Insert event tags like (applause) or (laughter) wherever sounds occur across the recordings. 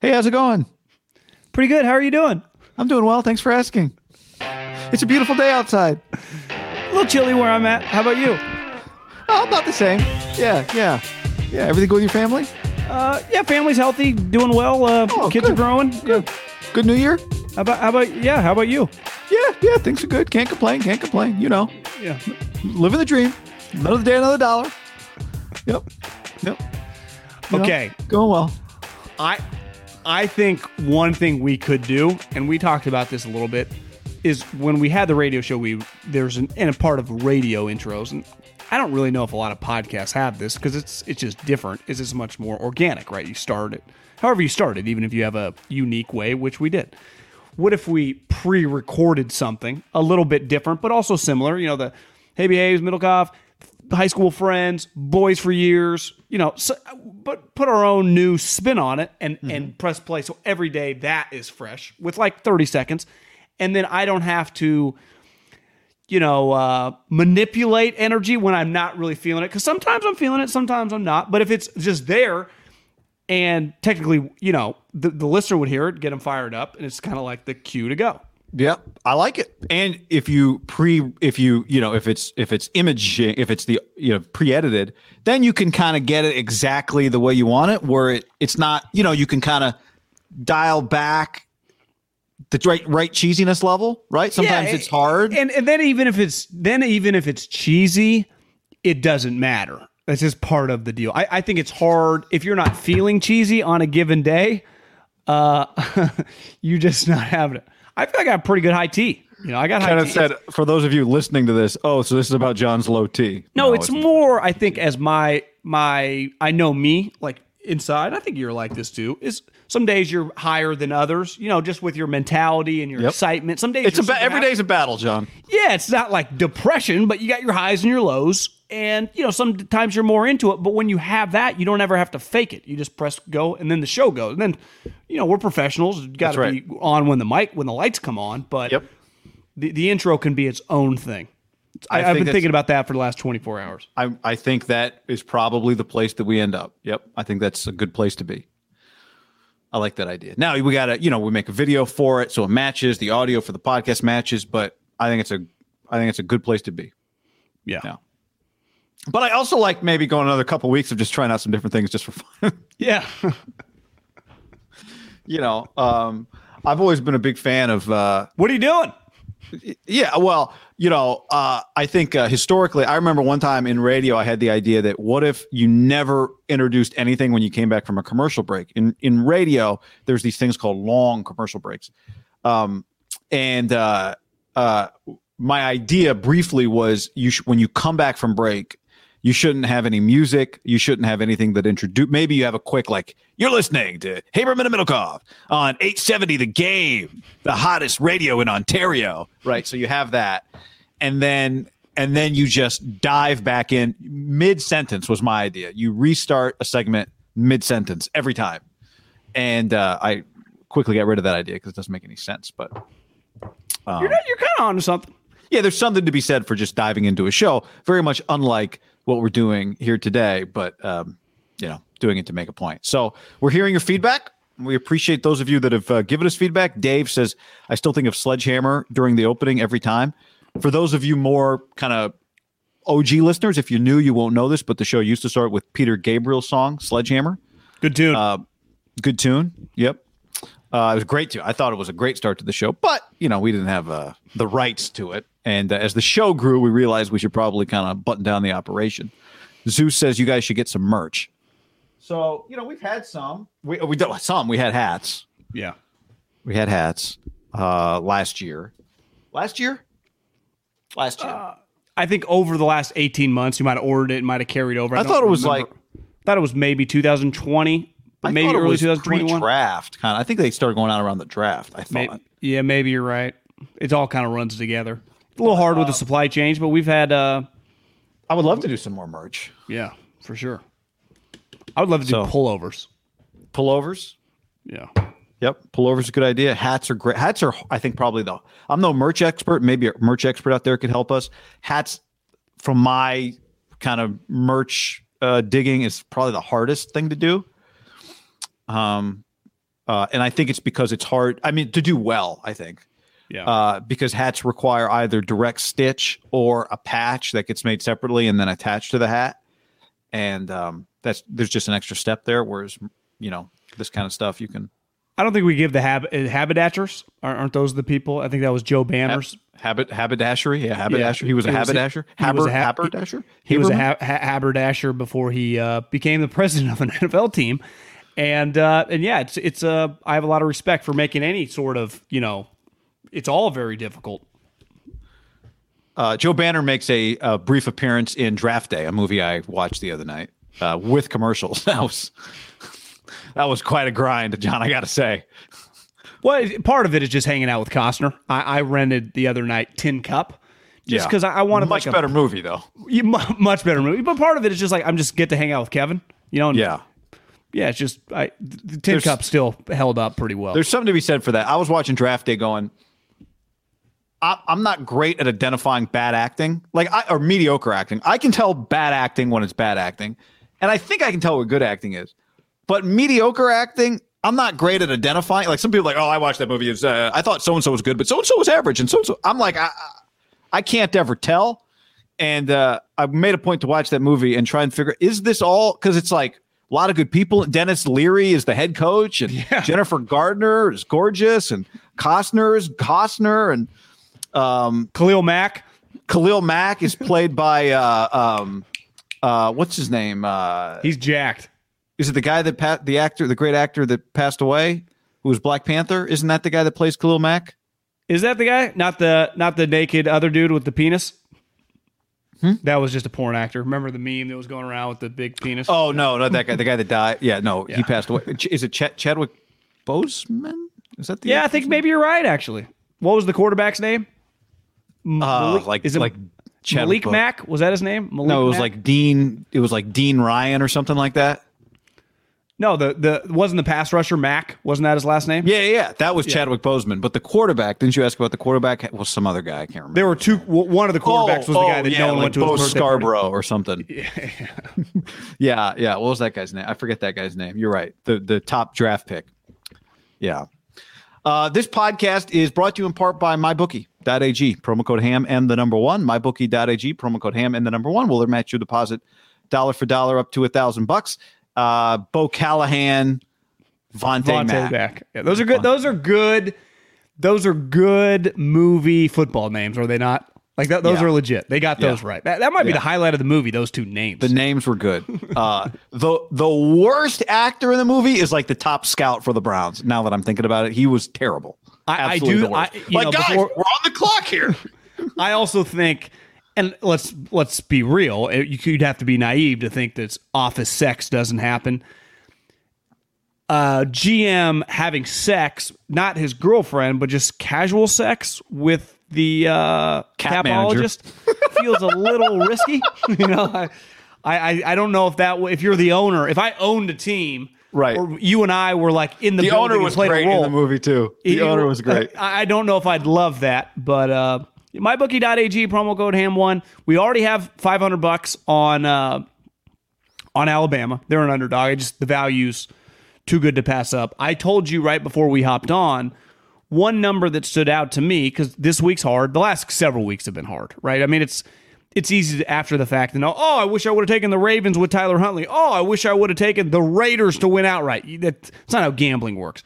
Hey, how's it going? Pretty good. How are you doing? I'm doing well. Thanks for asking. It's a beautiful day outside. A little chilly where I'm at. How about you? Oh, about the same. Yeah, yeah. Yeah, everything good with your family? Uh, yeah, family's healthy, doing well. Uh, Oh, kids good. are growing. Yeah. Good New Year? How about how about yeah? How about you? Yeah, yeah, things are good. Can't complain, can't complain. You know, Yeah. living the dream. Another day, another dollar. Yep. Yep. You know, Okay. going well. I I think one thing we could do, and we talked about this a little bit, is when we had the radio show, we there's an and a part of radio intros, and I don't really know if a lot of podcasts have this because it's it's just different. Is it's much more organic, right? You start it however you started, even if you have a unique way, which we did. What if we pre-recorded something a little bit different, but also similar? You know, the Hey Behaves, Middlekauff, high school friends, boys for years. You know, so, but put our own new spin on it and and press play. So every day that is fresh with like thirty seconds, and then I don't have to, you know, uh, manipulate energy when I'm not really feeling it. Because sometimes I'm feeling it, sometimes I'm not. But if it's just there, and technically, you know, the, the listener would hear it, get them fired up, and it's kind of like the cue to go. Yep, I like it. And if you pre, if you you know, if it's if it's imaging, if it's the you know pre-edited, then you can kind of get it exactly the way you want it. Where it it's not, you know, you can kind of dial back the right right cheesiness level. Right, sometimes Yeah, it's hard. And and then even if it's then even if it's cheesy, it doesn't matter. That's just part of the deal. I, I think it's hard if you're not feeling cheesy on a given day. Uh, (laughs) you just not having it. I feel like I got pretty good high tea. You know, I got high kind of said for those of you listening to this, oh, so this is about John's low T. No, it's, more. I think as my my I know me like inside. I think you're like this too. Is some days you're higher than others. You know, just with your mentality and your Yep. excitement. Some days It's a ba- every day's a battle, John. Yeah, it's not like depression, but you got your highs and your lows. And, you know, sometimes you're more into it. But when you have that, you don't ever have to fake it. You just press go and then the show goes. And then, you know, we're professionals. You got to That's be on when the mic, when the lights come on. But Yep. the, the intro can be its own thing. I, think been thinking about that for the last 24 hours. I, I think that is probably the place that we end up. Yep. I think that's a good place to be. I like that idea. Now we got to, you know, we make a video for it so it matches the audio for the podcast matches, but I think it's a I think it's a good place to be. Yeah. Yeah. But I also like maybe going another couple weeks of just trying out some different things just for fun. (laughs) Yeah. you know, um, I've always been a big fan of uh, what are you doing? Yeah, well, you know, uh, I think uh, historically, I remember one time in radio, I had the idea that what if you never introduced anything when you came back from a commercial break? In in radio, there's these things called long commercial breaks, um, and uh, uh, my idea briefly was you sh- when you come back from break. You shouldn't have any music. You shouldn't have anything that introduce. Maybe you have a quick like you're listening to Haberman and Middlekauff on 870 The Game, the hottest radio in Ontario. Right. So you have that, and then and then you just dive back in mid sentence was my idea. You restart a segment mid sentence every time, and uh, I quickly got rid of that idea because it doesn't make any sense. But you're, not- you're kind of onto something. yeah, there's something to be said for just diving into a show, very much unlike what we're doing here today, but um, you know, doing it to make a point. So we're hearing your feedback. We appreciate those of you that have uh, given us feedback. Dave says, I still think of Sledgehammer during the opening every time. For those of you more kind of OG listeners, if you're new, you won't know this, but the show used to start with Peter Gabriel's song, Sledgehammer. Good tune. Uh, good tune. Yep. Uh, it was great too. I thought it was a great start to the show, but you know we didn't have uh, the rights to it. And uh, as the show grew, we realized we should probably kind of button down the operation. Zeus says you guys should get some merch. So you know we've had some. We we did some. We had hats. yeah. We had hats uh, last year. Last year. Last year. I think over the last 18 months, you might have ordered it, might have carried over. I don't thought it was remember. Like. I thought it was maybe 2020, I maybe thought it early was 2021. Draft kind of. I think they started going out around the draft. I thought. Maybe, yeah, maybe you're right. It all kind of runs together. It's a little hard with the supply chains, but we've had, uh, I would love to do some more merch. yeah, for sure. I would love to do So- pullovers. Pullovers. Yeah. Yep, pullovers a good idea. Hats are great. Hats are, I think, probably the. I'm no merch expert. Maybe a merch expert out there could help us. Hats, from my kind of merch uh, digging, is probably the hardest thing to do. Um, uh, and I think it's because it's hard. I mean, to do well, I think, Yeah. uh, because hats require either direct stitch or a patch that gets made separately and then attached to the hat, and um, that's there's just an extra step there. Whereas, you know, this kind of stuff you can. I don't think we give the hab- uh, haberdashers. Aren't those the people? I think that was Joe Banners. Habit haberdashery, yeah, haberdasher. He was a He was a- haberdasher. he was Haber, a ha- haberdasher. He was a ha- ha- haberdasher before he uh, became the (laughs) president of an NFL team, and uh, and yeah, it's it's uh, I have a lot of respect for making any sort of you know, it's all very difficult. Uh, Joe Banner makes a, a brief appearance in Draft Day, a movie I watched the other night uh, with commercials. (laughs) That was that was quite a grind, John. I got to say. Well, part of it is just hanging out with Costner. I, I rented the other night Tin Cup. Just Yeah. because I, I wanted much like better movie though. you- much better movie, but part of it is just like I'm just get to hang out with Kevin, you know. and- Yeah, yeah. It's just I the Tin There's- Cup still held up pretty well. there's something to be said for that. I was watching Draft Day, going, I, I'm not great at identifying bad acting, like I, or mediocre acting. I can tell bad acting when it's bad acting, and I think I can tell what good acting is. But mediocre acting, I'm not great at identifying. Like some people, are like, oh, I watched that movie. It's, uh, I thought so and so was good, but so and so was average, and so and so. I'm like, I, I, can't ever tell. And uh, I made a point to watch that movie and try and figure is this all because it's like a lot of good people. Denis Leary is the head coach, and Jennifer Gardner is gorgeous, and Costner is Costner, and Khalil Mack. Khalil Mack is played by uh, um, uh, what's his name? Uh, He's jacked. is it the guy that the actor, the great actor that passed away, who was Black Panther? Isn't that the guy that plays Khalil Mack? Is that the guy? Not the not the naked other dude with the penis. Hmm? That was just a porn actor. Remember the meme that was going around with the big penis? Oh no, not that guy. The guy that died. Yeah, no, Yeah. he passed away. Is it Ch- Chadwick Boseman? Is that the? yeah, I think maybe you're right. Actually, what was the quarterback's name? Uh, like is it like Malik Chadwick Bo- Mack was that his name? Malik No, it was Mack? like Dean. It was like Dean Ryan or something like that. no the the wasn't the pass rusher Mack wasn't that his last name? Yeah, yeah, yeah. that was Chadwick Boseman. But the quarterback, didn't you ask about the quarterback? Was some other guy? I can't remember. There were two. One of the quarterbacks was the guy that yeah, no one like went to Bo his birthday party. Scarborough or something. (laughs) Yeah. (laughs) yeah, yeah. What was that guy's name? I forget that guy's name. You're right. The the top draft pick. Yeah. Uh, this podcast is brought to you in part by MyBookie.ag. Promo code HAM and the number one. MyBookie.ag. Promo code HAM and the number one will they match your deposit dollar for dollar up to a thousand bucks. Uh, Bo Callahan, Vontae, Vontae Mack. Mack. Yeah, those are good. Those are good. Those are good movie football names, are they not? Like that, those Yeah. are legit. They got those Yeah. right. That, that might be the highlight of the movie. Those two names. The names were good. (laughs) Uh, the the worst actor in the movie is like the top scout for the Browns. Now that I'm thinking about it, he was terrible. I- I do- the worst. I- you like know, guys, before- we're on the clock here. (laughs) I also think, and let's let's be real. it- You could have to be naive to think that office sex doesn't happen. Uh, GM having sex, not his girlfriend, but just casual sex with the uh, Cat manager. capologist feels a little risky. (laughs) You know, I, I I don't know if that w- if you're the owner, if I owned a team. Right. Or you and I were like in the, The owner was great in the movie too. The He- owner was great. (laughs) I I don't know if I'd love that, but uh, mybookie.ag promo code ham one. We already have 500 bucks on uh, on Alabama. They're an underdog. I just the values too good to pass up. I told you right before we hopped on one number that stood out to me because this week's hard. The last several weeks have been hard, right? I mean, it's it's easy to, after the fact to know. Oh, I wish I would have taken the Ravens with Tyler Huntley. Oh, I wish I would have taken the Raiders to win outright. That's not how gambling works.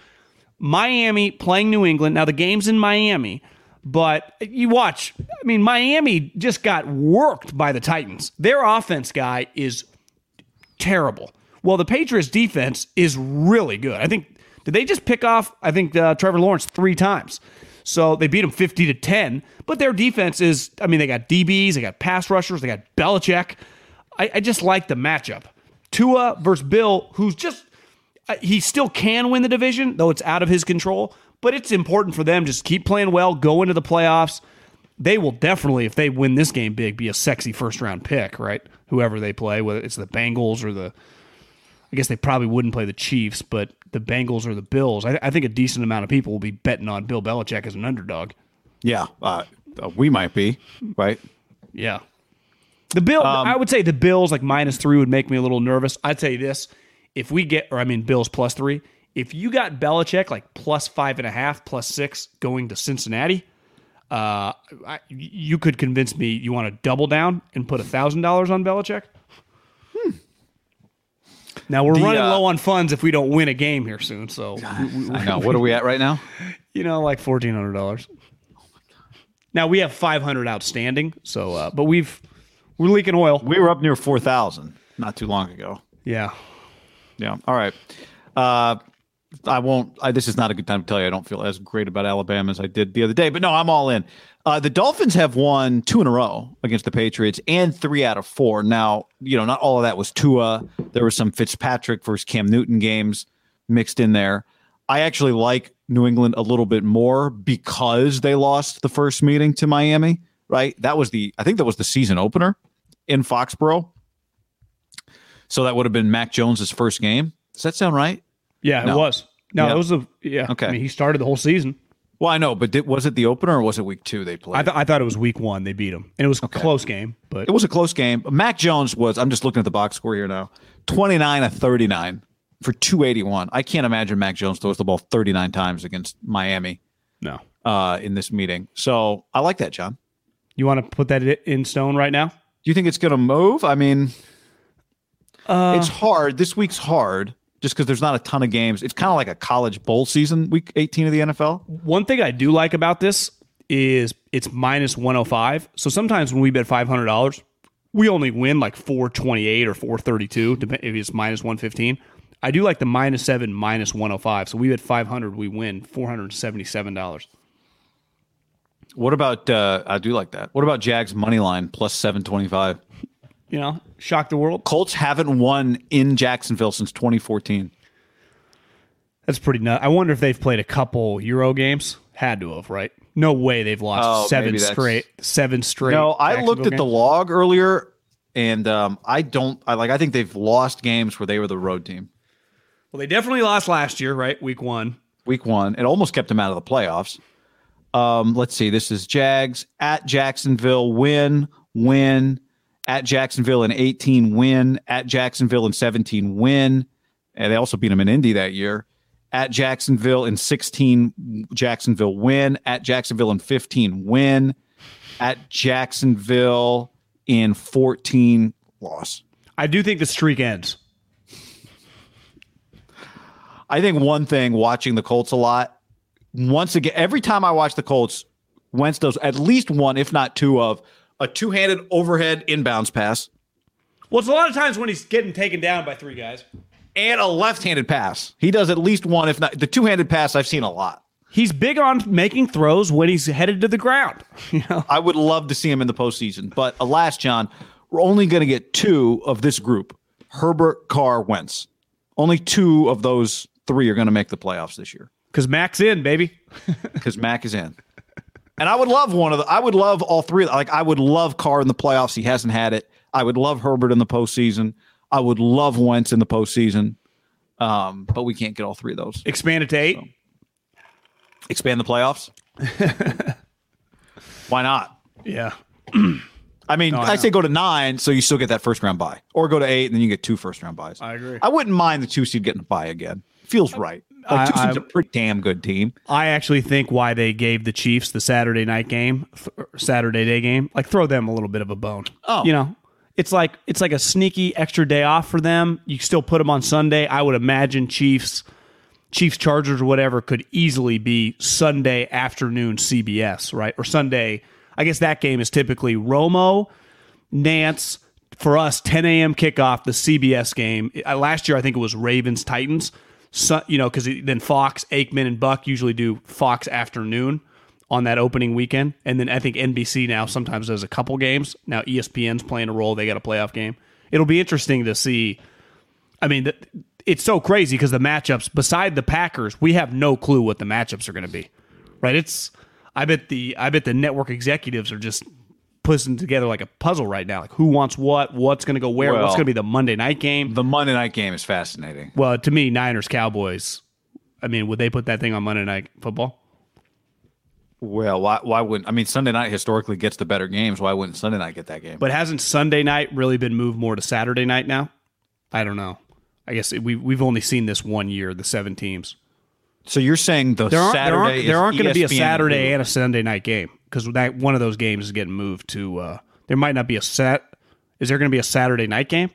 Miami playing New England. Now the game's in Miami, but you watch. I mean, Miami just got worked by the Titans. Their offense guy is terrible. Well, the Patriots defense is really good. I think did they just pick off I think uh, Trevor Lawrence 3 times. So they beat them 50 to 10, but their defense is I mean they got DBs, they got pass rushers, they got Belichick. I, I just like the matchup. Tua versus Bill, who's just uh, he still can win the division, though it's out of his control. But it's important for them just keep playing well, go into the playoffs. They will definitely, if they win this game big, be a sexy first round pick, right? Whoever they play, whether it's the Bengals or the, I guess they probably wouldn't play the Chiefs, but the Bengals or the Bills. I, I think a decent amount of people will be betting on Bill Belichick as an underdog. yeah, uh, uh, we might be right. Yeah. The Bill, I would say the Bills like minus three would make me a little nervous. I'd tell you this: if we get, or I mean, Bills plus three. If you got Belichick like plus five and a half, plus six going to Cincinnati, uh, I, you could convince me you want to double down and put a thousand dollars on Belichick. Now we're The, running uh, low on funds if we don't win a game here soon. So (laughs) I know. What are we at right now? (laughs) you know, like fourteen hundred dollars. Now we have five hundred outstanding. So, uh, but we've we're leaking oil. We were up near four thousand not too long ago. Yeah. Yeah. All right. Uh, I won't. I, this is not a good time to tell you. I don't feel as great about Alabama as I did the other day. But no, I'm all in. Uh, the Dolphins have won two in a row against the Patriots and three out of four. Now, you know, not all of that was Tua. There was some Fitzpatrick versus Cam Newton games mixed in there. I actually like New England a little bit more because they lost the first meeting to Miami. Right? That was the. I think that was the season opener in Foxborough. So that would have been Mac Jones's first game. Does that sound right? Yeah, No. it was. No, Yeah. it was a yeah. Okay. I mean, he started the whole season. Well, I know, but did, was it the opener or was it week two they played? I, th- I thought it was week one. They beat him, and it was a close game. But it was a close game. Mac Jones was, I'm just looking at the box score here now 29 of 39 for 281. I can't imagine Mac Jones throws the ball 39 times against Miami no, uh, in this meeting. So I like that, John. you want to put that in stone right now? Do you think it's going to move? I mean, Uh, it's hard. This week's hard just because there's not a ton of games. It's kind of like a college bowl season, week 18 of the NFL. One thing I do like about this is it's minus one hundred five. So sometimes when we bet five hundred dollars, we only win like four twenty eight or four thirty two. If it's minus one fifteen, I do like the minus seven, minus one hundred five. So we bet five hundred, we win four hundred seventy seven dollars. What about, uh, I do like that. What about Jags money line plus 725? You know, shock the world. Colts haven't won in Jacksonville since 2014. That's pretty nut. I wonder if they've played a couple Euro games. Had to have, right? No way they've lost Oh, seven straight. Seven straight. No, I looked Jacksonville at the log earlier, and um, I don't. I like. I think they've lost games where they were the road team. Well, they definitely lost last year, right? Week one. Week one, it almost kept them out of the playoffs. Um, let's see. This is Jags at Jacksonville. Win, win. At Jacksonville in 18, win. At Jacksonville in 17, win. And they also beat them in Indy that year. At Jacksonville in 16, Jacksonville win. At Jacksonville in 15, win. At Jacksonville in 14, loss. I do think the streak ends. I think one thing watching the Colts a lot, once again, every time I watch the Colts, Wentz does at least one, if not two, of a two handed overhead inbounds pass Well, it's a lot of times when he's getting taken down by three guys. and a left handed pass. He does at least one, if not the two handed pass, I've seen a lot. He's big on making throws when he's headed to the ground. (laughs) You know, I would love to see him in the postseason. But alas, John, we're only going to get two of this group Herbert, Carr, Wentz. Only two of those three are going to make the playoffs this year. because Mac's in, baby. (laughs) because Mac is in. And I would love one of the. I would love all three. Like I would love Carr in the playoffs. He hasn't had it. I would love Herbert in the postseason. I would love Wentz in the postseason. Um, but we can't get all three of those. Expand it to eight. Expand the playoffs. (laughs) Why not? Yeah. (clears throat) I mean, I I, say go to nine, so you still get that first round buy, or go to eight, and then you get two first round buys. I agree. I wouldn't mind the two seed getting a buy again. Feels right. Like two I- seed's a pretty damn good team. I actually think why they gave the Chiefs the Saturday night game, Saturday day game, like throw them a little bit of a bone. Oh. you know, it's like it's like a sneaky extra day off for them. You still put them on Sunday. I would imagine Chiefs, Chiefs Chargers or whatever could easily be Sunday afternoon CBS, right? Or Sunday. I guess that game is typically Romo, Nance. For us, 10 a.m. kickoff, the CBS game. Last year, I think it was Ravens Titans. You know, because then Fox, Aikman, and Buck usually do Fox afternoon on that opening weekend, and then I think NBC now sometimes does a couple games. Now ESPN's playing a role; they got a playoff game. It'll be interesting to see. I mean, it's so crazy because the matchups. Beside the Packers, we have no clue what the matchups are going to be. Right? It's. I bet the. I bet the network executives are just putting together like a puzzle right now. Like who wants what, what's going to go where, what's going to be the Monday night game. The Monday night game is fascinating. Well, to me, Niners Cowboys. I mean, would they put that thing on Monday Night Football? Well, why why wouldn't I mean Sunday night historically gets the better games. Why wouldn't Sunday night get that game? But hasn't Sunday night really been moved more to Saturday night now? I don't know. I guess we we've only seen this one year, the seven teams. so you're saying the There aren't Saturday there aren't, aren't going to be a Saturday and a Sunday night game because that one of those games is getting moved to. Uh, there might not be a set. Is there going to be a Saturday night game?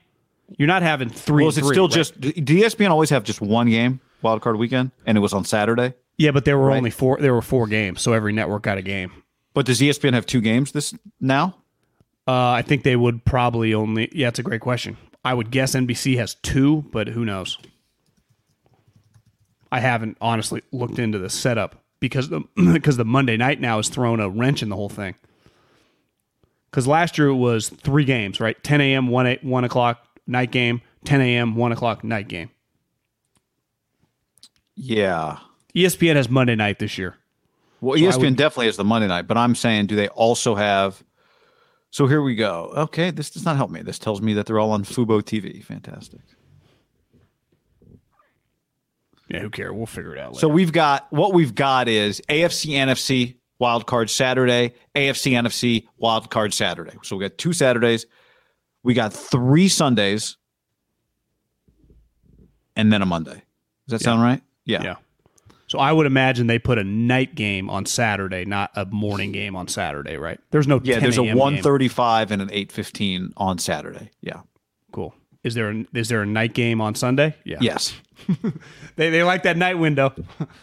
You're not having three. Well, is it three, still right? just? Did ESPN always have just one game wild card weekend, and it was on Saturday? yeah? But there were Right. only four. There were four games, so every network got a game. But does ESPN have two games this now? Uh, I think they would probably only. Yeah, it's a great question. I would guess NBC has two, but who knows? I haven't honestly looked into the setup because the (clears throat) because the Monday night now has thrown a wrench in the whole thing. Because last year it was three games, right? 10 a.m., 1, 8, 1 o'clock night game, 10 a.m., 1 o'clock night game. Yeah. ESPN has Monday night this year. Well, E ESPN definitely has the Monday night, but I'm saying, do they also have? So here we go. Okay, this does not help me. This tells me that they're all on Fubo TV. Fantastic. Yeah, who cares? We'll figure it out later. So we've got what we've got is AFC NFC wild card Saturday, AFC NFC wild card Saturday. So we got two Saturdays, we got three Sundays, and then a Monday. Does that sound right? Yeah. Yeah. So I would imagine they put a night game on Saturday, not a morning game on Saturday, right? There's no Yeah, 10 there's a a.m. 135 and an 815 on Saturday. Yeah. Cool. Is there a, is there a night game on Sunday? Yeah. Yes. (laughs) They, they like that night window.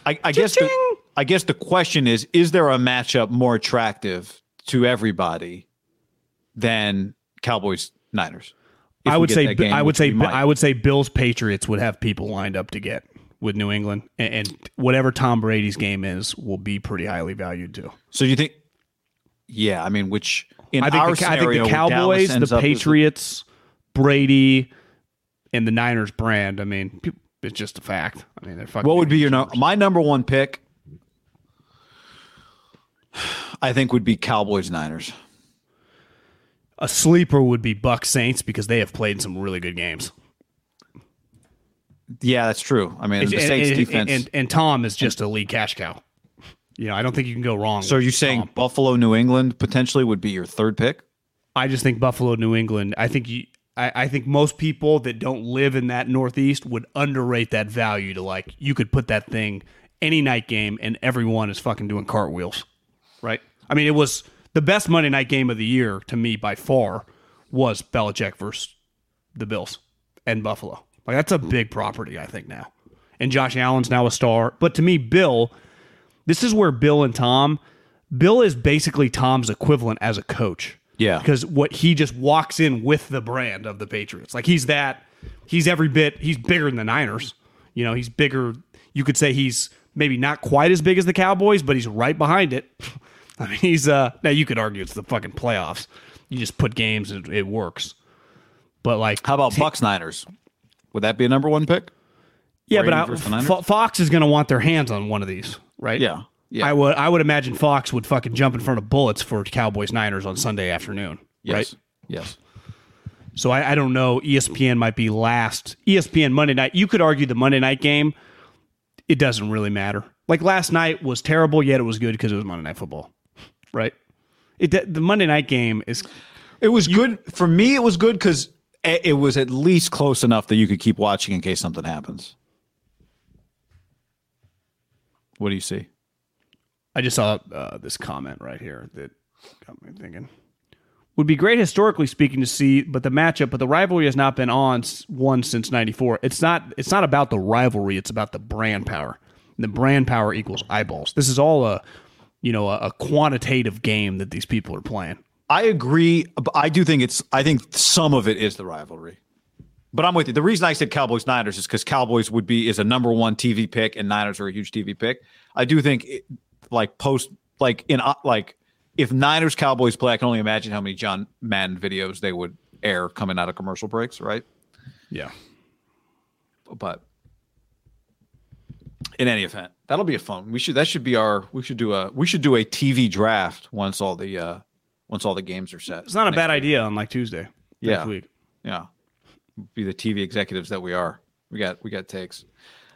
I, I guess the, I guess the question is: Is there a matchup more attractive to everybody than Cowboys Niners? I would say game, I would say. I would say Bills Patriots would have people lined up to get with New England, and, and whatever Tom Brady's game is will be pretty highly valued too. So you think? Yeah, I mean, which in I think, our the, I think the Cowboys, the Patriots, Brady, and the Niners brand. I mean, it's just a fact. I mean, they're fucking. what would be your no, my number one pick? I think would be Cowboys Niners. a sleeper would be Buck Saints because they have played some really good games. Yeah, that's true. I mean, And, the Saints and- defense. and, and Tom is just a lead cash cow. You know, I don't think you can go wrong. so are you saying Tom. Buffalo, New England potentially would be your third pick? I just think Buffalo, New England. I think you. I, I think most people that don't live in that Northeast would underrate that value to like you could put that thing any night game and everyone is fucking doing cartwheels, right? I mean, it was the best Monday night game of the year to me by far was Belichick versus the Bills and Buffalo. Like that's a big property, I think now. And Josh Allen's now a star, but to me, Bill, this is where Bill and Tom, Bill is basically Tom's equivalent as a coach Yeah. because what he just walks in with the brand of the Patriots. Like he's that he's every bit he's bigger than the Niners. You know, he's bigger. You could say he's maybe not quite as big as the Cowboys, but he's right behind it. (laughs) I mean, he's uh now you could argue it's the fucking playoffs. You just put games and it works. But like How about Bucs Niners? Would that be a number one pick? yeah, but I, versus the Niners? Fo- Fox is going to want their hands on one of these, right? Yeah. Yeah. I would I would imagine Fox would fucking jump in front of bullets for Cowboys Niners on Sunday afternoon, yes. right? Yes. So I, I don't know. ESPN might be last. ESPN Monday night. You could argue the Monday night game. It doesn't really matter. Like last night was terrible, yet it was good because it was Monday Night Football, right? It the Monday night game is. It was good for me. It was good because it was at least close enough that you could keep watching in case something happens. What do you see? I just saw uh, this comment right here that got me thinking. Would be great historically speaking to see, but the matchup, but the rivalry has not been on one since '94. It's not. It's not about the rivalry. It's about the brand power. And the brand power equals eyeballs. This is all a, you know, a, a quantitative game that these people are playing. I agree. I do think it's. I think some of it is the rivalry. But I'm with you. The reason I said Cowboys Niners is because Cowboys would be is a number one TV pick, and Niners are a huge TV pick. I do think, it, like post, like in uh, like if Niners Cowboys play, I can only imagine how many John Madden videos they would air coming out of commercial breaks, right? Yeah. But in any event, that'll be a fun. We should that should be our we should do a we should do a TV draft once all the uh once all the games are set. It's not a bad week. idea on like Tuesday. Yeah. Week. Yeah be the TV executives that we are. We got we got takes.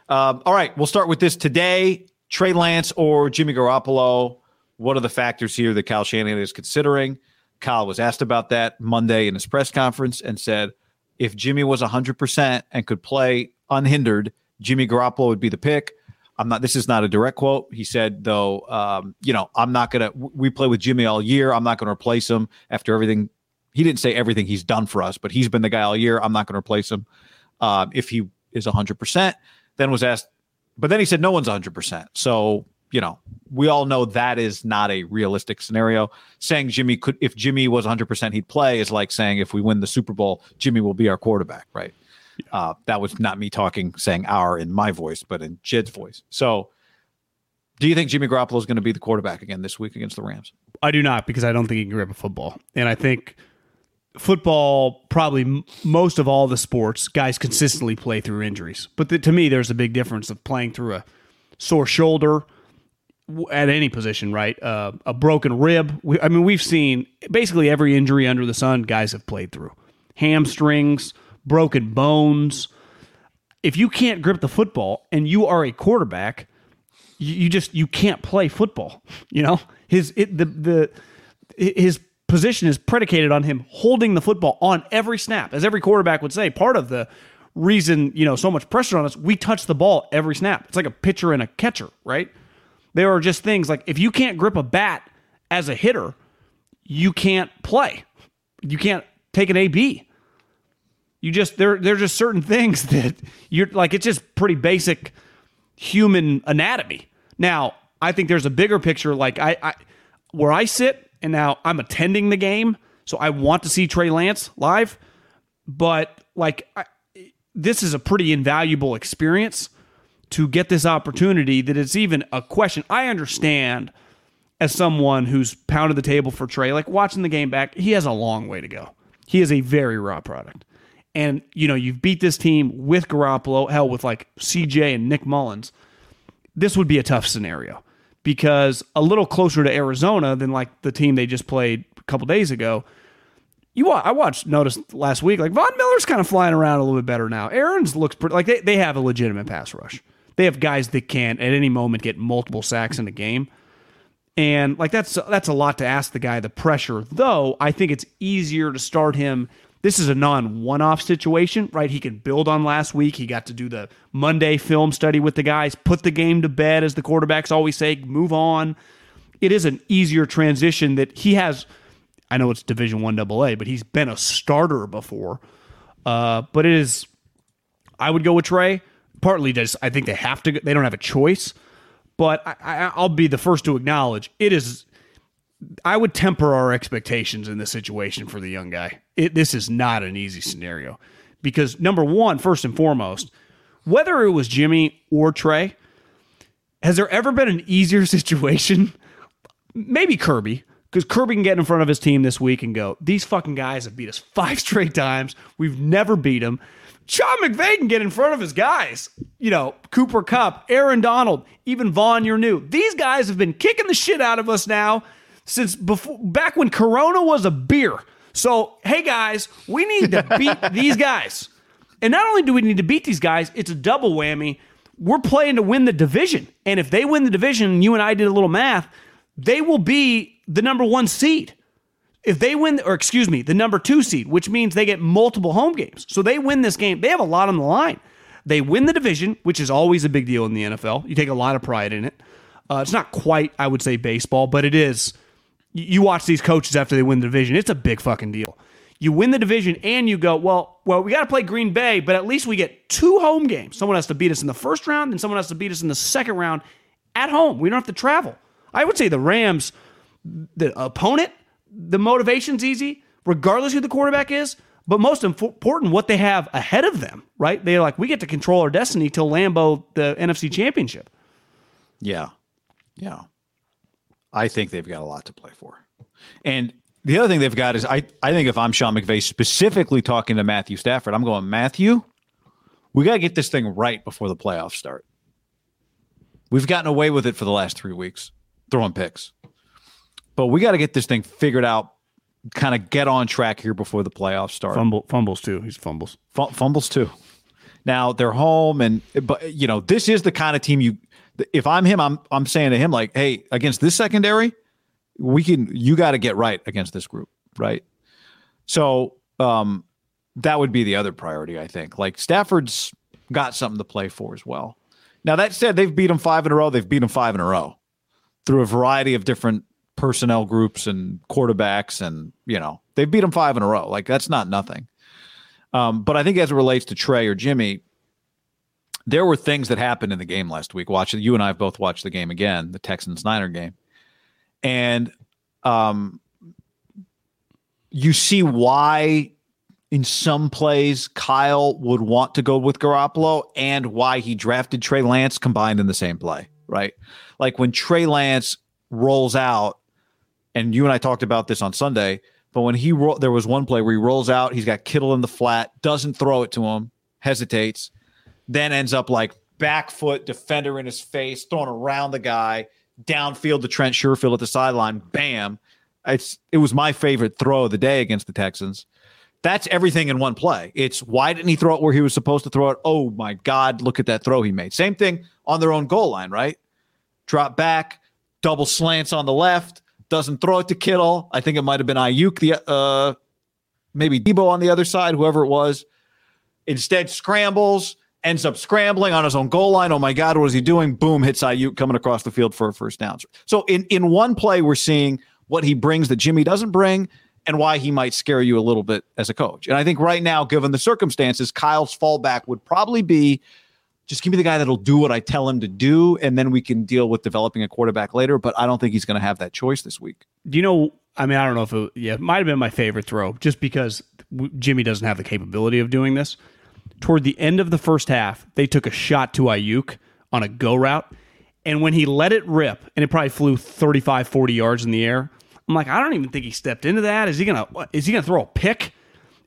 Um, all right, we'll start with this today. Trey Lance or Jimmy Garoppolo. What are the factors here that Kyle Shanahan is considering? Kyle was asked about that Monday in his press conference and said if Jimmy was 100% and could play unhindered, Jimmy Garoppolo would be the pick. I'm not. This is not a direct quote. He said, though, um, you know, I'm not gonna. We play with Jimmy all year. I'm not gonna replace him after everything he didn't say everything he's done for us, but he's been the guy all year. I'm not going to replace him uh, if he is 100%. Then was asked, but then he said no one's 100%. So, you know, we all know that is not a realistic scenario. Saying Jimmy could, if Jimmy was 100%, he'd play is like saying if we win the Super Bowl, Jimmy will be our quarterback, right? Uh, that was not me talking, saying our in my voice, but in Jed's voice. So, do you think Jimmy Garoppolo is going to be the quarterback again this week against the Rams? I do not because I don't think he can grip a football, and I think football, probably m- most of all the sports, guys consistently play through injuries. But the, to me, there's a big difference of playing through a sore shoulder at any position, right? Uh, a broken rib. We, I mean, we've seen basically every injury under the sun, guys have played through hamstrings, broken bones. If you can't grip the football and you are a quarterback, you, you just you can't play football. (laughs) You know his it, the the his position is predicated on him holding the football on every snap. As every quarterback would say, part of the reason, you know, so much pressure on us, we touch the ball every snap. It's like a pitcher and a catcher, right? There are just things like if you can't grip a bat as a hitter, you can't play. You can't take an AB. You just there there's just certain (laughs) things that you're like it's just pretty basic human anatomy. Now, I think there's a bigger picture like I, I where I sit and now I'm attending the game, so I want to see Trey Lance live. But like, I, this is a pretty invaluable experience to get this opportunity. That it's even a question. I understand as someone who's pounded the table for Trey, like watching the game back, he has a long way to go. He is a very raw product. And, you know, you've beat this team with Garoppolo, hell, with like CJ and Nick Mullens. This would be a tough scenario because a little closer to Arizona than like the team they just played a couple days ago. You, I watched, noticed last week, like Von Miller's kind of flying around a little bit better now. Aaron's looks pretty, like they, they have a legitimate pass rush. They have guys that can at any moment get multiple sacks in a game. And like that's that's a lot to ask the guy the pressure. Though I think it's easier to start him this is a non one off situation, right? He can build on last week. He got to do the Monday film study with the guys, put the game to bed, as the quarterbacks always say, move on. It is an easier transition that he has. I know it's Division One AA, but he's been a starter before. Uh, but it is, I would go with Trey. Partly just, I think they have to. They don't have a choice. But I, I, I'll be the first to acknowledge it is I would temper our expectations in this situation for the young guy. It, this is not an easy scenario because number one, first and foremost, whether it was Jimmy or Trey, has there ever been an easier (laughs) situation? Maybe Kirby, because Kirby can get in front of his team this week and go, "These fucking guys have beat us five (laughs) straight times. We've never beat them." Sean McVay can get in front of his guys. You know, Cooper Kupp, Aaron Donald, even Von, you're new. These guys have been kicking the shit out of us now since before back when Corona was a beer. So, hey guys, we need to beat (laughs) these guys. And not only do we need to beat these guys, it's a double whammy. We're playing to win the division. And if they win the division, you and I did a little math, they will be the number one seed. If they win, or excuse me, the number two seed, which means they get multiple home games. So they win this game. They have a lot on the line. They win the division, which is always a big deal in the NFL. You take a lot of pride in it. Uh, it's not quite, I would say, baseball, but it is. You watch these coaches after they win the division, it's a big fucking deal. You win the division and you go, well, well, we got to play Green Bay, but at least we get two home games. Someone has to beat us in the first round, and someone has to beat us in the second round at home. We don't have to travel. I would say the Rams, the opponent, the motivation's easy, regardless who the quarterback is. But most important, what they have ahead of them, right? They're like, we get to control our destiny till Lambeau, the NFC Championship. Yeah. Yeah. I think they've got a lot to play for. And the other thing they've got is I, I think if I'm Sean McVay specifically talking to Matthew Stafford, I'm going, Matthew, we got to get this thing right before the playoffs start. We've gotten away with it for the last three weeks, throwing picks. But we got to get this thing figured out, kind of get on track here before the playoffs start. Fumble, fumbles too. He's fumbles. F- fumbles too. Now they're home, and but you know this is the kind of team you. If I'm him, I'm I'm saying to him like, hey, against this secondary, we can. You got to get right against this group, right? So um, that would be the other priority, I think. Like Stafford's got something to play for as well. Now that said, they've beat them five in a row. They've beat them five in a row through a variety of different personnel groups and quarterbacks, and you know they've beat them five in a row. Like that's not nothing. Um, but I think as it relates to Trey or Jimmy, there were things that happened in the game last week. Watching you and I have both watched the game again, the Texans Niner game, and um, you see why in some plays Kyle would want to go with Garoppolo and why he drafted Trey Lance combined in the same play, right? Like when Trey Lance rolls out and you and I talked about this on Sunday. But when he ro- there was one play where he rolls out, he's got Kittle in the flat, doesn't throw it to him, hesitates, then ends up like back foot defender in his face, throwing around the guy, downfield to Trent Sherfield at the sideline, bam. It's it was my favorite throw of the day against the Texans. That's everything in one play. It's why didn't he throw it where he was supposed to throw it? Oh my God, look at that throw he made. Same thing on their own goal line, right? Drop back, double slants on the left, doesn't throw it to Kittle. I think it might have been Aiyuk, the uh, maybe Deebo on the other side, whoever it was. Instead, scrambles, ends up scrambling on his own goal line. Oh my God, what is he doing? Boom, hits Aiyuk coming across the field for a first down. So in in one play, we're seeing what he brings that Jimmy doesn't bring, and why he might scare you a little bit as a coach. And I think right now, given the circumstances, Kyle's fallback would probably be just give me the guy that'll do what I tell him to do, and then we can deal with developing a quarterback later. But I don't think he's going to have that choice this week. Do you know? I mean, I don't know if it, yeah, it might have been my favorite throw, just because Jimmy doesn't have the capability of doing this. Toward the end of the first half, they took a shot to Aiyuk on a go route, and when he let it rip, and it probably flew 35, 40 yards in the air, I'm like, I don't even think he stepped into that. Is he gonna? Is he gonna throw a pick?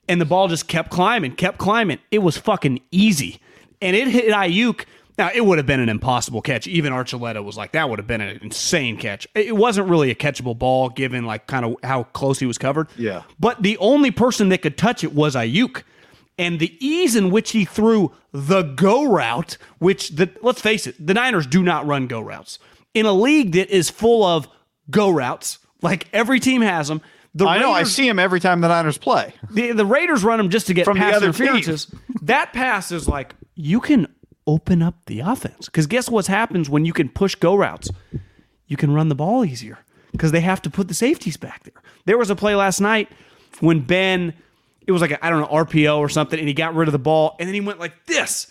And the ball just kept climbing, kept climbing. It was fucking easy and it hit Aiyuk. Now it would have been an impossible catch. Even Archuleta was like, that would have been an insane catch. It wasn't really a catchable ball given like kind of how close he was covered. Yeah. But the only person that could touch it was Aiyuk. And the ease in which he threw the go route, which the let's face it, the Niners do not run go routes. In a league that is full of go routes, like every team has them. The I Raiders, know. I see him every time the Niners play. (laughs) The, the Raiders run them just to get From pass interferences. (laughs) that pass is like you can open up the offense. Because guess what happens when you can push go routes? You can run the ball easier because they have to put the safeties back there. There was a play last night when Ben, it was like, I don't know, RPO or something, and he got rid of the ball, and then he went like this.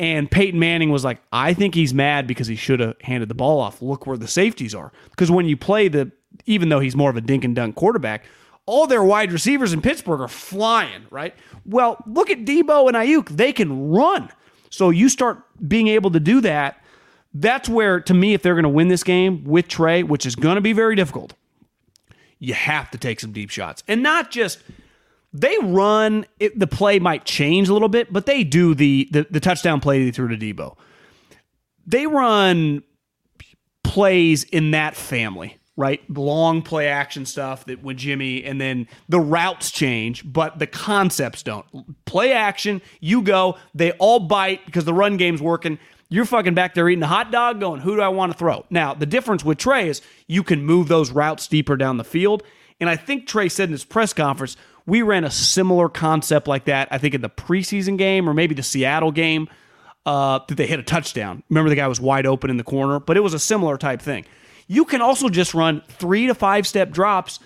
And Peyton Manning was like, I think he's mad because he should have handed the ball off. Look where the safeties are. Because when you play the, even though he's more of a dink and dunk quarterback, all their wide receivers in Pittsburgh are flying, right? Well, look at Deebo and Aiyuk. They can run. So you start being able to do that. That's where, to me, if they're going to win this game with Trey, which is going to be very difficult, you have to take some deep shots. And not just they run, it, the play might change a little bit, but they do the, the, the touchdown play threw to Deebo. They run plays in that family right? Long play action stuff that with Jimmy, and then the routes change, but the concepts don't. Play action, you go, they all bite because the run game's working. You're fucking back there eating a hot dog, going, who do I want to throw? Now, the difference with Trey is you can move those routes deeper down the field. And I think Trey said in his press conference, we ran a similar concept like that, I think in the preseason game or maybe the Seattle game, uh, that they hit a touchdown. Remember, the guy was wide open in the corner, but it was a similar type thing. You can also just run three to five step drops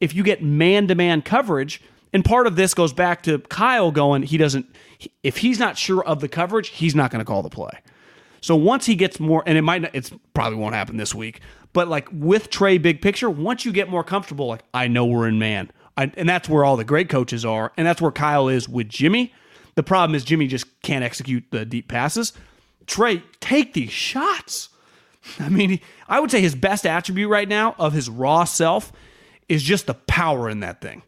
if you get man to man coverage. And part of this goes back to Kyle going, he doesn't, if he's not sure of the coverage, he's not going to call the play. So once he gets more, and it might not, it's probably won't happen this week, but like with Trey, big picture, once you get more comfortable, like I know we're in man, I, and that's where all the great coaches are, and that's where Kyle is with Jimmy. The problem is Jimmy just can't execute the deep passes. Trey, take these shots. I mean, I would say his best attribute right now of his raw self is just the power in that thing.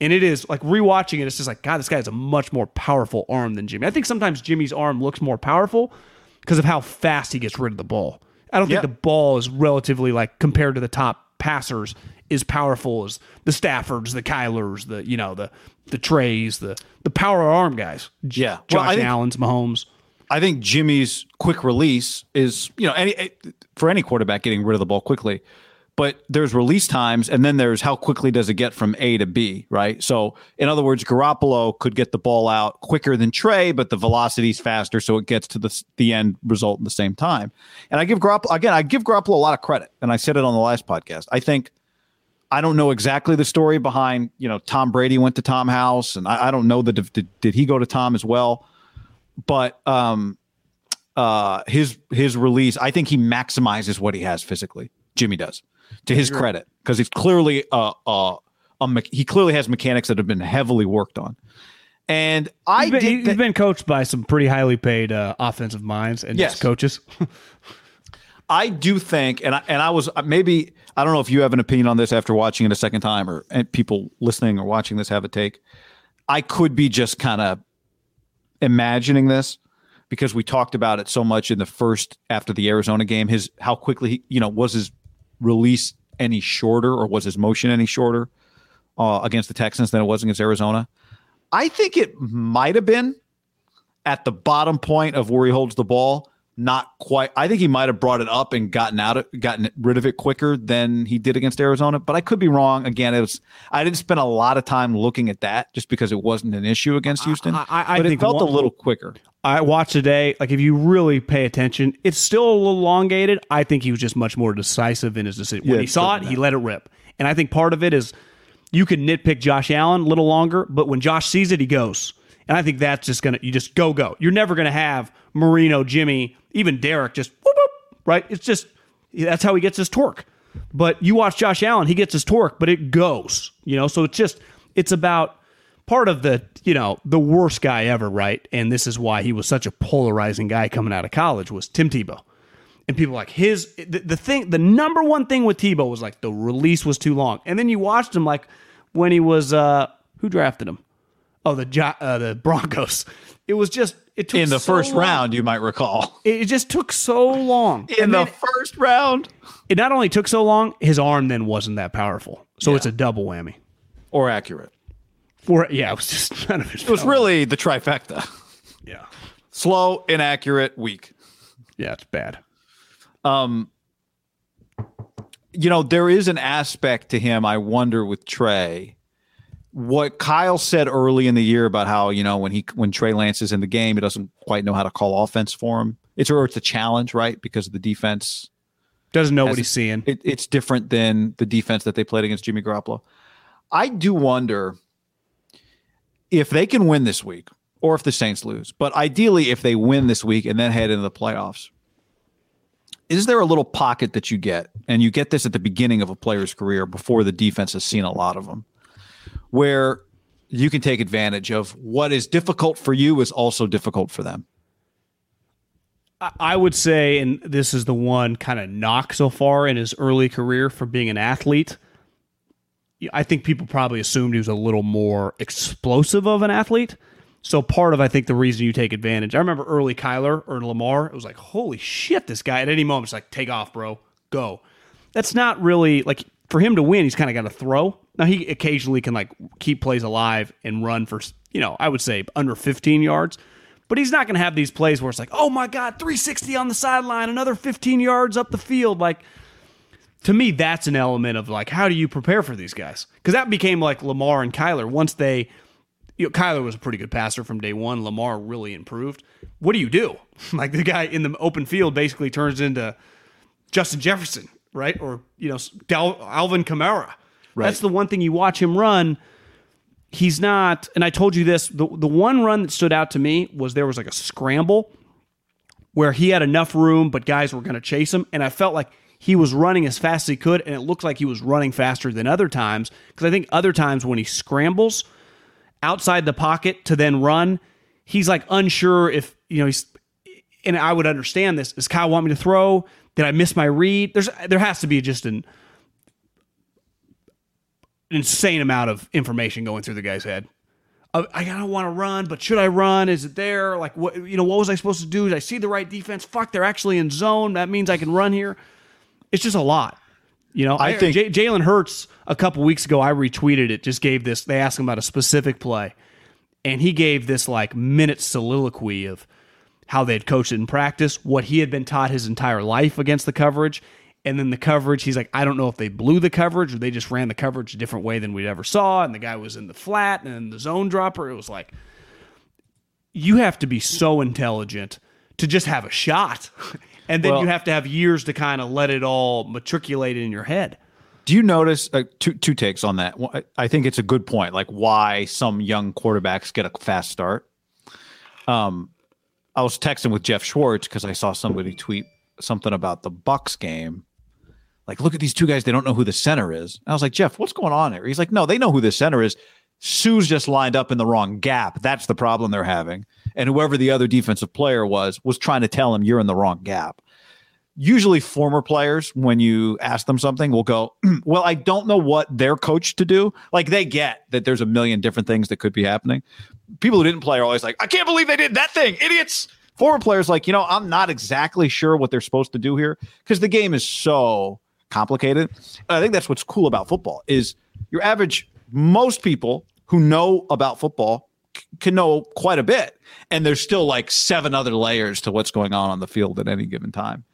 And it is like rewatching it, it's just like, God, this guy has a much more powerful arm than Jimmy. I think sometimes Jimmy's arm looks more powerful because of how fast he gets rid of the ball. I don't think the ball is relatively like compared to the top passers is powerful as the Staffords, the Kylers, the you know the the Treys, the the power arm guys. Yeah. Josh Well, I think- Allen's, Mahomes. I think Jimmy's quick release is, you know, any eh, for any quarterback getting rid of the ball quickly. But there's release times, and then there's how quickly does it get from A to B, right? So, in other words, Garoppolo could get the ball out quicker than Trey, but the velocity's faster, so it gets to the the end result in the same time. And I give Garoppolo again, I give Garoppolo a lot of credit, and I said it on the last podcast. I think I don't know exactly the story behind, you know, Tom Brady went to Tom House, and I, I don't know that did, did he go to Tom as well, but um, uh, his his release, I think he maximizes what he has physically. Jimmy does, to his credit, because he's clearly uh, uh, a me- he clearly has mechanics that have been heavily worked on. And I He's been, did he's thi- been coached by some pretty highly paid uh, offensive minds and Yes. coaches. (laughs) I do think, and I, and I was maybe I don't know if you have an opinion on this after watching it a second time, or and people listening or watching this have a take. I could be just kind of imagining this because we talked about it so much in the first after the Arizona game. His how quickly he, you know was his release any shorter or was his motion any shorter uh, against the Texans than it was against Arizona? I think it might have been at the bottom point of where he holds the ball. Not quite. I think he might have brought it up and gotten out of, gotten rid of it quicker than he did against Arizona. But I could be wrong. Again, it was. I didn't spend a lot of time looking at that just because it wasn't an issue against Houston. I- I but think it felt one- a little quicker. I watched today. Like if you really pay attention, it's still elongated. I think he was just much more decisive in his decision. Yeah, when he saw it, he let it rip. And I think part of it is you can nitpick Josh Allen a little longer, but when Josh sees it, he goes. And I think that's just gonna you just go go. You're never gonna have Marino, Jimmy, even Derek just whoop, whoop, right. It's just that's how he gets his torque. But you watch Josh Allen, he gets his torque, but it goes. You know, so it's just it's about part of the you know the worst guy ever, right? And this is why he was such a polarizing guy coming out of college was Tim Tebow. And people like his the, the thing the number one thing with Tebow was like the release was too long. And then you watched him like when he was uh who drafted him? Oh, the uh, the Broncos. It was just it took In the so first long. round, you might recall. It, it just took so long. In And the first round, it not only took so long, his arm then wasn't that powerful. So Yeah. it's a double whammy. or accurate. For yeah, it was just (laughs) none of his It was really the trifecta: yeah. slow, inaccurate, weak. Yeah, it's bad. Um you know, there is an aspect to him, I wonder, with Trey. What Kyle said early in the year about how, you know, when he when Trey Lance is in the game, he doesn't quite know how to call offense for him. It's or it's a challenge, right? Because of the defense. Doesn't know Has what he's seeing. It, it's different than the defense that they played against Jimmy Garoppolo. I do wonder if they can win this week or if the Saints lose. But ideally, if they win this week and then head into the playoffs, is there a little pocket that you get? And you get this at the beginning of a player's career before the defense has seen a lot of them, where you can take advantage of what is difficult for you is also difficult for them. I- would say, and this is the one kind of knock so far in his early career for being an athlete. I think people probably assumed he was a little more explosive of an athlete. So part of I think the reason you take advantage. I remember early Kyler or Lamar. It was like, holy shit, this guy at any moment it's like, take off, bro, go. that's not really like for him to win. He's kind of got to throw. Now he occasionally can like keep plays alive and run for you know I would say under 15 yards, but he's not going to have these plays where it's like oh my god 360 on the sideline, another 15 yards up the field. Like to me, that's an element of like how do you prepare for these guys? Because that became like Lamar and Kyler once they. You know, Kyler was a pretty good passer from day one. Lamar really improved. What do you do? (laughs) like the guy in the open field basically turns into Justin Jefferson, right? Or you know, Dal- Alvin Kamara. Right. That's the one thing you watch him run. He's not, and I told you this. The the one run that stood out to me was there was like a scramble where he had enough room, but guys were going to chase him, and I felt like he was running as fast as he could, and it looked like he was running faster than other times. Because I think other times when he scrambles outside the pocket to then run, he's like unsure if you know he's. And I would understand this. Does Kyle want me to throw? Did I miss my read? There's there has to be just an insane amount of information going through the guy's head. I don't want to run, but should I run? Is it there? Like what? You know, what was I supposed to do? Did I see the right defense? Fuck, they're actually in zone. That means I can run here. It's just a lot. You know, I think- J- Jalen Hurts a couple weeks ago, I retweeted it. Just gave this. They asked him about a specific play, and he gave this like minute soliloquy of how they had coached it in practice, what he had been taught his entire life against the coverage, and then the coverage. He's like, I don't know if they blew the coverage or they just ran the coverage a different way than we'd ever saw, and the guy was in the flat and then the zone dropper. It was like you have to be so intelligent to just have a shot. (laughs) And then Well- you have to have years to kind of let it all matriculate in your head. Do you notice uh, two two takes on that? I- I think it's a good point, like why some young quarterbacks get a fast start. Um, I was texting with Jeff Schwartz because I saw somebody tweet something about the Bucs game. Like, look at these two guys; they don't know who the center is. And I was like, Jeff, what's going on here? He's like, No, they know who the center is. Suh's just lined up in the wrong gap. That's the problem they're having. And whoever the other defensive player was was trying to tell him you're in the wrong gap usually former players when you ask them something will go (clears throat) well i don't know what they're coached to do like they get that there's a million different things that could be happening people who didn't play are always like i can't believe they did that thing idiots former players like you know i'm not exactly sure what they're supposed to do here because the game is so complicated i think that's what's cool about football is your average most people who know about football c- can know quite a bit and there's still like seven other layers to what's going on on the field at any given time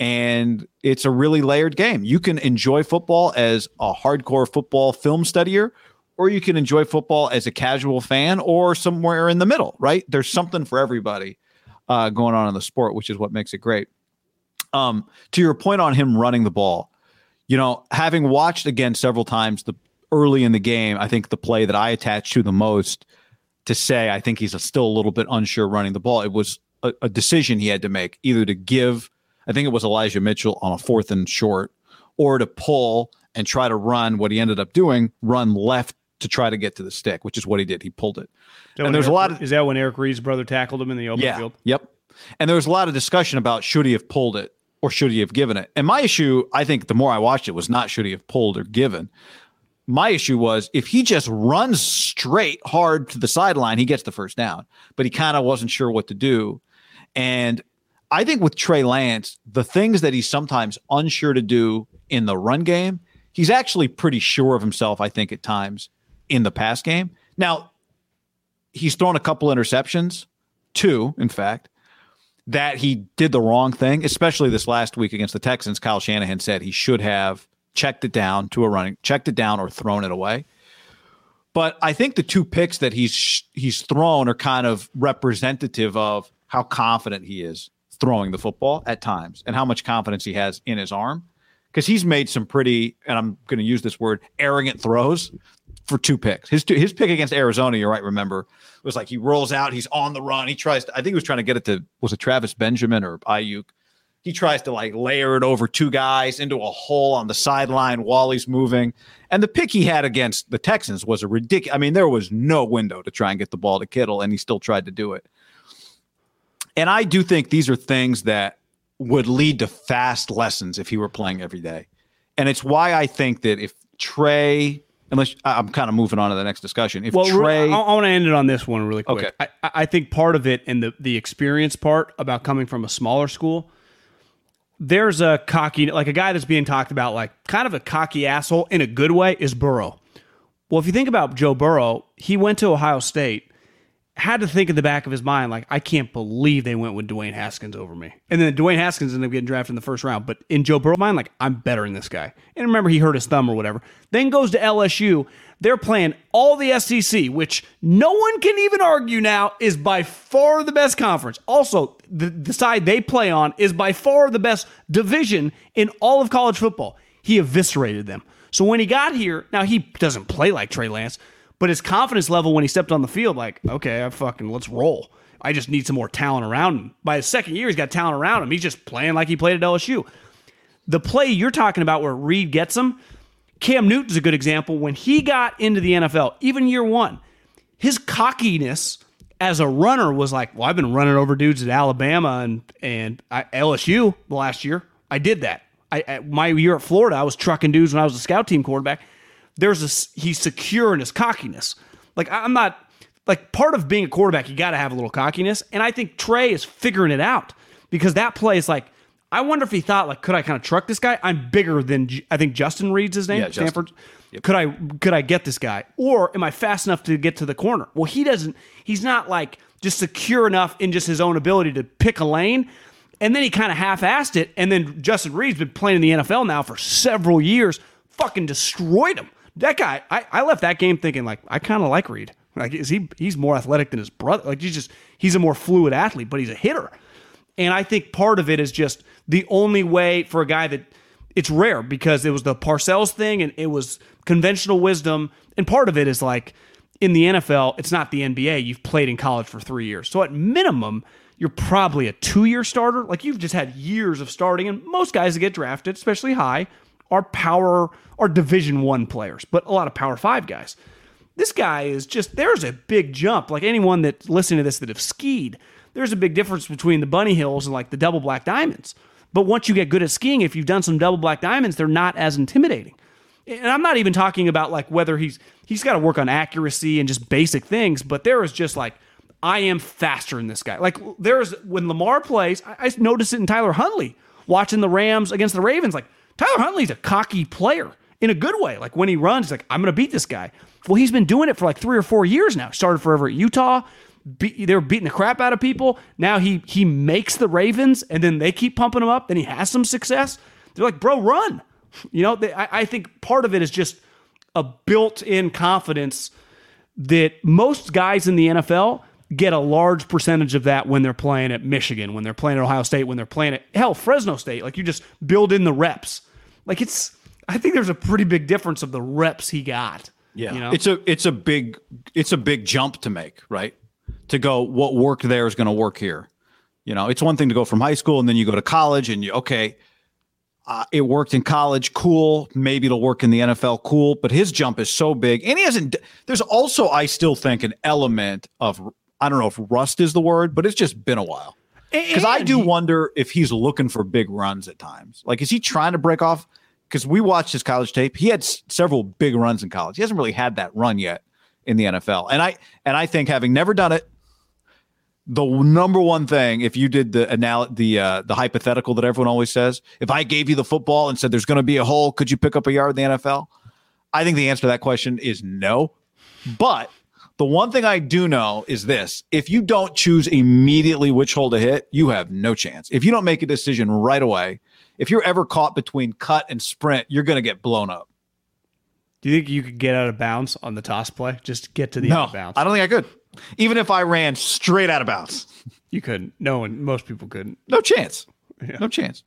and it's a really layered game. You can enjoy football as a hardcore football film studier, or you can enjoy football as a casual fan, or somewhere in the middle. Right? There's something for everybody uh, going on in the sport, which is what makes it great. Um, to your point on him running the ball, you know, having watched again several times the early in the game, I think the play that I attached to the most to say I think he's still a little bit unsure running the ball. It was a, a decision he had to make, either to give I think it was Elijah Mitchell on a fourth and short, or to pull and try to run what he ended up doing, run left to try to get to the stick, which is what he did. He pulled it. And there's a lot of Is that when Eric Reid's brother tackled him in the open yeah, field? yep. And there was a lot of discussion about should he have pulled it or should he have given it. And my issue, I think, the more I watched it, was not should he have pulled or given. My issue was if he just runs straight hard to the sideline, he gets the first down. But he kind of wasn't sure what to do. And I think with Trey Lance, the things that he's sometimes unsure to do in the run game, he's actually pretty sure of himself, I think, at times in the pass game. Now, he's thrown a couple interceptions, two, in fact, that he did the wrong thing, especially this last week against the Texans. Kyle Shanahan said he should have checked it down to a running, checked it down or thrown it away. But I think the two picks that he's he's thrown are kind of representative of how confident he is throwing the football at times and how much confidence he has in his arm because he's made some pretty and I'm going to use this word arrogant throws for two picks. His two, his pick against Arizona, you're right. Remember, was like he rolls out, he's on the run. He tries to. I think he was trying to get it to was it Travis Benjamin or Aiyuk. He tries to like layer it over two guys into a hole on the sideline while he's moving. And the pick he had against the Texans was a ridiculous. I mean, there was no window to try and get the ball to Kittle, and he still tried to do it. And I do think these are things that would lead to fast lessons if he were playing every day. And it's why I think that if Trey, unless I'm kind of moving on to the next discussion, if Well, Trey, I, I want to end it on this one really quick. Okay. I, I I think part of it and the the experience part about coming from a smaller school, there's a cocky, like a guy that's being talked about, like kind of a cocky asshole in a good way, is Burrow. Well, if you think about Joe Burrow, he went to Ohio State had to think in the back of his mind, like, I can't believe they went with Dwayne Haskins over me. And then Dwayne Haskins ended up getting drafted in the first round. But in Joe Burrow's mind, like, I'm better than this guy. And remember, he hurt his thumb or whatever. Then goes to LSU. They're playing all the SEC, which no one can even argue now is by far the best conference. Also, the, the side they play on is by far the best division in all of college football. He eviscerated them. So when he got here, now he doesn't play like Trey Lance, but his confidence level when he stepped on the field, like, okay, I fucking let's roll. I just need some more talent around him. By his second year, he's got talent around him. He's just playing like he played at LSU. The play you're talking about where Reid gets him, Cam Newton's a good example. When he got into the NFL, even year one, his cockiness as a runner was like, well, I've been running over dudes at Alabama and and LSU the last year. I did that. I, my year at Florida, I was trucking dudes when I was a scout team quarterback there's a he's secure in his cockiness. Like I'm not like part of being a quarterback, you got to have a little cockiness, and I think Trey is figuring it out because that play is like. I wonder if he thought like, could I kind of truck this guy? I'm bigger than I think Justin Reid's his name. Yeah, Stanford. Yep. Could I could I get this guy, or am I fast enough to get to the corner? Well, he doesn't. He's not like just secure enough in just his own ability to pick a lane. And then he kind of half-assed it. And then Justin Reid's been playing in the NFL now for several years. Fucking destroyed him that guy, I, I left that game thinking like I kind of like Reid. Like is he he's more athletic than his brother. Like he's just he's a more fluid athlete, but he's a hitter. And I think part of it is just the only way for a guy that it's rare because it was the Parcells thing and it was conventional wisdom. And part of it is like in the NFL, it's not the NBA. You've played in college for three years. So at minimum, you're probably a two year starter. Like you've just had years of starting. And most guys that get drafted, especially high, are power are division one players, but a lot of power five guys. This guy is just there's a big jump. Like anyone that's listening to this that have skied, there's a big difference between the bunny hills and like the double black diamonds. But once you get good at skiing, if you've done some double black diamonds, they're not as intimidating. And I'm not even talking about like whether he's he's got to work on accuracy and just basic things, but there is just like I am faster than this guy. Like there's when Lamar plays, I, I noticed it in Tyler Huntley watching the Rams against the Ravens. Like Tyler Huntley's a cocky player in a good way. Like when he runs, he's like, I'm going to beat this guy. Well, he's been doing it for like three or four years now. Started forever at Utah. Be, they were beating the crap out of people. Now he he makes the Ravens, and then they keep pumping him up. Then he has some success. They're like, bro, run. (laughs) You know, they, I, I think part of it is just a built-in confidence that most guys in the NFL get a large percentage of that when they're playing at Michigan, when they're playing at Ohio State, when they're playing at hell Fresno State. Like you just build in the reps. Like it's I think there's a pretty big difference of the reps he got. Yeah. You know? It's a it's a big it's a big jump to make, right? To go what worked there is going to work here. You know, it's one thing to go from high school and then you go to college and you okay, uh, it worked in college, cool. Maybe it'll work in the NFL, cool. But his jump is so big, and he hasn't. There's also, I still think, an element of I don't know if rust is the word, but it's just been a while. Because I do he, wonder if he's looking for big runs at times. Like, is he trying to break off? Because we watched his college tape. He had s- several big runs in college. He hasn't really had that run yet in the NFL. And I and I think having never done it, the number one thing, if you did the anal- the uh, the hypothetical that everyone always says, if I gave you the football and said there's going to be a hole, could you pick up a yard in the NFL? I think the answer to that question is no. But the one thing I do know is this if you don't choose immediately which hole to hit, you have no chance. If you don't make a decision right away, if you're ever caught between cut and sprint, you're going to get blown up. Do you think you could get out of bounds on the toss play? Just get to the no, out of bounds. I don't think I could. Even if I ran straight out of bounds. You couldn't. No one, most people couldn't. No chance. Yeah. No chance.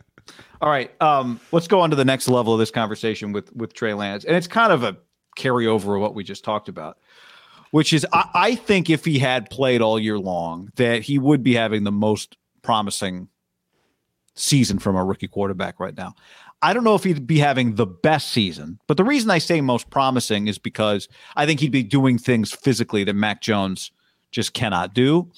All right. Um, let's go on to the next level of this conversation with with Trey Lance. And it's kind of a carryover of what we just talked about, which is I, I think if he had played all year long, that he would be having the most promising season from a rookie quarterback right now. I don't know if he'd be having the best season, but the reason I say most promising is because I think he'd be doing things physically that Mac Jones just cannot do.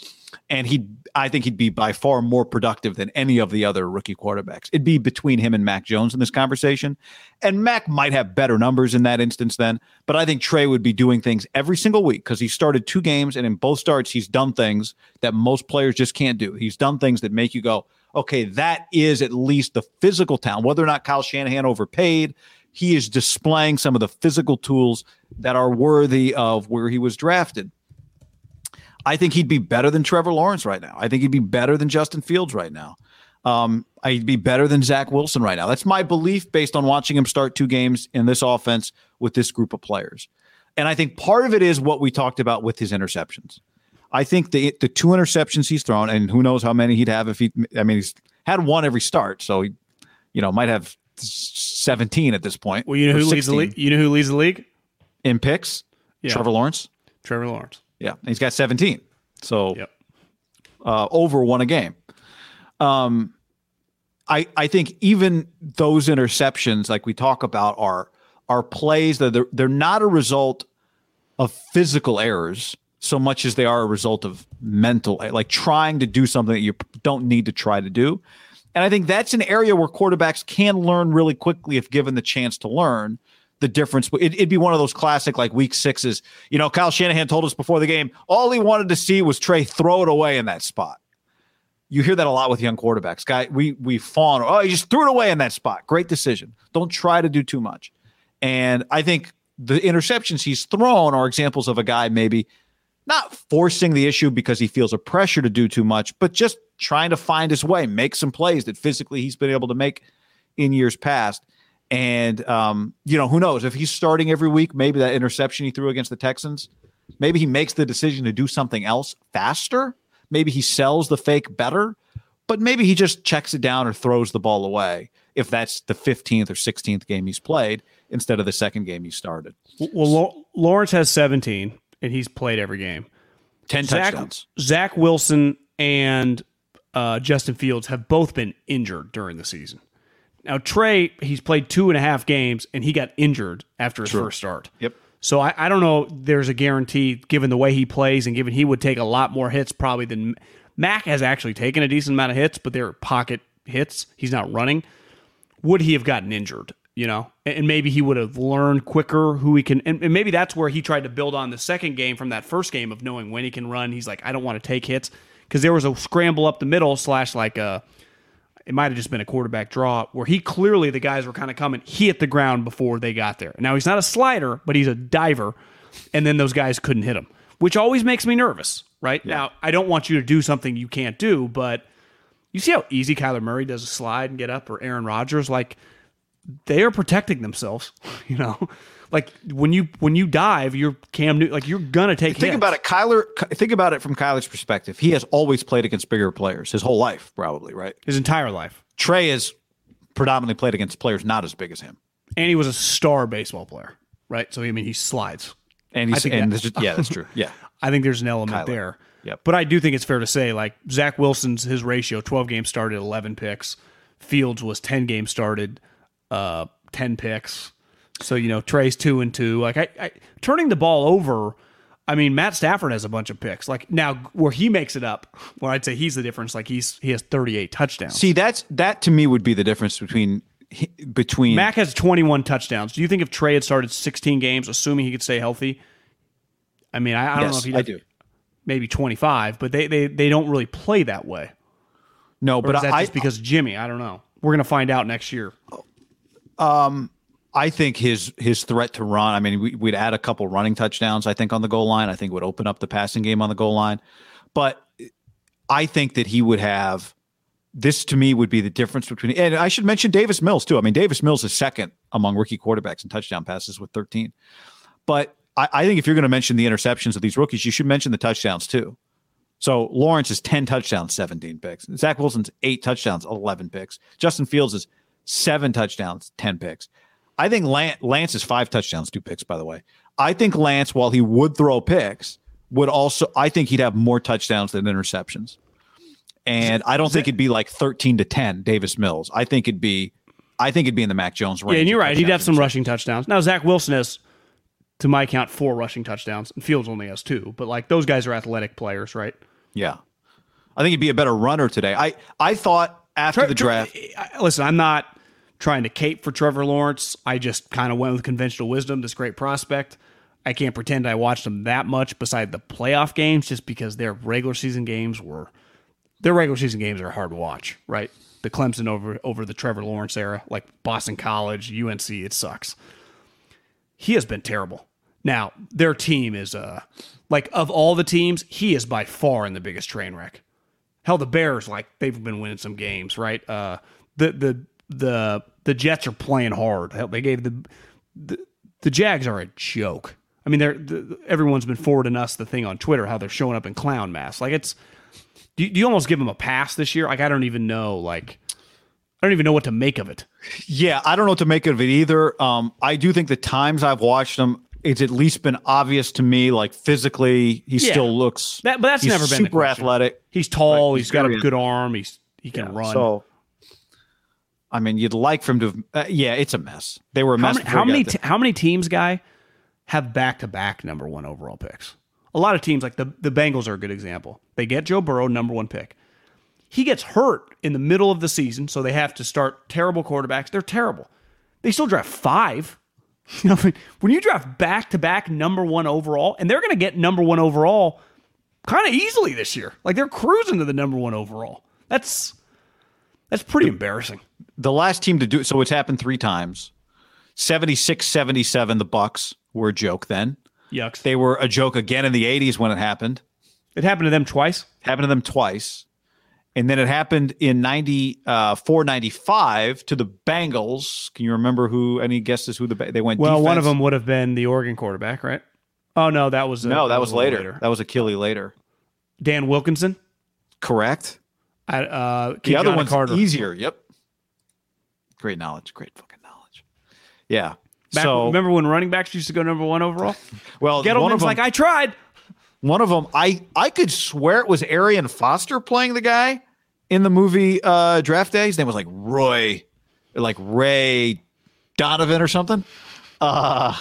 And he I think he'd be by far more productive than any of the other rookie quarterbacks. It'd be between him and Mac Jones in this conversation. And Mac might have better numbers in that instance then, but I think Trey would be doing things every single week because he started two games and in both starts he's done things that most players just can't do. He's done things that make you go, okay, that is at least the physical talent. Whether or not Kyle Shanahan overpaid, he is displaying some of the physical tools that are worthy of where he was drafted. I think he'd be better than Trevor Lawrence right now. I think he'd be better than Justin Fields right now. Um, I'd be better than Zach Wilson right now. That's my belief based on watching him start two games in this offense with this group of players. And I think part of it is what we talked about with his interceptions. I think the the two interceptions he's thrown, and who knows how many he'd have if he. I mean, he's had one every start, so he, you know, might have seventeen at this point. Well, you know who leads the league. You know who leads the league in picks. Yeah. Trevor Lawrence. Trevor Lawrence. Yeah, he's got seventeen. So, yep. uh, over one a game. Um, I I think even those interceptions, like we talk about, are are plays that they're they're not a result of physical errors so much as they are a result of mental, like trying to do something that you don't need to try to do. And I think that's an area where quarterbacks can learn really quickly if given the chance to learn the difference. It, would be one of those classic like week sixes. You know, Kyle Shanahan told us before the game, all he wanted to see was Trey throw it away in that spot. You hear that a lot with young quarterbacks. Guy, we we fawn. Oh, he just threw it away in that spot. Great decision. Don't try to do too much. And I think the interceptions he's thrown are examples of a guy maybe not forcing the issue because he feels a pressure to do too much, but just trying to find his way, make some plays that physically he's been able to make in years past. And um, you know, who knows if he's starting every week, maybe that interception he threw against the Texans, maybe he makes the decision to do something else faster. Maybe he sells the fake better, but maybe he just checks it down or throws the ball away if that's the 15th or 16th game he's played instead of the second game he started. Well, Lawrence has 17 and he's played every game. 10 Zach, touchdowns. Zach Wilson and uh, Justin Fields have both been injured during the season. Now, Trey, he's played two and a half games and he got injured after his True. first start. Yep. So I, I don't know. There's a guarantee, given the way he plays and given he would take a lot more hits probably than Mac has actually taken a decent amount of hits, but they're pocket hits. He's not running. Would he have gotten injured? You know, and maybe he would have learned quicker who he can. And maybe that's where he tried to build on the second game from that first game of knowing when he can run. He's like, I don't want to take hits because there was a scramble up the middle slash like a. It might have just been a quarterback draw where he clearly the guys were kind of coming. He hit the ground before they got there. Now he's not a slider, but he's a diver, and then those guys couldn't hit him, which always makes me nervous. Right yeah. now, I don't want you to do something you can't do, but you see how easy Kyler Murray does a slide and get up, or Aaron Rodgers like they are protecting themselves. (laughs) You know, like when you when you dive, you're Cam Newton. Like you're gonna take. Think hits. about it, Kyler. Think about it from Kyler's perspective. He has always played against bigger players his whole life, probably right. His entire life. Trey has predominantly played against players not as big as him, and he was a star baseball player, right? So I mean, he slides. And he's and that, yeah, that's true. Yeah, (laughs) I think there's an element Kyler. there. Yep. But I do think it's fair to say, like Zach Wilson's his ratio, 12 games started, 11 picks. Fields was 10 games started, uh, 10 picks. So, you know, Trey's two and two. Like, I, I, turning the ball over, I mean, Matt Stafford has a bunch of picks. Like, now where he makes it up, where I'd say he's the difference, like, he's he has 38 touchdowns. See, that's that to me would be the difference between between Mac has 21 touchdowns. Do you think if Trey had started 16 games, assuming he could stay healthy? I mean, I, I don't yes, know if he I do. Maybe 25, but they, they they don't really play that way. No, or but is that I, just because Jimmy. I don't know. We're gonna find out next year. Um, I think his his threat to run. I mean, we, would add a couple running touchdowns. I think on the goal line. I think would open up the passing game on the goal line. But I think that he would have. This to me would be the difference between. And I should mention Davis Mills too. I mean, Davis Mills is second among rookie quarterbacks in touchdown passes with 13. But I, I think if you're going to mention the interceptions of these rookies, you should mention the touchdowns too. So Lawrence is 10 touchdowns, 17 picks. Zach Wilson's eight touchdowns, 11 picks. Justin Fields is seven touchdowns, 10 picks. I think Lance, Lance is five touchdowns, two picks, by the way. I think Lance, while he would throw picks, would also, I think he'd have more touchdowns than interceptions. And I don't think it'd be like 13 to 10, Davis Mills. I think it'd be, I think it'd be in the Mac Jones range. Yeah, and you're right. He'd have some rushing touchdowns. Now, Zach Wilson has, to my count, four rushing touchdowns, and Fields only has two. But like those guys are athletic players, right? Yeah. I think he'd be a better runner today. I, I thought after the draft. Listen, I'm not trying to cape for Trevor Lawrence. I just kind of went with conventional wisdom, this great prospect. I can't pretend I watched him that much beside the playoff games just because their regular season games were their regular season games are hard to watch, right? The Clemson over over the Trevor Lawrence era, like Boston College, UNC, it sucks. He has been terrible. Now, their team is uh like of all the teams, he is by far in the biggest train wreck. Hell, the Bears, like they've been winning some games, right? Uh the the the the Jets are playing hard. They gave the the, the Jags are a joke. I mean, they're the, everyone's been forwarding us the thing on Twitter how they're showing up in clown masks. Like it's, do you, do you almost give them a pass this year? Like I don't even know. Like I don't even know what to make of it. Yeah, I don't know what to make of it either. Um, I do think the times I've watched them, it's at least been obvious to me. Like physically, he Yeah. still looks. That, but that's he's never been super athletic. He's tall. Right, he's he's got a good arm. He's he can Yeah, run. So, I mean, you'd like for him to. Have, uh, yeah, it's a mess. They were a how mess. many how many, te- how many teams, guy, have back to back number one overall picks? A lot of teams, like the the Bengals, are a good example. They get Joe Burrow, number one pick. He gets hurt in the middle of the season, so they have to start terrible quarterbacks. They're terrible. They still draft five. (laughs) You know, when you draft back to back number one overall, and they're going to get number one overall kind of easily this year. Like they're cruising to the number one overall. That's that's pretty embarrassing. The last team to do so it's happened three times 76 77 the bucs were a joke then Yucks. they were a joke again in the 80s when it happened it happened to them twice. happened to them twice and then it happened in 94 95 to the bengals can you remember who any guesses who the they went Well, one of them would have been the Oregon quarterback, right? Oh no, that was uh, no that was a little later. that was achilles later Dan Wilkinson. correct I, uh, the other one's Carter. easier yep great knowledge great fucking knowledge yeah Back, so remember when running backs used to go number one overall? (laughs) well one of Gettleman's them, like, I tried. One of them, I I could swear it was Arian Foster playing the guy in the movie uh, Draft Day. His name was like Roy, like Ray Donovan or something. Uh,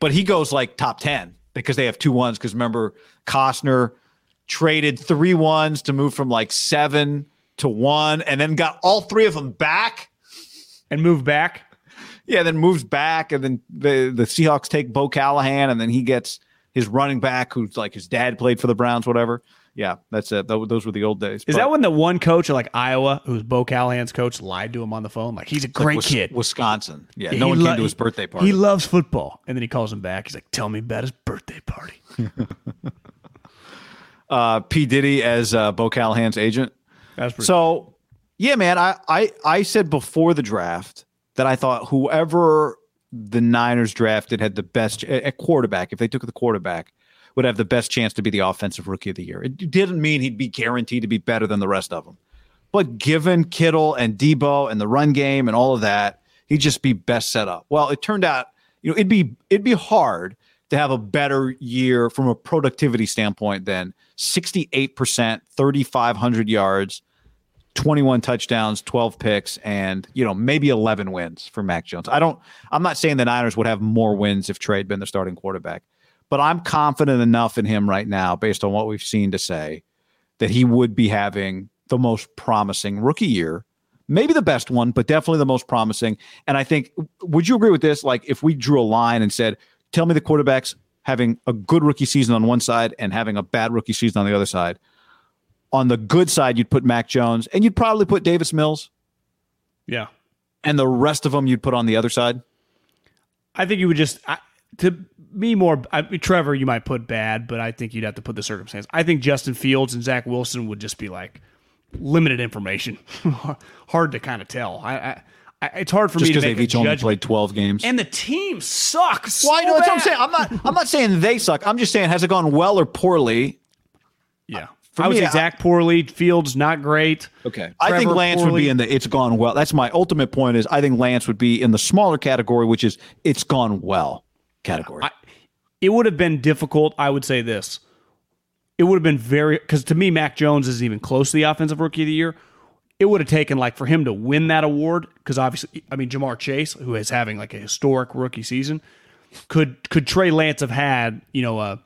but he goes like top ten because they have two ones. Because remember, Costner traded three ones to move from like seven to one, and then got all three of them back. And move back. Yeah, then moves back, and then the the Seahawks take Bo Callahan, and then he gets his running back, who's like his dad played for the Browns, whatever. Yeah, that's it. Tho- Those were the old days. Is But that when the one coach like Iowa, who's Bo Callahan's coach, lied to him on the phone? Like he's a it's like great kid. Wisconsin? Yeah, He no one lo- came to his birthday party. He loves football, and then he calls him back. He's like, "Tell me about his birthday party." (laughs) uh, P Diddy as uh, Bo Callahan's agent. That's pretty. So, yeah, man, I, I I said before the draft that I thought whoever the Niners drafted had the best at quarterback. If they took the quarterback, would have the best chance to be the offensive rookie of the year. It didn't mean he'd be guaranteed to be better than the rest of them, but given Kittle and Deebo and the run game and all of that, he'd just be best set up. Well, it turned out, you know, it'd be it'd be hard to have a better year from a productivity standpoint than 68%, 3,500 yards, 21 touchdowns, 12 picks, and you know maybe 11 wins for Mac Jones. I don't. I'm not saying the Niners would have more wins if Trey had been the starting quarterback, but I'm confident enough in him right now, based on what we've seen, to say that he would be having the most promising rookie year. Maybe the best one, but definitely the most promising. And I think, would you agree with this? Like, if we drew a line and said, "Tell me the quarterbacks having a good rookie season on one side and having a bad rookie season on the other side." On the good side, you'd put Mac Jones, and you'd probably put Davis Mills, yeah, and the rest of them you'd put on the other side. I think you would just I, to me more. I, Trevor, you might put bad, but I think you'd have to put the circumstance. I think Justin Fields and Zach Wilson would just be like limited information, (laughs) hard to kind of tell. I, I, I it's hard for Just me to because make they've a each only played twelve games. And the team sucks. Why? No, that's what I'm saying. I'm not. I'm not saying they suck. I'm just saying has it gone well or poorly? Yeah, For I would me, say I- Zach poorly. Fields not great. Okay. I think Trevor Lance would be in the it's gone well. That's my ultimate point is I think Lance would be in the smaller category, which is it's gone well category. it would have been difficult. I would say this. It would have been very because to me, Mac Jones isn't even close to the offensive rookie of the year. It would have taken like for him to win that award because obviously, I mean, Ja'Marr Chase, who is having like a historic rookie season, could could Trey Lance have had you know uh,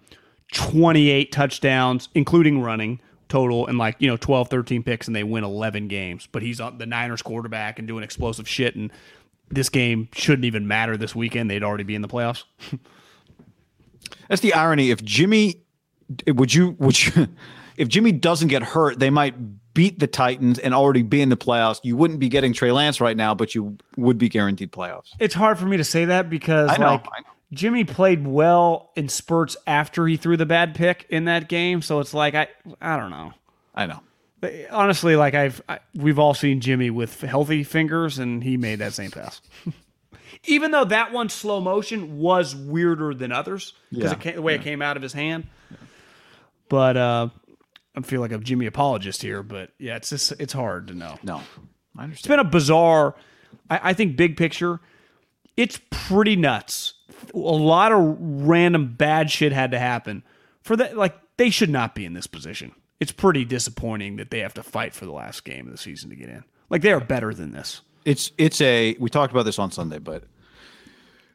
28 touchdowns, including running total, and like you know 12, 13 picks, and they win 11 games. But he's on the Niners quarterback and doing explosive shit, and this game shouldn't even matter this weekend. They'd already be in the playoffs. (laughs) That's the irony. If Jimmy, would you, would you, (laughs) if Jimmy doesn't get hurt, they might beat the Titans and already be in the playoffs. You wouldn't be getting Trey Lance right now, but you would be guaranteed playoffs. It's hard for me to say that because I know, like I know. Jimmy played well in spurts after he threw the bad pick in that game, so it's like I I don't know. I know. But honestly, like I've I, we've all seen Jimmy with healthy fingers, and he made that same pass. (laughs) Even though that one slow motion was weirder than others because Yeah. the way it came out of his hand. But uh, I feel like a Jimmy apologist here, but yeah, it's just it's hard to know. No, I It's understand. been a bizarre. I, I think big picture, it's pretty nuts. A lot of random bad shit had to happen for that. Like they should not be in this position. It's pretty disappointing that they have to fight for the last game of the season to get in. Like they are better than this. it's it's a we talked about this on Sunday, but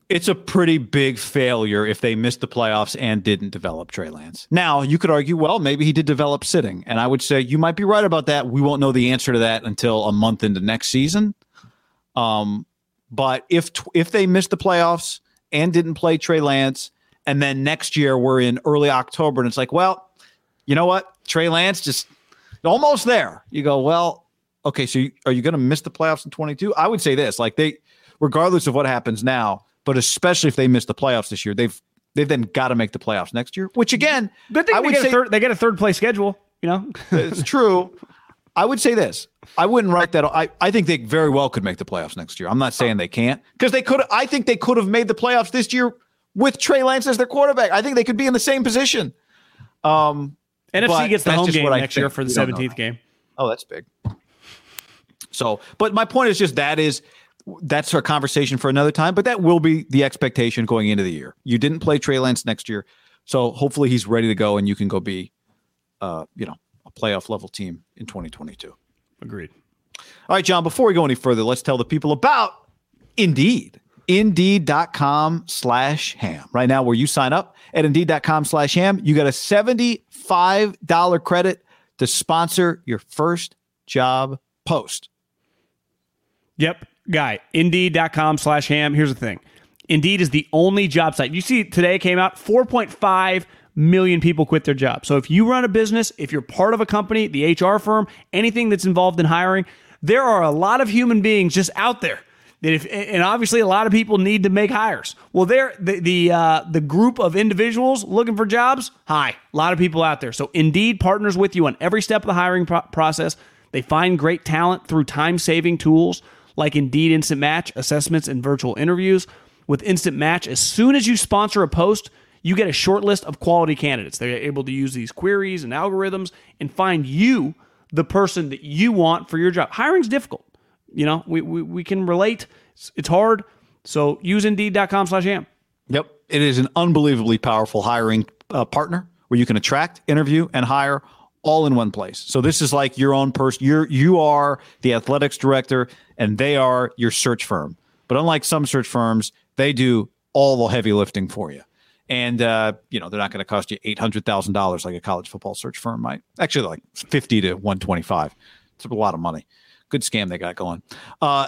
it's a pretty big failure if they missed the playoffs and didn't develop Trey Lance. Now you could argue, well, maybe he did develop sitting, and I would say you might be right about that. We won't know the answer to that until a month into next season. Um, but if if they missed the playoffs and didn't play Trey Lance, and then next year we're in early October, and it's like, well, you know what, Trey Lance just almost there. You go, well, okay, so you, are you going to miss the playoffs in 22? I would say this, like they, regardless of what happens now, but especially if they miss the playoffs this year, they've they've then got to make the playoffs next year. Which again, Good thing I they would get say a third. They get a third place schedule. You know, it's true. (laughs) I would say this. I wouldn't write that. I, I think they very well could make the playoffs next year. I'm not saying they can't because they could. I think they could have made the playoffs this year with Trey Lance as their quarterback. I think they could be in the same position. Um, NFC gets the home game what I next year for the We seventeenth game. Oh, that's big. So, but my point is just that is that's a conversation for another time. But that will be the expectation going into the year. You didn't play Trey Lance next year, so hopefully he's ready to go and you can go be, uh, you know, a playoff level team in 2022. Agreed. All right, John, before we go any further, let's tell the people about Indeed. Indeed.com slash ham. Right now, where you sign up at Indeed.com slash ham, you get a $75 credit to sponsor your first job post. Yep, guy. Indeed.com slash ham. Here's the thing. Indeed is the only job site. You see, today came out 4.5 million people quit their job. So if you run a business, if you're part of a company, the HR firm, anything that's involved in hiring, there are a lot of human beings just out there. That if, and obviously a lot of people need to make hires. Well, there the the uh, the group of individuals looking for jobs, hi, a lot of people out there. So Indeed partners with you on every step of the hiring pro- process. They find great talent through time saving tools like Indeed Instant Match, assessments, and virtual interviews. With Instant Match, as soon as you sponsor a post, you get a short list of quality candidates. They're able to use these queries and algorithms and find you the person that you want for your job. Hiring's difficult. You know, we, we, we can relate. It's, it's hard. So use indeed.com slash am. Yep. It is an unbelievably powerful hiring uh, partner where you can attract, interview, and hire all in one place. So this is like your own person. You're you are the athletics director, and they are your search firm. But unlike some search firms, they do all the heavy lifting for you. And uh, you know they're not going to cost you eight hundred thousand dollars like a college football search firm might. Actually, like fifty to one twenty five. It's a lot of money. Good scam they got going. Uh,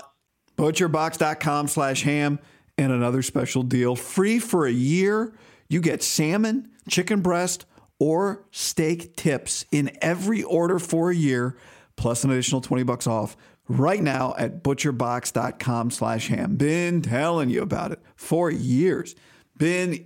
Butcherbox.com slash ham and another special deal. Free for a year. You get salmon, chicken breast, or steak tips in every order for a year, plus an additional 20 bucks off right now at butcherbox.com slash ham. Been telling you about it for years. Been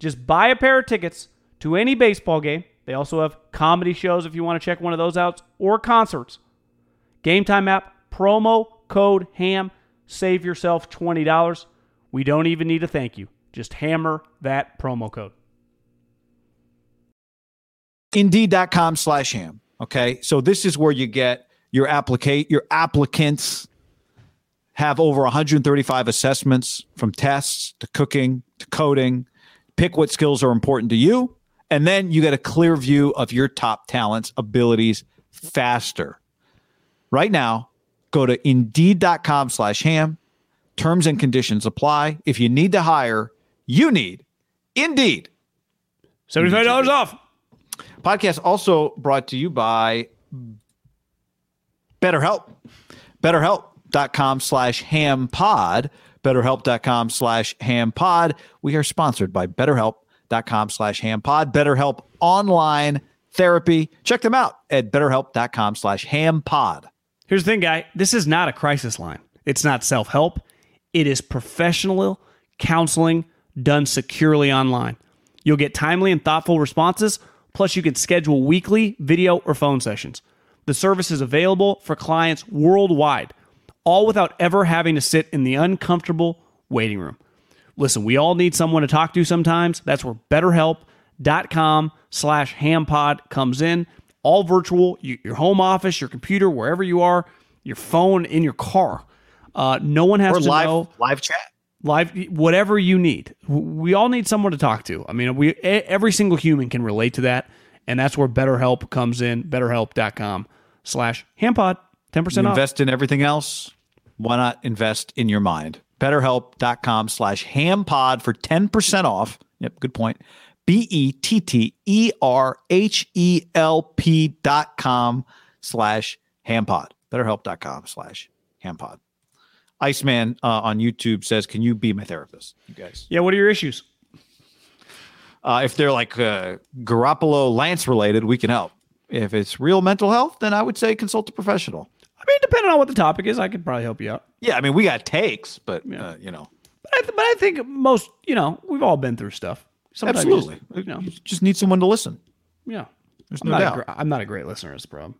Just buy a pair of tickets to any baseball game. They also have comedy shows if you want to check one of those out or concerts. Game Time app, promo code HAM, save yourself $20. We don't even need a thank you. Just hammer that promo code. Indeed.com slash ham. Okay. So this is where you get your applicate your applicants have over 135 assessments from tests to cooking to coding. Pick what skills are important to you. And then you get a clear view of your top talents, abilities faster. Right now, go to indeed.com slash ham. Terms and conditions apply. If you need to hire, you need Indeed. $75 off. Podcast also brought to you by BetterHelp. BetterHelp.com slash hampod. BetterHelp.com slash hampod. We are sponsored by BetterHelp.com slash hampod. BetterHelp online therapy. Check them out at BetterHelp.com slash hampod. Here's the thing, guy. This is not a crisis line. It's not self help. It is professional counseling done securely online. You'll get timely and thoughtful responses, plus, you can schedule weekly video or phone sessions. The service is available for clients worldwide, all without ever having to sit in the uncomfortable waiting room. Listen, we all need someone to talk to sometimes. That's where betterhelp.com slash hampod comes in. All virtual, your home office, your computer, wherever you are, your phone, in your car. Uh, no one has Or to live, know live chat. live whatever you need we all need someone to talk to i mean we every single human can relate to that and that's where betterhelp comes in betterhelp.com slash hampod 10% You off invest in everything else. Why not invest in your mind? BetterHelp.com slash hampod for 10% off. Yep, good point. B E T T E R H E L P dot com slash hampod. BetterHelp.com slash hampod. Iceman uh, on YouTube says, Can you be my therapist? You guys. yeah what are your issues Uh, if they're like uh, Garoppolo Lance related, we can help. If it's real mental health, then I would say consult a professional. I mean depending on what the topic is i could probably help you out Yeah, I mean, we got takes, but, uh, you know, but I, th- but I think most you know we've all been through stuff Sometimes you just- absolutely. you know You just need someone to listen. yeah There's I'm no doubt. gr- I'm not a great listener is the problem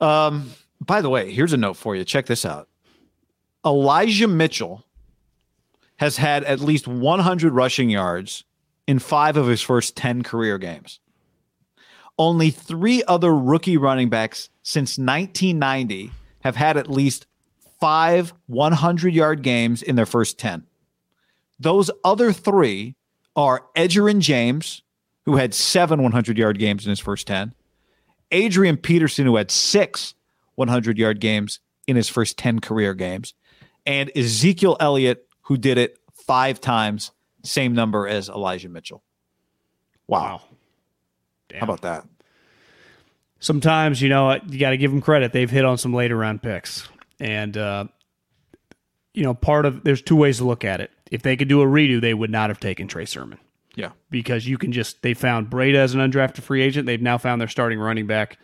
Um, by the way, here's a note for you. Check this out. Elijah Mitchell has had at least 100 rushing yards in five of his first 10 career games. Only three other rookie running backs since 1990 have had at least five 100 yard games in their first 10. Those other three are Edgerrin James, who had seven 100 yard games in his first 10, Adrian Peterson, who had six 100 yard games in his first 10 career games, and Ezekiel Elliott, who did it five times, same number as Elijah Mitchell. Wow. How about that? Sometimes you know you got to give them credit they've hit on some later round picks and uh, you know part of there's two ways to look at it if they could do a redo they would not have taken trey sermon Yeah. because you can just they found Breida as an undrafted free agent they've now found their starting running back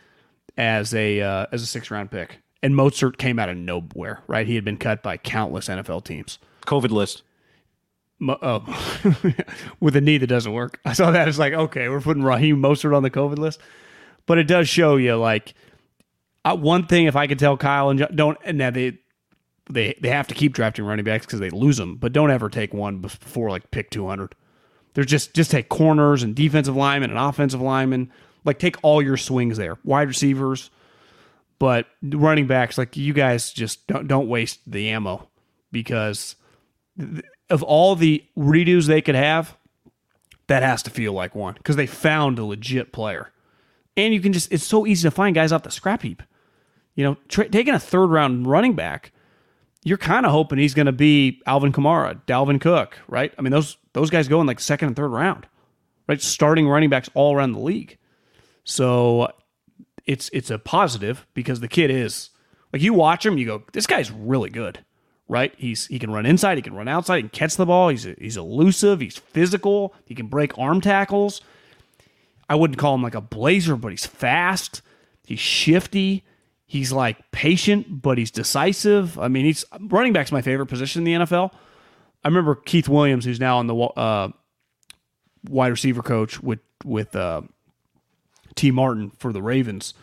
as a uh, as a six round pick and Mostert came out of nowhere right he had been cut by countless NFL teams COVID list. Mo- oh, (laughs) with a knee that doesn't work. I saw that. It's like, okay, we're putting Raheem Mostert on the COVID list. But it does show you, like, uh, one thing if I could tell Kyle and Jo- don't, and now they, they, they have to keep drafting running backs because they lose them, but don't ever take one before like pick 200. They're just, just take corners and defensive linemen and offensive linemen. Like, take all your swings there. Wide receivers, but running backs, like, you guys just don't, don't waste the ammo because of all the redos they could have, that has to feel like one because they found a legit player. And you can just, it's so easy to find guys off the scrap heap. You know, tra- taking a third round running back, you're kind of hoping he's going to be Alvin Kamara, Dalvin Cook, right? I mean, those those guys go in like second and third round, right? Starting running backs all around the league. So it's it's a positive because the kid is Like you watch him, you go, this guy's really good, right? He's he can run inside, he can run outside, he can catch the ball. He's he's elusive, he's physical, he can break arm tackles. I wouldn't call him like a blazer, but he's fast. He's shifty. He's like patient, but he's decisive. I mean, he's running back's my favorite position in the NFL. I remember Keith Williams, who's now on the uh, wide receiver coach with with uh, Tee Martin for the Ravens,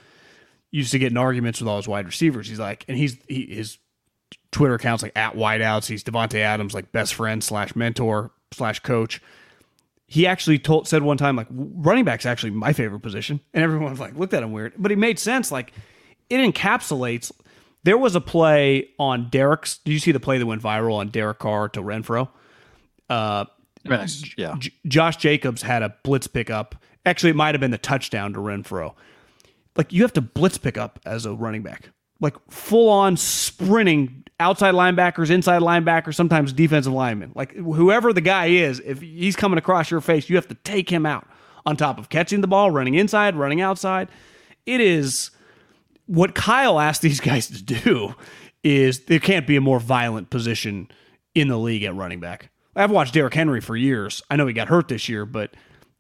used to get in arguments with all his wide receivers. He's like, and he's he, his Twitter account's like at wideouts. He's Davante Adams, like best friend slash mentor slash coach. He actually told said one time like running back's actually my favorite position, and everyone was like looked at him weird, but he made sense. Like it encapsulates. There was a play on Derek's. Did you see the play that went viral on Derek Carr to Renfrow? Uh, yeah. J- Josh Jacobs had a blitz pickup. Actually, it might have been the touchdown to Renfrow. Like you have to blitz pick up as a running back, like full on sprinting outside linebackers, inside linebackers, sometimes defensive linemen. Like whoever the guy is, if he's coming across your face, you have to take him out. On top of catching the ball, running inside, running outside, it is what Kyle asked (laughs) these guys to do. Is there can't be a more violent position in the league at running back. I've watched Derrick Henry for years. I know he got hurt this year, but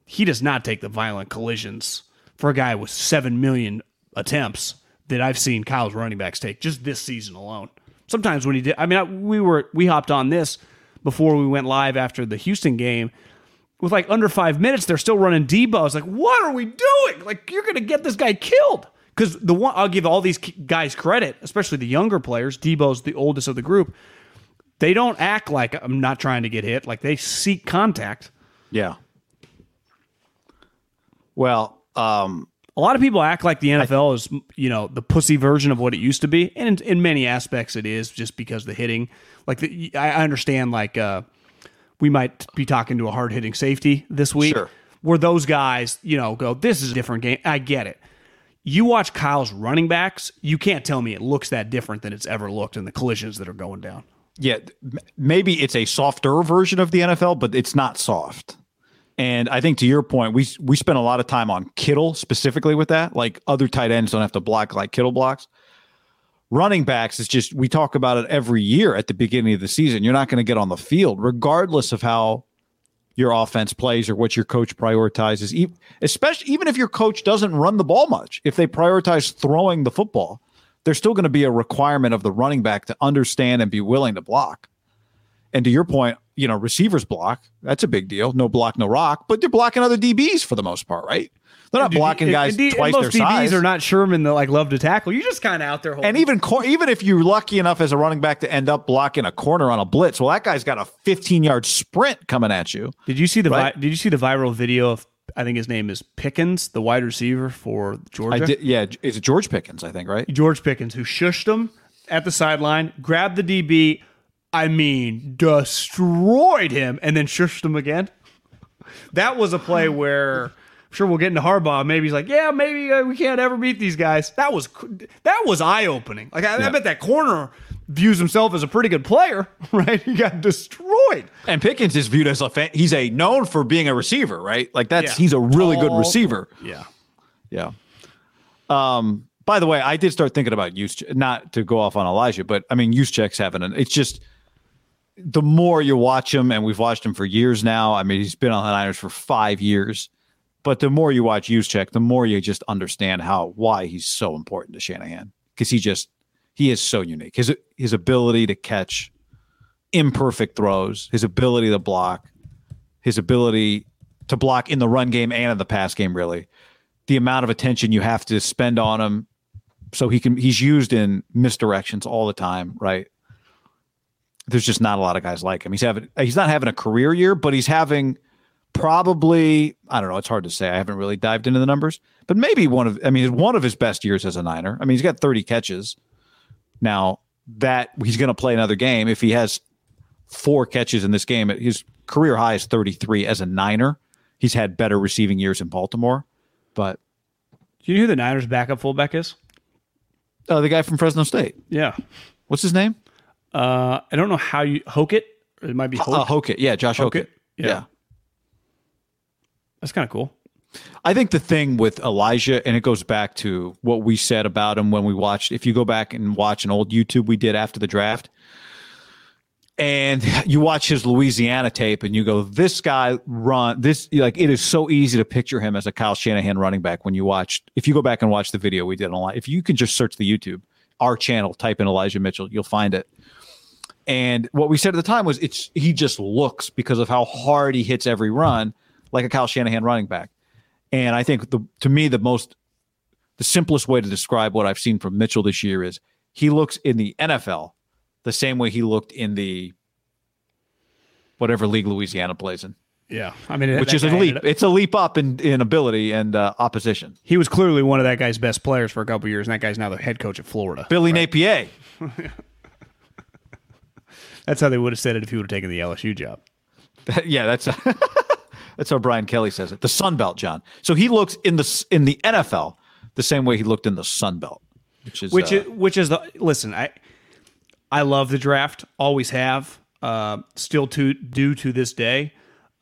he does not take the violent collisions for a guy with 7 million attempts that I've seen Kyle's running backs take just this season alone. Sometimes when he did, I mean, we were, we hopped on this before we went live after the Houston game. With like under five minutes, they're still running Deebo. I was like, what are we doing? Like, you're going to get this guy killed. Because the one, I'll give all these guys credit, especially the younger players. Deebo's the oldest of the group they don't act like I'm not trying to get hit. Like they seek contact. Yeah. Well, um, a lot of people act like the NFL is, you know, the pussy version of what it used to be, and in, in many aspects it is, just because the hitting. Like the, I understand, like uh, we might be talking to a hard hitting safety this week, Sure. where those guys, you know, go, this is a different game. I get it. You watch Kyle's running backs, you can't tell me it looks that different than it's ever looked in the collisions that are going down. yeah, maybe it's a softer version of the NFL, but it's not soft. And I think to your point, we we spent a lot of time on Kittle specifically with that. Like other tight ends don't have to block like Kittle blocks. Running backs is just we talk about it every year at the beginning of the season. You're not going to get on the field regardless of how your offense plays or what your coach prioritizes. Especially even if your coach doesn't run the ball much, if they prioritize throwing the football, there's still going to be a requirement of the running back to understand and be willing to block. And to your point, you know, receivers block. That's a big deal. No block, no rock. But they're blocking other DBs for the most part, right? They're not blocking And- guys and D- twice most their DBs size. are not Sherman that like love to tackle. You're just kind of out there. Holding. and even cor- even if you're lucky enough as a running back to end up blocking a corner on a blitz, well, that guy's got a 15 yard sprint coming at you. did you see the Right. vi- did you see the viral video of I think his name is Pickens, the wide receiver for Georgia. I did, yeah, it's George Pickens, I think, right? George Pickens, who shushed him at the sideline, grabbed the DB. I mean, destroyed him, and then shushed him again. That was a play (sighs) where I'm sure we'll get into Harbaugh. Maybe he's like, yeah, maybe uh, we can't ever beat these guys. That was that was eye opening. Like I, I bet that corner views himself as a pretty good player, (laughs) right? He got destroyed. And Pickens is viewed as a fan. He's a known for being a receiver, right? Like that's Yeah. he's a really good receiver. Yeah. Yeah. Um. By the way, I did start thinking about use not to go off on Elijah, but I mean, Juszczyk's having an. It's just the more you watch him, and we've watched him for years now. I mean, he's been on the Niners for five years, but the more you watch Juszczyk, the more you just understand how why he's so important to Shanahan because he just he is so unique. His his ability to catch imperfect throws, his ability to block, his ability to block in the run game and in the pass game, really. The amount of attention you have to spend on him so he can he's used in misdirections all the time, right? There's just not a lot of guys like him. He's having he's not having a career year, but he's having probably I don't know, it's hard to say. I haven't really dived into the numbers, but maybe one of I mean one of his best years as a Niner. I mean, he's got 30 catches. Now, that he's going to play another game if he has four catches in this game. His career high is 33 as a Niner. He's had better receiving years in Baltimore, but Do you know who the Niners' backup fullback is? uh, the guy from Fresno State, Yeah. what's his name? Uh, I don't know how you Hoke It It might be Hoke. Uh, Hokit. Yeah, Josh Hokit. Hokit? Yeah. Yeah. That's kind of cool. I think the thing with Elijah, and it goes back to what we said about him when we watched. If you go back and watch an old YouTube we did after the draft, and (laughs) you watch his Louisiana tape, and you go, "This guy run this like it is so easy to picture him as a Kyle Shanahan running back." When you watch, if you go back and watch the video we did online, if you can just search the YouTube, our channel, type in Elijah Mitchell, you'll find it. And what we said at the time was, it's he just looks because of how hard he hits every run, like a Kyle Shanahan running back. And I think the to me the most the simplest way to describe what I've seen from Mitchell this year is he looks in the NFL the same way he looked in the whatever league Louisiana plays in, Yeah, I mean, which is a leap. It's a leap up in, in ability and uh, opposition. He was clearly one of that guy's best players for a couple years, and that guy's now the head coach at Florida. Billy Napier. (laughs) That's how they would have said it if he would have taken the LSU job. yeah, that's (laughs) that's how Brian Kelly says it. The Sun Belt, John. So he looks in the in the NFL the same way he looked in the Sun Belt, which is which uh, is which is the listen i i love the draft always have uh still to do to this day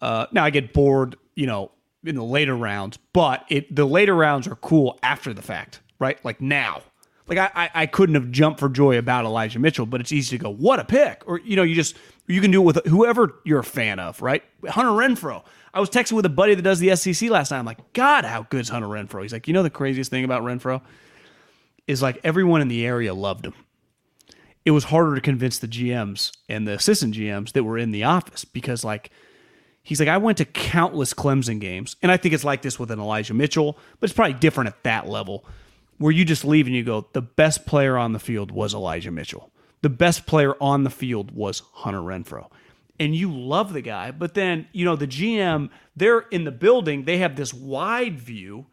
uh now i get bored you know in the later rounds but it the later rounds are cool after the fact right like now like I, I i couldn't have jumped for joy about elijah mitchell but it's easy to go what a pick or you know you just you can do it with whoever you're a fan of right hunter renfrow I was texting with a buddy that does the SEC last night. I'm like, God, how good's Hunter Renfrow? He's like, you know the craziest thing about Renfrow? is like everyone in the area loved him. It was harder to convince the GMs and the assistant GMs that were in the office because, like, he's like, I went to countless Clemson games, and I think it's like this with an Elijah Mitchell, but it's probably different at that level where you just leave and you go, the best player on the field was Elijah Mitchell. The best player on the field was Hunter Renfrow. And you love the guy, but then, you know, the GM, they're in the building, they have this wide view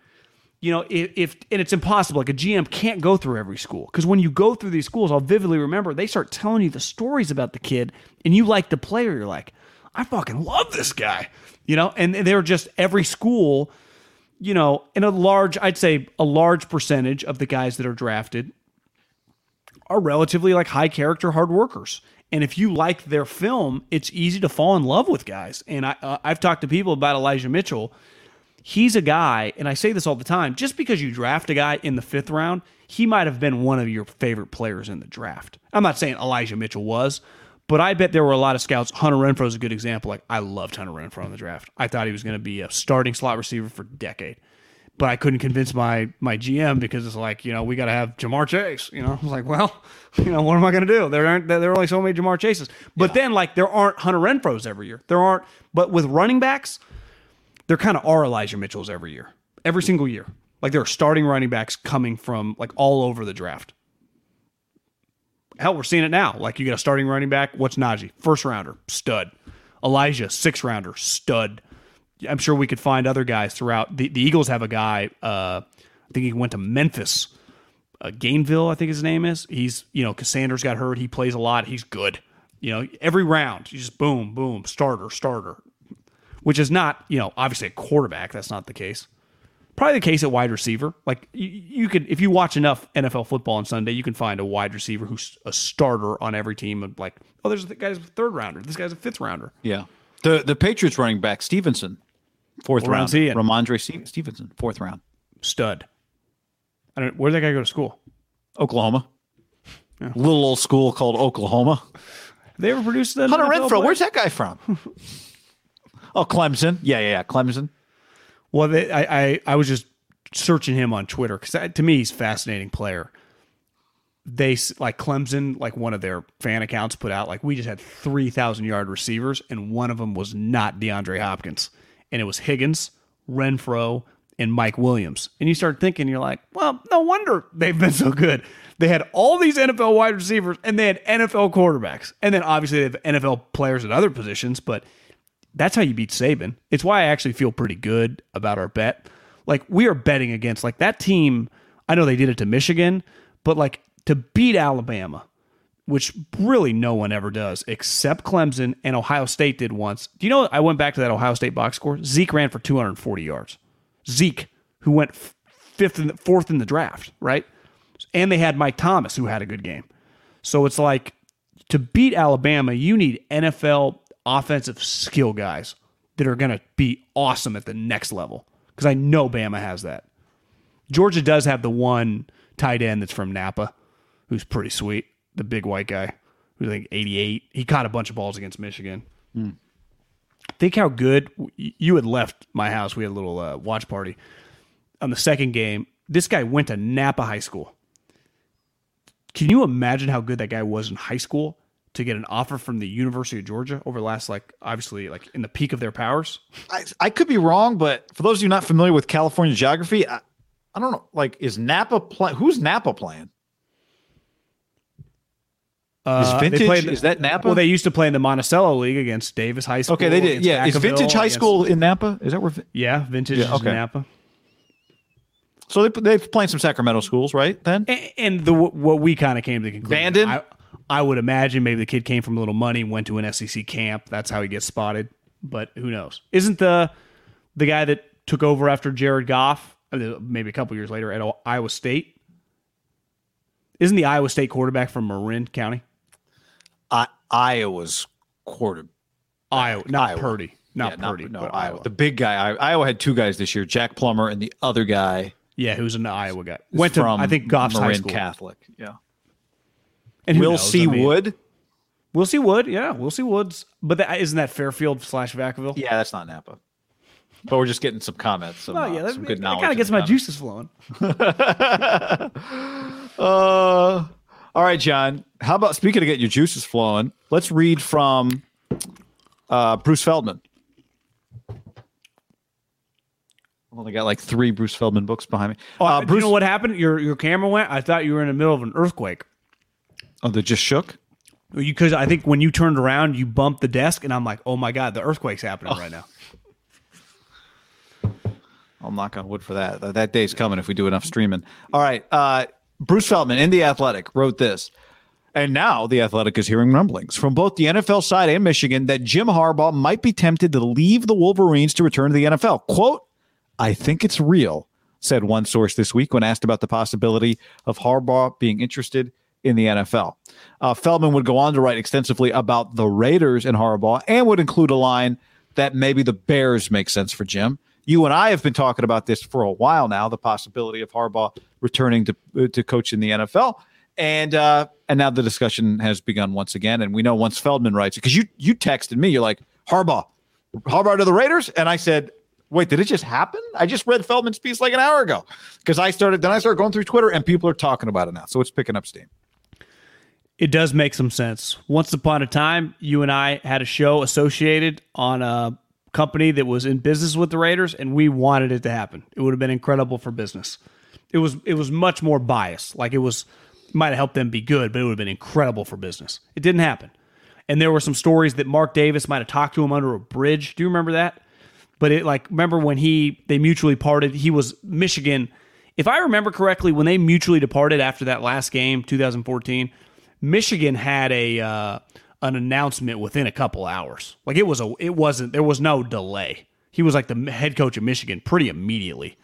you know, if, if and it's impossible. Like a GM can't go through every school because when you go through these schools, I'll vividly remember they start telling you the stories about the kid, and you like the player. You're like, I fucking love this guy, you know. And they're just every school, you know, in a large, I'd say a large percentage of the guys that are drafted are relatively like high character, hard workers. And if you like their film, it's easy to fall in love with guys. And I, uh, I've talked to people about Elijah Mitchell he's a guy, and I say this all the time, just because you draft a guy in the fifth round, he might have been one of your favorite players in the draft. I'm not saying Elijah Mitchell was, but I bet there were a lot of scouts. Hunter Renfrow is a good example. Like, I loved Hunter Renfrow in the draft. I thought he was going to be a starting slot receiver for a decade. But I couldn't convince my my GM because it's like, you know, we got to have Ja'Marr Chase. You know, I was like, well, (laughs) you know, what am I going to do? There aren't there are only so many Ja'Marr Chases. But then, like, there aren't Hunter Renfrows every year. There aren't. But with running backs, there kind of are Elijah Mitchells every year, every single year. Like there are starting running backs coming from like all over the draft. Hell, we're seeing it now. Like you got a starting running back. What's Najee? First rounder, stud. Elijah, six rounder, stud. I'm sure we could find other guys throughout. The, the Eagles have a guy. Uh, I think he went to Memphis, uh, Gainwell. I think his name is. He's you know Cassandra's got hurt. He plays a lot. He's good. You know every round, you just boom, boom, starter, starter which is not, you know, obviously a quarterback. That's not the case. Probably the case at wide receiver. Like you, you could, if you watch enough NFL football on Sunday, you can find a wide receiver who's a starter on every team. And like, oh, there's the guy's a third rounder. This guy's a fifth rounder. yeah. The the Patriots running back Stevenson, fourth What round. round's he in? Rhamondre Stevenson, fourth round. Stud. I don't. Where did that guy go to school? Oklahoma. Little old school called Oklahoma. They ever produced the Hunter NFL Renfrow, player? where's that guy from? (laughs) oh, Clemson. Yeah, yeah, yeah. Clemson. Well, they, I, I I was just searching him on Twitter because to me he's a fascinating player. They like Clemson, like one of their fan accounts put out like we just had three thousand yard receivers, and one of them was not DeAndre Hopkins, and it was Higgins, Renfrow, and Mike Williams. And you start thinking, you're like, well, no wonder they've been so good. They had all these NFL wide receivers, and they had NFL quarterbacks, and then obviously they have NFL players at other positions, but that's how you beat Saban. It's why I actually feel pretty good about our bet. Like we are betting against like that team. I know they did it to Michigan, but like to beat Alabama, which really no one ever does except Clemson and Ohio State did once. Do you know? I went back to that Ohio State box score. Zeke ran for 240 yards. Zeke, who went fifth and fourth in the draft, right? And they had Mike Thomas, who had a good game. So it's like to beat Alabama, you need NFL offensive skill guys that are going to be awesome at the next level. because I know Bama has that. Georgia does have the one tight end that's from Napa, who's pretty sweet. The big white guy, who's like 88. He caught a bunch of balls against Michigan. Think how good you had left my house. We had a little uh, watch party on the second game. This guy went to Napa High School. Can you imagine how good that guy was in high school to get an offer from the University of Georgia over the last, like, obviously, like in the peak of their powers? I, I could be wrong, but for those of you not familiar with California geography, I, I don't know. Like, is Napa play? Who's Napa playing? Uh, Vintage- they played- is that Napa? Well, they used to play in the Monticello League against Davis High School. Okay, they did. Yeah, is Vintage High against- School in Napa? Is that where? Yeah, Vintage Yeah, is okay. in Napa. So they they've playing some Sacramento schools, right? Then And, and the what we kind of came to the conclusion. I, I would imagine maybe the kid came from a little money, went to an SEC camp. That's how he gets spotted. But who knows? Isn't the the guy that took over after Jared Goff, uh, maybe a couple years later at Iowa State? Isn't the Iowa State quarterback from Marin County? I, Iowa's quarter. Iowa, not Iowa. Purdy, not yeah, Purdy, no, but Iowa. Iowa. The big guy. Iowa had two guys this year: Jack Plummer and the other guy yeah, who's an Iowa guy? Went to I think Goff's high school. Catholic. Yeah, And who Will knows? C. I mean, Wood. We'll see Wood. Yeah, we'll see Woods. But that, isn't that Fairfield slash Vacaville? Yeah, that's not Napa. But we're just getting some comments. Some, Oh uh, yeah, that, some good knowledge. kind of gets my comments. juices flowing. (laughs) Uh, all right, John. How about speaking of getting your juices flowing? Let's read from uh, Bruce Feldman. I've only got like three Bruce Feldman books behind me. Oh, uh, do Bruce, you know what happened? Your your camera went. I thought you were in the middle of an earthquake. Oh, that just shook. Because I think when you turned around, you bumped the desk, and I'm like, oh my god, the earthquake's happening right now. I'll knock on wood for that. That- That day's coming if we do enough streaming. All right. Uh, Bruce Feldman in The Athletic wrote this. And now The Athletic is hearing rumblings from both the NFL side and Michigan that Jim Harbaugh might be tempted to leave the Wolverines to return to the NFL. Quote, I think it's real, said one source this week when asked about the possibility of Harbaugh being interested in the NFL. Uh, Feldman would go on to write extensively about the Raiders and Harbaugh and would include a line that maybe the Bears make sense for Jim. You and I have been talking about this for a while now, the possibility of Harbaugh returning to uh, to coach in the NFL. And uh, and now the discussion has begun once again. And we know once Feldman writes it, because you you texted me, you're like, Harbaugh, Harbaugh to the Raiders? And I said, Wait, did it just happen? I just read Feldman's piece like an hour ago. Because I started then I started going through Twitter and people are talking about it now. So it's picking up steam. It does make some sense. Once upon a time, you and I had a show associated on a company that was in business with the Raiders, and we wanted it to happen. It would have been incredible for business. It was it was much more biased. Like it was might have helped them be good, but it would have been incredible for business. It didn't happen. And there were some stories that Mark Davis might have talked to him under a bridge. Do you remember that? But it like remember when he they mutually parted, he was Michigan. If I remember correctly, when they mutually departed after that last game, 2014, Michigan had a uh, an announcement within a couple hours. Like it was a it wasn't there was no delay. He was like the head coach of Michigan pretty immediately.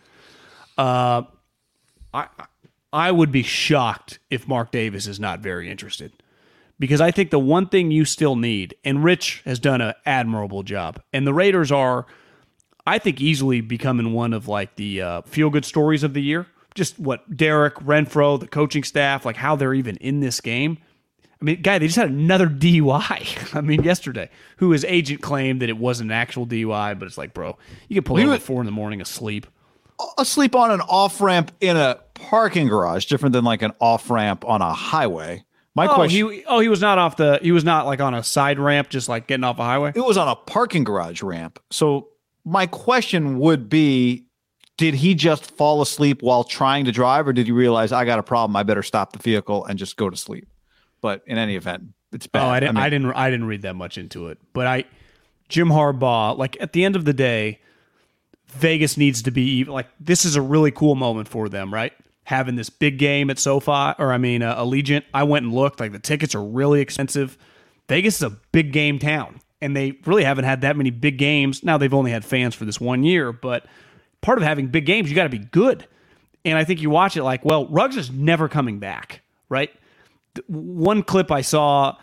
Uh, I I would be shocked if Mark Davis is not very interested because I think the one thing you still need, and Rich has done an admirable job, and the Raiders are, I think, easily becoming one of like the uh, feel good stories of the year. Just what Derek Renfrow, the coaching staff, like how they're even in this game. I mean, guy, they just had another DUI. (laughs) I mean, yesterday, who his agent claimed that it wasn't an actual DUI, but it's like, bro, you can pull over at four in the morning asleep. Asleep on an off ramp in a parking garage, different than like an off ramp on a highway. My Oh, question he oh he was not off the he was not like on a side ramp, just like getting off a highway. it was on a parking garage ramp. So my question would be did he just fall asleep while trying to drive or did he realize I got a problem I better stop the vehicle and just go to sleep? But in any event, it's bad. Oh, I didn't. I, mean, didn't. I didn't read that much into it. But I, Jim Harbaugh. Like at the end of the day, Vegas needs to be like this is a really cool moment for them, right? Having this big game at SoFi, or I mean uh, Allegiant. I went and looked. Like the tickets are really expensive. Vegas is a big game town, and they really haven't had that many big games. Now they've only had fans for this one year, but part of having big games, you got to be good. And I think you watch it like, well, Ruggs is never coming back, right? One clip I saw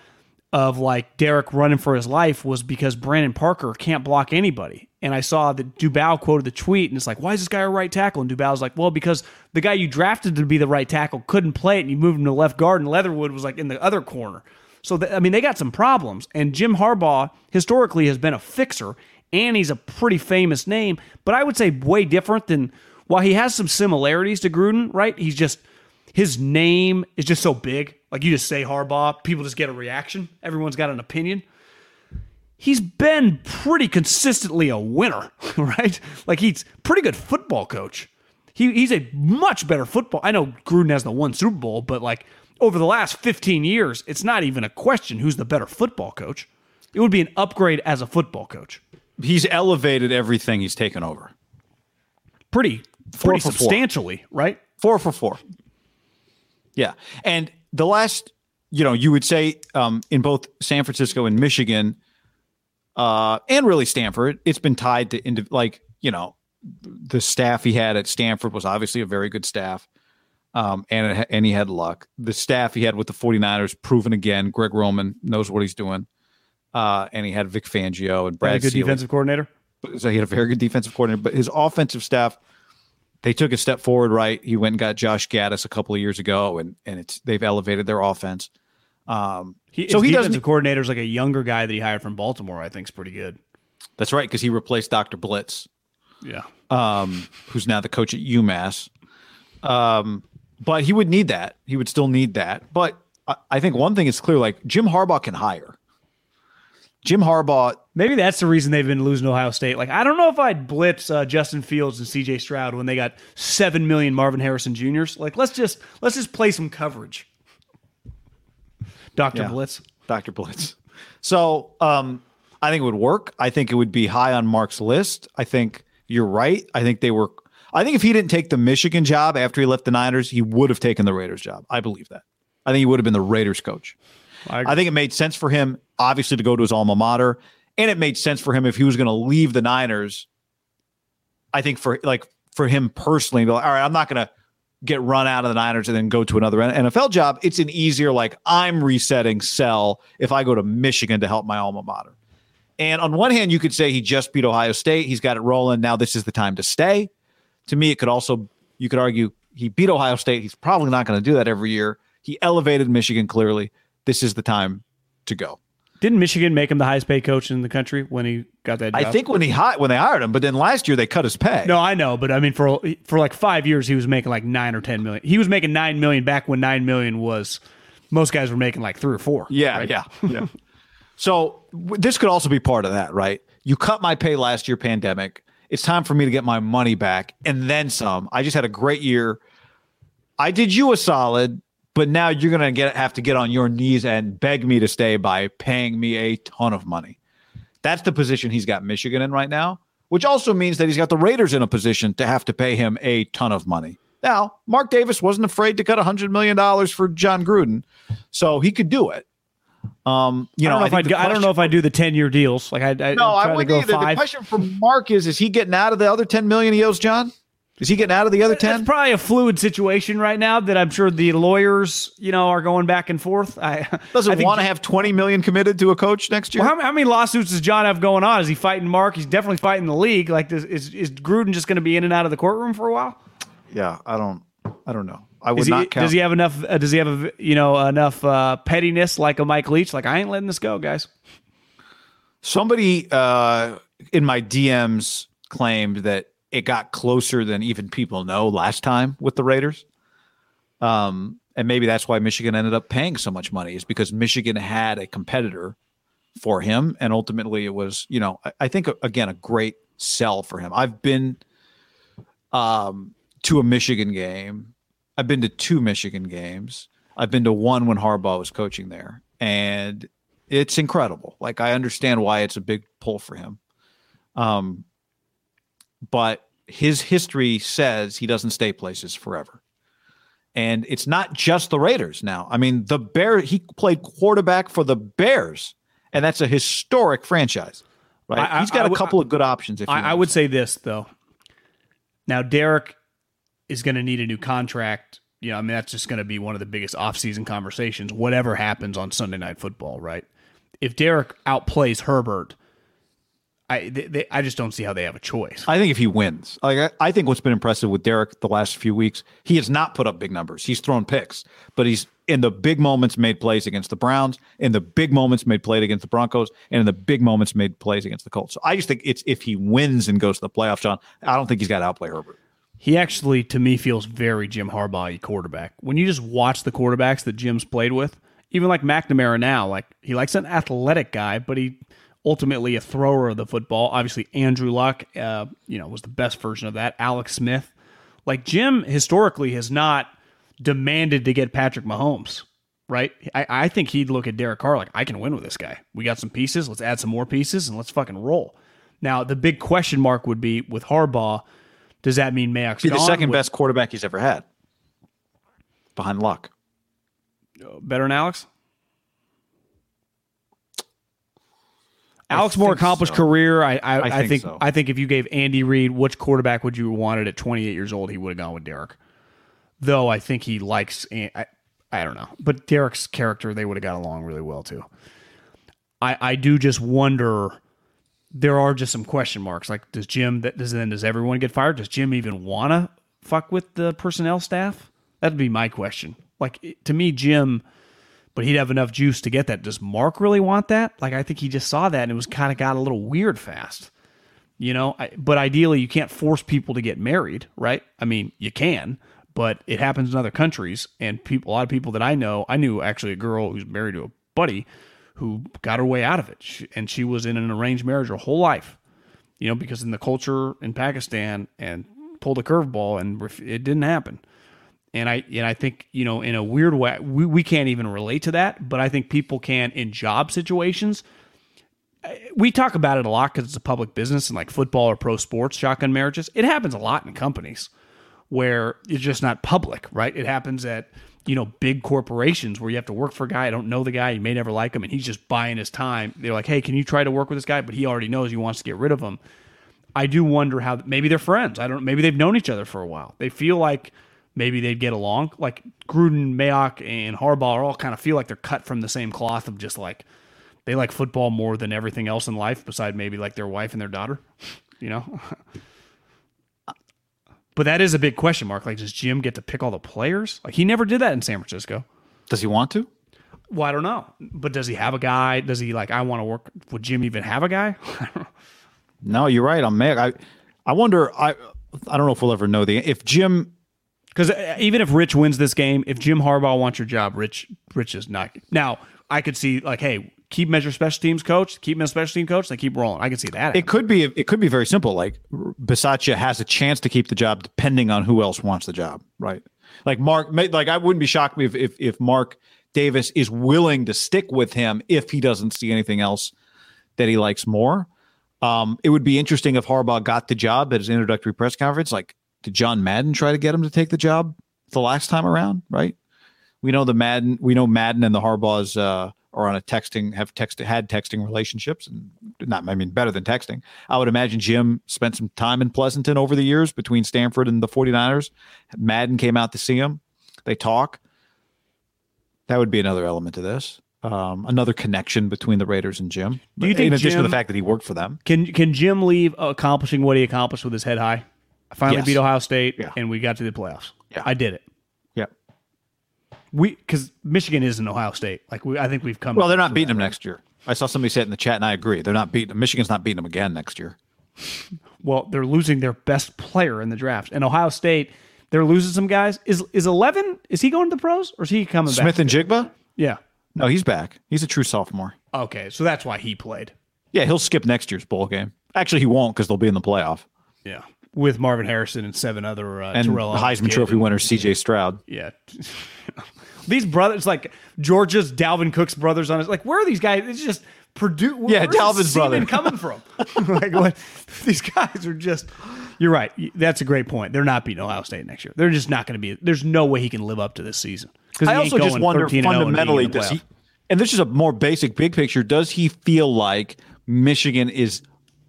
of like Derek running for his life was because Brandon Parker can't block anybody. and I saw that Dubow quoted the tweet, and it's like, why is this guy a right tackle? And Dubow's like, well, because the guy you drafted to be the right tackle couldn't play it, and you moved him to left guard, and Leatherwood was like in the other corner. So I mean, they got some problems, and Jim Harbaugh historically has been a fixer, and he's a pretty famous name, but I would say way different than while he has some similarities to Gruden, right? He's just his name is just so big. Like you just say Harbaugh, people just get a reaction. Everyone's got an opinion he's been pretty consistently a winner, (laughs) right? Like he's pretty good football coach. He, he's a much better football. I know Gruden has the one Super Bowl, but like over the last 15 years, it's not even a question who's the better football coach. It would be an upgrade as a football coach. He's elevated everything he's taken over. Pretty, Four pretty for four. substantially, right? Four for four. Yeah. And the last, you know, you would say um, in both San Francisco and Michigan, uh, and really Stanford, it's been tied to, indiv- like, you know, the staff he had at Stanford was obviously a very good staff. Um, and, it, and he had luck. The staff he had with the 49ers proven again. Greg Roman knows what he's doing. Uh, and he had Vic Fangio and Had Brad a good Seely defensive coordinator. so he had a very good defensive coordinator, but his offensive staff, they took a step forward, right? He went and got Josh Gattis a couple of years ago, and and it's they've elevated their offense. Um, He, so he doesn't. coordinator is like a younger guy that he hired from Baltimore. I think is pretty good. That's right, because he replaced Dr. Blitz, Yeah. um, who's now the coach at UMass. Um, but he would need that. He would still need that. But I, I think one thing is clear: like Jim Harbaugh can hire. Jim Harbaugh Maybe that's the reason they've been losing Ohio State. Like, I don't know if I'd blitz uh, Justin Fields and C.J. Stroud when they got seven million Marvin Harrison Juniors. Like, let's just let's just play some coverage. Doctor Yeah. Blitz. Dr. Blitz. So um, I think it would work. I think it would be high on Mark's list. I think you're right. I think they were. I think if he didn't take the Michigan job after he left the Niners, he would have taken the Raiders job. I believe that. I think he would have been the Raiders coach. I I think it made sense for him, obviously, to go to his alma mater, and it made sense for him if he was going to leave the Niners. I think for like for him personally, be like, all right, I'm not going to get run out of the Niners and then go to another NFL job. It's an easier like I'm resetting sell if I go to Michigan to help my alma mater. And on one hand, you could say he just beat Ohio State. He's got it rolling. Now this is the time to stay. To me, it could also you could argue he beat Ohio State. He's probably not going to do that every year. He elevated Michigan clearly. This is the time to go. Didn't Michigan make him the highest paid coach in the country when he got that job? I think when he hi- when they hired him, but then last year they cut his pay. No, I know, but I mean, for for like five years, he was making like nine or ten million. He was making nine million back when nine million was. Most guys were making like three or four. Yeah, right? yeah, (laughs) yeah. so w- this could also be part of that, right? You cut my pay last year, pandemic. It's time for me to get my money back and then some. I just had a great year. I did you a solid, but now you're gonna get have to get on your knees and beg me to stay by paying me a ton of money. That's the position he's got Michigan in right now, which also means that he's got the Raiders in a position to have to pay him a ton of money. Now, Mark Davis wasn't afraid to cut $100 million for Jon Gruden, so he could do it. Um, you I don't know, know, if I, think the I don't know if question- I do the ten year deals. Like I, I No, I wouldn't either. The question for Mark is: Is he getting out of the other ten million he owes John? Is he getting out of the other It's ten? probably a fluid situation right now that I'm sure the lawyers, you know, are going back and forth. I (laughs) Doesn't want to have twenty million committed to a coach next year. Well, how, how many lawsuits does John have going on? Is he fighting Mark? He's definitely fighting the league. Like, is is Gruden just going to be in and out of the courtroom for a while? yeah, I don't. I don't know. I would he, not count. does he have enough? Uh, does he have a, you know enough uh, pettiness like a Mike Leach? Like, I ain't letting this go, guys. Somebody uh, in my DMs claimed that it got closer than even people know last time with the Raiders. Um, and maybe that's why Michigan ended up paying so much money is because Michigan had a competitor for him, and ultimately it was, you know, I, I think again a great sell for him. I've been um, to a Michigan game. I've been to two Michigan games. I've been to one when Harbaugh was coaching there, and it's incredible. Like I understand why it's a big pull for him. Um, but his history says he doesn't stay places forever. And it's not just the Raiders now. I mean, the Bear he played quarterback for the Bears, and that's a historic franchise. Right? I- He's got I a couple of good options if I would say this though. Now Derek is going to need a new contract. You know, I mean that's just going to be one of the biggest offseason conversations. Whatever happens on Sunday Night Football, right? If Derek outplays Herbert, I they, they, I just don't see how they have a choice. I think if he wins, like I, I think what's been impressive with Derek the last few weeks, he has not put up big numbers. He's thrown picks, but he's in the big moments made plays against the Browns, in the big moments made plays against the Broncos, and in the big moments made plays against the Colts. So I just think it's if he wins and goes to the playoffs, John, I don't think he's got to outplay Herbert. He actually, to me, feels very Jim Harbaugh quarterback. When you just watch the quarterbacks that Jim's played with, even like McNamara now, like he likes an athletic guy, but he ultimately a thrower of the football. Obviously, Andrew Luck, uh, you know, was the best version of that. Alex Smith, like Jim, historically has not demanded to get Patrick Mahomes. Right, I, I think he'd look at Derek Carr like I can win with this guy. We got some pieces. Let's add some more pieces and let's fucking roll. Now the big question mark would be with Harbaugh. Does that mean Mayock's Be the second With- best quarterback he's ever had, behind Luck. better than Alex? Alex more accomplished so. career. I I, I, think think so. I think if you gave Andy Reid which quarterback would you have wanted at 28 years old, he would have gone with Derek. Though I think he likes eh, I I don't know, but Derek's character they would have got along really well too. I I do just wonder. There are just some question marks. Like, does Jim? That does then does everyone get fired? Does Jim even want to fuck with the personnel staff? That'd be my question. Like to me, Jim but he'd have enough juice to get that. Does Mark really want that? Like I think he just saw that and it was kind of got a little weird fast. You know, I, but ideally you can't force people to get married, right? I mean, you can, but it happens in other countries and people a lot of people that I know, I knew actually a girl who's married to a buddy who got her way out of it. She, and she was in an arranged marriage her whole life. You know, because in the culture in Pakistan and pulled a curveball and it didn't happen and I and I think you know in a weird way we, we can't even relate to that, but I think people can in job situations. We talk about it a lot because it's a public business and like football or pro sports shotgun marriages. It happens a lot in companies where it's just not public, right? It happens at you know big corporations where you have to work for a guy. I don't know the guy, you may never like him, and he's just buying his time. They're like, hey, can you try to work with this guy? But he already knows he wants to get rid of him. I do wonder how maybe they're friends. I don't. Maybe they've known each other for a while. They feel like maybe they'd get along. Like Gruden, Mayock, and Harbaugh are all kind of feel like they're cut from the same cloth of just like they like football more than everything else in life, beside maybe like their wife and their daughter. You know. (laughs) but that is a big question mark. Like, does Jim get to pick all the players? Like, he never did that in San Francisco. Does he want to? Well, I don't know. But does he have a guy? Does he like? I want to work. Would Jim even have a guy? (laughs) No, you're right. I'm Meg. I, I wonder. I, I don't know if we'll ever know the if Jim. Because even if Rich wins this game, if Jim Harbaugh wants your job, Rich Rich is not. Now I could see like, hey, keep measure special teams coach, keep a special team coach, they keep rolling. I could see that. It could be. It could be very simple. Like Bisaccia has a chance to keep the job, depending on who else wants the job. Right. Like Mark. Like I wouldn't be shocked if if if Mark Davis is willing to stick with him if he doesn't see anything else that he likes more. Um, it would be interesting if Harbaugh got the job at his introductory press conference. Like, did John Madden try to get him to take the job the last time around? Right. We know the Madden. We know Madden and the Harbaughs uh, are on a texting have text had texting relationships, and not. I mean, better than texting. I would imagine Jim spent some time in Pleasanton over the years between Stanford and the 49ers. Madden came out to see him. They talk. That would be another element to this. Um, another connection between the Raiders and Jim. Do you think in addition to the fact that he worked for them? can can Jim leave accomplishing what he accomplished with his head high? I finally Yes. beat Ohio State, Yeah. and we got to the playoffs. Yeah. I did it. Yeah. We because Michigan isn't Ohio State. Like we, I think we've come. Well, they're not beating them next year. I saw somebody say it in the chat, and I agree. They're not beating. Michigan's not beating them again next year. Well, they're losing their best player in the draft, and Ohio State. They're losing some guys. Is is eleven? Is he going to the pros or is he coming back? Smith and Jigba? Yeah. No, he's back. He's a true sophomore. Okay, so that's why he played. Yeah, he'll skip next year's bowl game. Actually, he won't because they'll be in the playoff. Yeah, with Marvin Harrison and seven other uh, And Terrell Owens Heisman. Trophy winner C.J. Stroud. Yeah. (laughs) these brothers, like Georgia's Dalvin Cook's brothers on it. Like, where are these guys? It's just Purdue. Yeah, Dalvin's brother. coming from? (laughs) (laughs) like, what? These guys are just. You're right. That's a great point. They're not beating Ohio State next year. They're just not going to be. There's no way he can live up to this season. Because I also just wonder fundamentally, does he, and this is a more basic, big picture, does he feel like Michigan is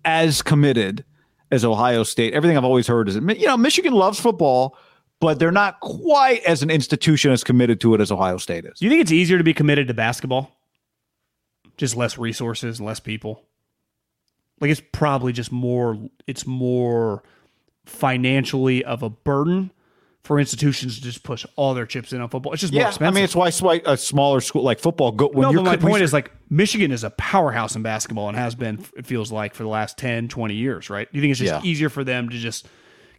as committed as Ohio State? Everything I've always heard is, you know, Michigan loves football, but they're not quite as an institution as committed to it as Ohio State is. Do you think it's easier to be committed to basketball? Just less resources and less people. Like it's probably just more. It's more financially of a burden for institutions to just push all their chips in on football. It's just more Yeah, expensive. I mean, it's why it's why a smaller school like football. Go, when no, you're but my co- point is like Michigan is a powerhouse in basketball and has been, it feels like, for the last 10, 20 years, right? You think it's just Yeah. easier for them to just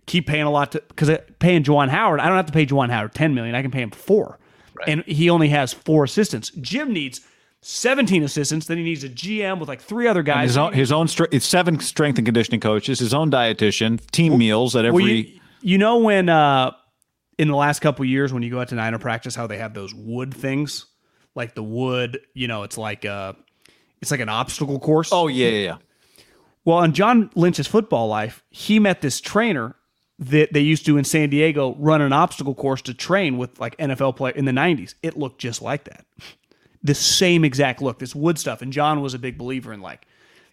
keep paying a lot to, because paying Juwan Howard, I don't have to pay Juwan Howard 10 million. I can pay him four. And he only has four assistants. Jim needs 17 assistants. Then he needs a GM with like three other guys. his own his own stre- seven strength and conditioning coaches, his own dietitian, team meals at every. Well, you, you know when uh, in the last couple of years when you go out to Niner practice, how they have those wood things, like the wood. You know, it's like a, it's like an obstacle course. oh yeah, yeah, yeah. Well, in John Lynch's football life, he met this trainer that they used to in San Diego run an obstacle course to train with like NFL player in the 90s. It looked just like that. The same exact look, this wood stuff. And John was a big believer in like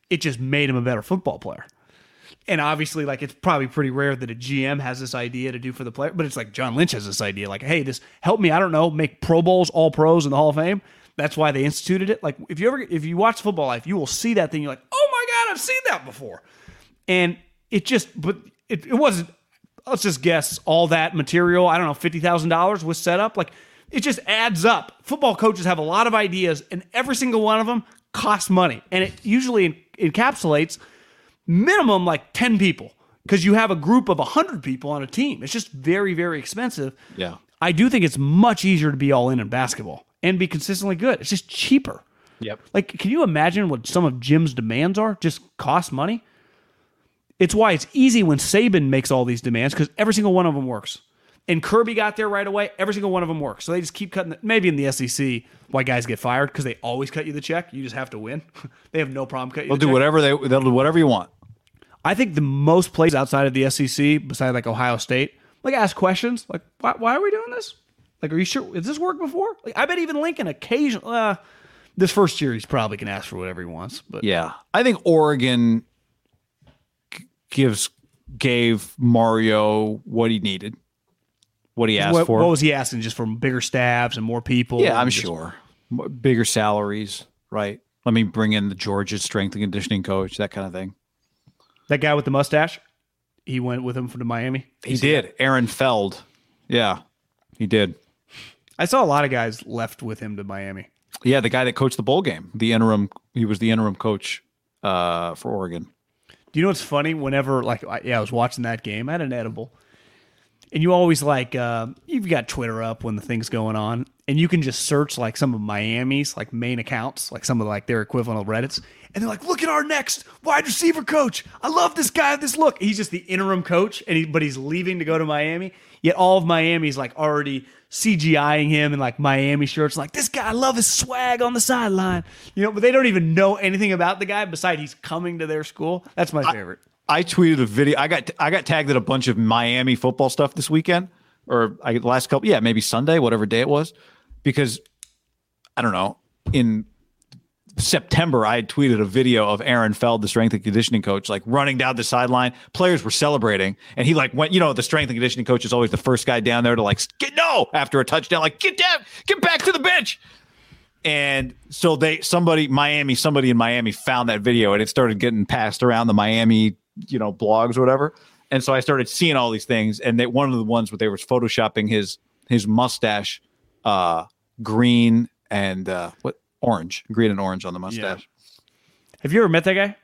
it just made him a better football player. And obviously, like it's probably pretty rare that a GM has this idea to do for the player, but it's like John Lynch has this idea, like, hey, this help me, I don't know, make Pro Bowls, all pros in the Hall of Fame. That's why they instituted it. Like if you ever if you watch football life, you will see that thing, you're like, oh my God, I've seen that before. And it just but it, it wasn't let's just guess all that material, I don't know, fifty thousand dollars was set up. Like it just adds up. Football coaches have a lot of ideas, and every single one of them costs money. And it usually encapsulates minimum like 10 people because you have a group of 100 people on a team. It's just very, very expensive. Yeah. I do think it's much easier to be all in in basketball and be consistently good. It's just cheaper. Yep. Like, can you imagine what some of Jim's demands are? Just cost money. It's why it's easy when Saban makes all these demands because every single one of them works. And Kirby got there right away. Every single one of them works. So they just keep cutting. The, maybe in the SEC, why guys get fired because they always cut you the check. You just have to win. (laughs) they have no problem cutting. They'll the do check. whatever they they'll do whatever you want. I think the most plays outside of the SEC, besides like Ohio State, like ask questions like, why, why are we doing this? Like, are you sure? Has this worked before? Like, I bet even Lincoln occasionally. Uh, this first year, he's probably can ask for whatever he wants. But Yeah, I think Oregon g- gives gave Mario what he needed, what he asked what, for. what was he asking? Just for bigger staffs and more people? yeah, I'm just- sure bigger salaries, right? Let me bring in the Georgia strength and conditioning coach, that kind of thing. That guy with the mustache, he went with him from to Miami. He did. Aaron Feld, yeah, he did. I saw a lot of guys left with him to Miami. Yeah, the guy that coached the bowl game, the interim, he was the interim coach uh, for Oregon. Do you know what's funny? Whenever like I, yeah, I was watching that game. I had an edible, and you always like uh, you've got Twitter up when the thing's going on, and you can just search like some of Miami's like main accounts, like some of like their equivalent of Reddit's, and they're like, "Look at our next wide receiver coach. I love this guy. This look. He's just the interim coach, and he but he's leaving to go to Miami. Yet all of Miami's like already CGIing him in like Miami shirts, like this guy. I love his swag on the sideline, you know. But they don't even know anything about the guy besides he's coming to their school. That's my favorite. I tweeted a video. I got I got tagged at a bunch of Miami football stuff this weekend, or I the last couple. Yeah, maybe Sunday, whatever day it was, because I don't know. In September, I had tweeted a video of Aaron Feld, the strength and conditioning coach, like running down the sideline. Players were celebrating, and he like went. You know, the strength and conditioning coach is always the first guy down there to like get no after a touchdown, like get down, get back to the bench. And so they somebody Miami somebody in Miami found that video and it started getting passed around the Miami you know blogs or whatever. And so I started seeing all these things and they, one of the ones where they was photoshopping his his mustache uh green and uh what orange green and orange on the mustache. Have you ever met that guy?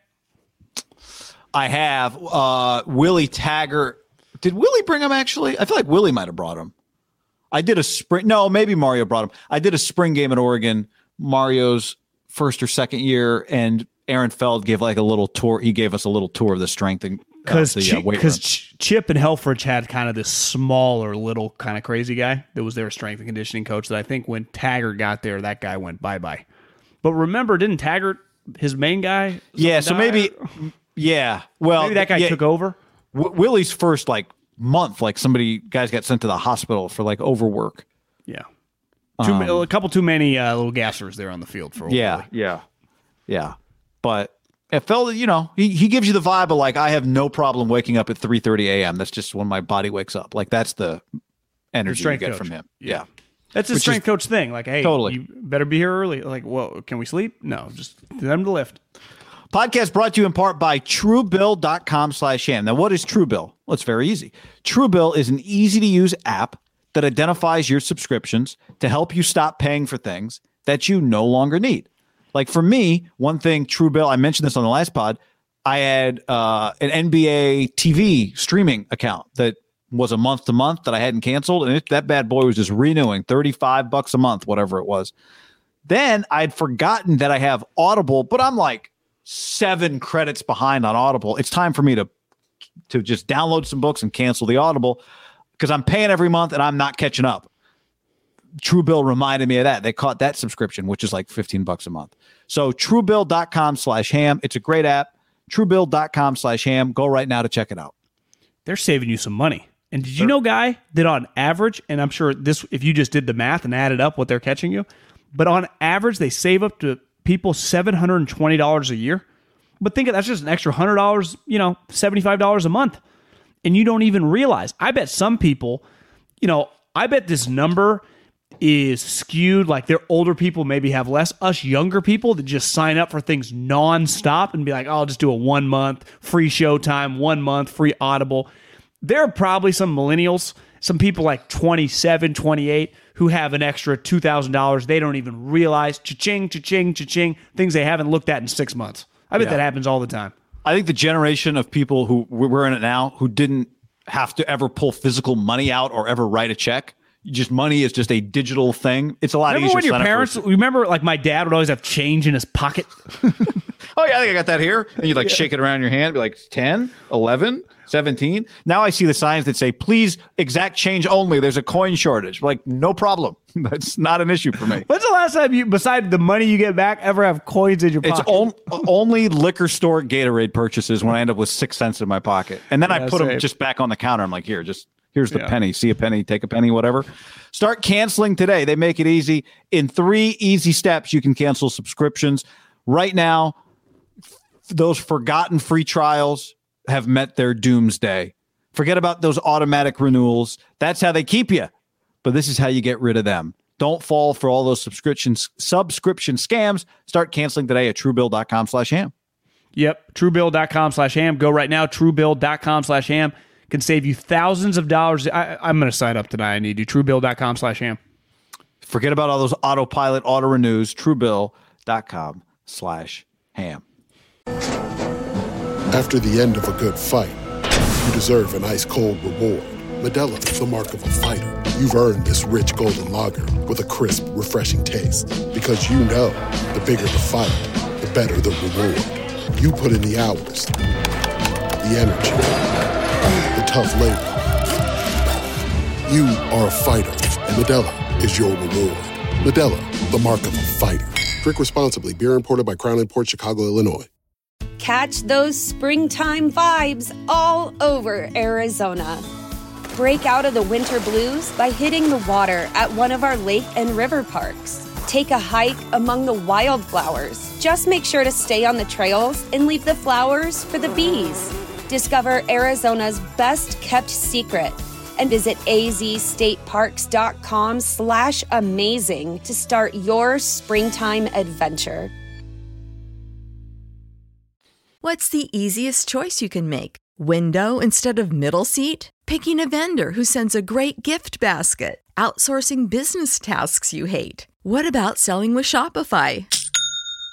I have uh Willie Taggart. Did Willie bring him actually? I feel like Willie might have brought him. I did a spring no, maybe Mario brought him. I did a spring game at Oregon, Mario's first or second year, and Aaron Feld gave like a little tour. He gave us a little tour of the strength and Because the, uh, weight room. Chip and Helfrich had kind of this smaller, little kind of crazy guy that was their strength and conditioning coach. That I think when Taggart got there, that guy went bye bye. But remember, didn't Taggart his main guy? yeah, so die? maybe yeah. Well, maybe that guy yeah, took over. W- Willie's first like month, like somebody guys got sent to the hospital for like overwork. Yeah, too, ma- a couple too many uh, little gassers there on the field for old Um, Yeah, Willie. yeah, yeah. But it felt, you know, he, he gives you the vibe of like I have no problem waking up at three thirty a.m. That's just when my body wakes up. Like that's the energy you get coach. from him. Yeah. That's his Which strength is- coach thing. Like, hey, Totally. you better be here early. Like, well, can we sleep? No, just them to lift. Podcast brought to you in part by truebill.com slash ham. Now, what is Truebill? Well, it's very easy. Truebill is an easy to use app that identifies your subscriptions to help you stop paying for things that you no longer need. Like for me, one thing Truebill, I mentioned this on the last pod, I had uh, an NBA TV streaming account that was a month to month that I hadn't canceled, and it, that bad boy was just renewing thirty five bucks a month, whatever it was. Then I'd forgotten that I have Audible, but I'm like seven credits behind on Audible. It's time for me to to just download some books and cancel the Audible because I'm paying every month and I'm not catching up. Truebill reminded me of that. They caught that subscription, which is like 15 bucks a month. So truebill.com slash ham. It's a great app. Truebill.com slash ham. Go right now to check it out. They're saving you some money. And did you know, guy, that on average, and I'm sure this, if you just did the math and added up what they're catching you, but on average, they save up to people $720 a year. But think of that's just an extra $100, you know, $75 a month. And you don't even realize. I bet some people, you know, I bet this number is skewed. Like their older people maybe have less. Us younger people that just sign up for things nonstop and be like, oh, I'll just do a one month free Showtime, one month free Audible. There are probably some millennials, some people like 27, 28 who have an extra $2,000 they don't even realize. Cha-ching, cha-ching, cha-ching, things they haven't looked at in six months. I bet Yeah. that happens all the time. I think the generation of people who we're in it now who didn't have to ever pull physical money out or ever write a check. Just money is just a digital thing. It's a lot Remember easier. when your parents, remember like my dad would always have change in his pocket? (laughs) Oh yeah, I think I got that here. And you'd like shake it around in your hand, be like 10, 11, 17. Now I see the signs that say, please exact change only. There's a coin shortage. Like, no problem. (laughs) That's not an issue for me. When's the last time you, beside the money you get back, ever have coins in your It's pocket? on, only liquor store Gatorade purchases when I end up with six cents in my pocket. And then I Yeah, put them just back on the counter. I'm like, here, just here's the Yeah. penny. See a penny, take a penny, whatever. Start canceling today. They make it easy. In three easy steps, you can cancel subscriptions. Right now, those forgotten free trials have met their doomsday. Forget about those automatic renewals. That's how they keep you. But this is how you get rid of them. Don't fall for all those subscriptions subscription scams. Start canceling today at truebill.com slash ham. Yep. Truebill.com slash ham. Go right now. Truebill.com slash ham can save you thousands of dollars. I, I'm going to sign up tonight. I need you. Truebill.com slash ham. Forget about all those autopilot auto renews. Truebill.com slash ham. After the end of a good fight, you deserve an ice cold reward. Modelo is the mark of a fighter. You've earned this rich golden lager with a crisp, refreshing taste. Because you know the bigger the fight, the better the reward. You put in the hours, the energy, the tough labor. You are a fighter, and Modelo is your reward. Modelo, the mark of a fighter. Drink responsibly. Beer imported by Crown Port Chicago, Illinois. Catch those springtime vibes all over Arizona. Break out of the winter blues by hitting the water at one of our lake and river parks. Take a hike among the wildflowers. Just make sure to stay on the trails and leave the flowers for the bees. Discover Arizona's best kept secret and visit azstateparks.com slash amazing to start your springtime adventure. What's the easiest choice you can make? Window instead of middle seat? Picking a vendor who sends a great gift basket? Outsourcing business tasks you hate? What about selling with Shopify?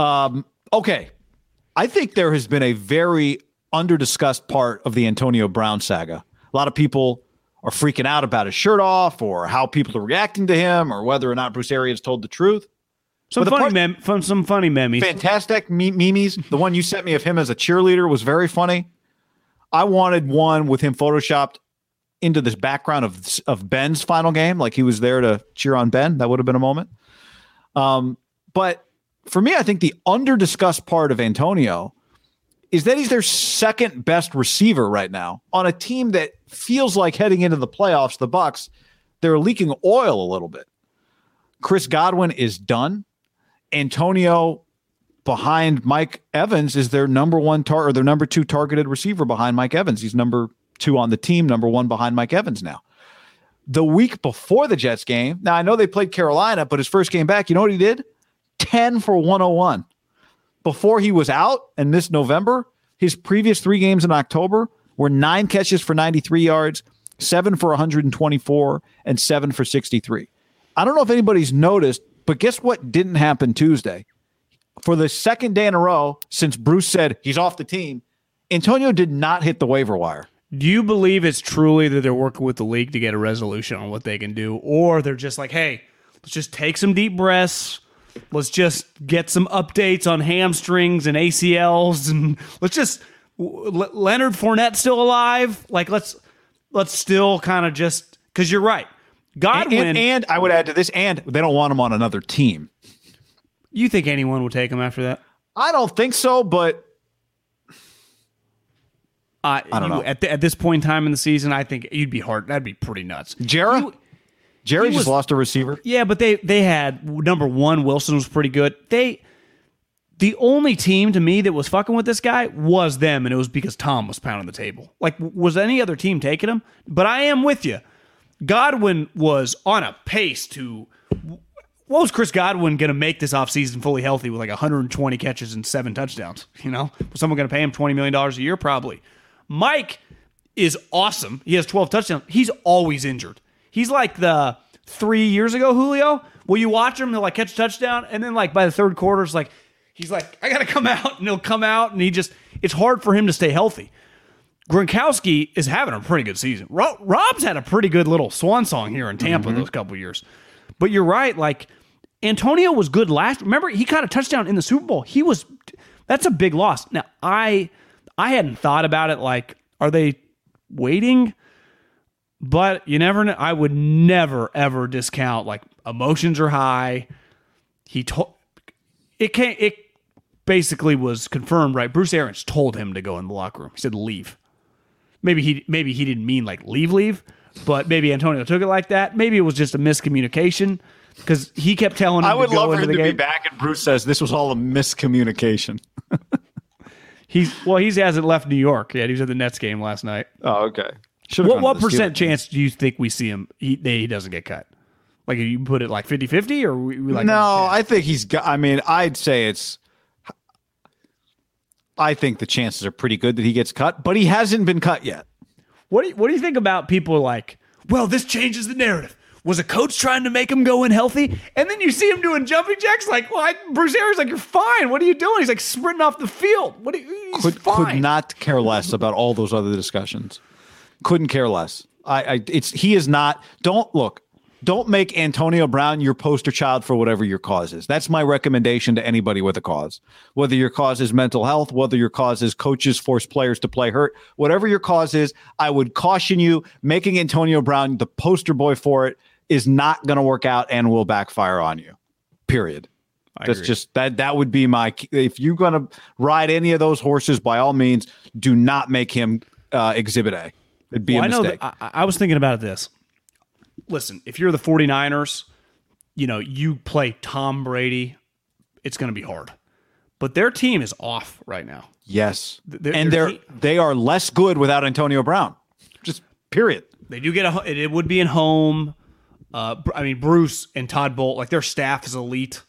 Um, okay. I think there has been a very underdiscussed part of the Antonio Brown saga. A lot of people are freaking out about his shirt off or how people are reacting to him or whether or not Bruce Arians told the truth. Some funny part- mem- from some funny memes. Fantastic me- memes. The one you sent me of him as a cheerleader was very funny. I wanted one with him photoshopped into this background of of Ben's final game, like he was there to cheer on Ben. That would have been a moment. Um, but for me, I think the under discussed part of Antonio is that he's their second best receiver right now on a team that feels like heading into the playoffs. The Bucs, they're leaking oil a little bit. Chris Godwin is done. Antonio behind Mike Evans is their number one tar or their number two targeted receiver behind Mike Evans. He's number two on the team, number one behind Mike Evans now. The week before the Jets game, now I know they played Carolina, but his first game back, you know what he did? 10 for 101. Before he was out and this November, his previous three games in October were nine catches for 93 yards, seven for 124, and seven for 63. I don't know if anybody's noticed, but guess what didn't happen Tuesday? For the second day in a row since Bruce said he's off the team, Antonio did not hit the waiver wire. Do you believe it's truly that they're working with the league to get a resolution on what they can do, or they're just like, hey, let's just take some deep breaths. Let's just get some updates on hamstrings and ACLs, and let's just Le- Leonard Fournette still alive. Like let's let's still kind of just because you're right. And, Godwin, and, and I would add to this, and they don't want him on another team. you think anyone will take him after that? I don't think so, but Uh, I don't you- know. At, the, at this point in time in the season, I think you'd be hard. That'd be pretty nuts. Jarrah, Jerry just lost a receiver. Yeah, but they they had number one. Wilson was pretty good. They the only team to me that was fucking with this guy was them, and it was because Tom was pounding the table. Like, was any other team taking him? But I am with you. Godwin was on a pace to. What was Chris Godwin going to make this offseason fully healthy with like 120 catches and seven touchdowns? (laughs) You know, was someone going to pay him $20 million a year? Probably. Mike is awesome. He has 12 touchdowns. He's always injured. He's like the three years ago Julio. Will you watch him? He'll like catch a touchdown, and then like by the third quarter, it's like he's like, I gotta come out, and he'll come out, and he just it's hard for him to stay healthy. Gronkowski is having a pretty good season. Ro- Rob's had a pretty good little swan song here in Tampa mm-hmm. those couple years. But you're right, like Antonio was good last. Remember, he caught a touchdown in the Super Bowl. He was that's a big loss. Now, I I hadn't thought about it like are they waiting? But you never know. I would never ever discount like emotions are high. He told it can't it basically was confirmed, right? Bruce Arians told him to go in the locker room. He said leave. Maybe he maybe he didn't mean like leave leave, but maybe Antonio took it like that. Maybe it was just a miscommunication because he kept telling him I would love for him to game. be back, and Bruce says this was all a miscommunication. (laughs) He's well, he hasn't left New York yet. He was at the Nets game last night. Oh, okay. What what percent chance do you think we see him? He he doesn't get cut. Like you put it like 50-50 or we, we like no, I think he's got. I mean, I'd say it's. I think the chances are pretty good that he gets cut, but he hasn't been cut yet. What do you, what do you think about people like? Well, this changes the narrative. Was a coach trying to make him go in healthy? And then you see him doing jumping jacks. Like, well, I, Bruce Arians, like, you're fine. What are you doing? He's like sprinting off the field. What? Are you, he's Could fine. could not care less about all those other discussions. Couldn't care less. I, I it's he is not. Don't look. Don't make Antonio Brown your poster child for whatever your cause is. That's my recommendation to anybody with a cause. Whether your cause is mental health, whether your cause is coaches force players to play hurt, whatever your cause is, I would caution you making Antonio Brown the poster boy for it is not going to work out and will backfire on you. Period. That's agree. just that that would be my if you're going to ride any of those horses by all means do not make him uh, exhibit A. It'd be Well, a I know that I, I was thinking about this. Listen, if you're the 49ers, you know, you play Tom Brady it's going to be hard. But their team is off right now. Yes, They're- and they're they're they are less good without Antonio Brown. Just period. They do get a. it would be in home. Uh, I mean, Bruce and Todd Bowles, like their staff is elite.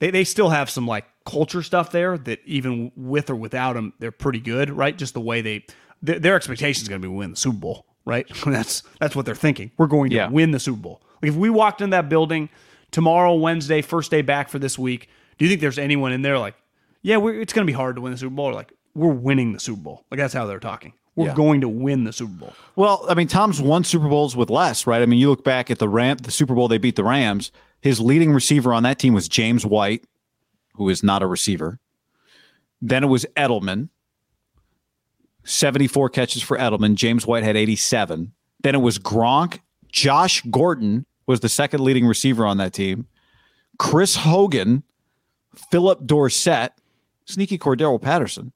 They they still have some like culture stuff there that even with or without them, they're pretty good, right? Just the way they their, their expectation is going to be win the Super Bowl, right? (laughs) that's that's what they're thinking. We're going to Yeah. win the Super Bowl. Like if we walked in that building tomorrow, Wednesday, first day back for this week, do you think there's anyone in there like, yeah, we're, it's going to be hard to win the Super Bowl? Or like we're winning the Super Bowl. Like that's how they're talking. We're Yeah. going to win the Super Bowl. Well, I mean, Tom's won Super Bowls with less, right? I mean, you look back at the Ram, the Super Bowl they beat the Rams. His leading receiver on that team was James White, who is not a receiver. Then it was Edelman, seventy-four catches for Edelman. James White had eighty-seven. Then it was Gronk. Josh Gordon was the second leading receiver on that team. Chris Hogan, Phillip Dorsett, sneaky Cordarrelle Patterson.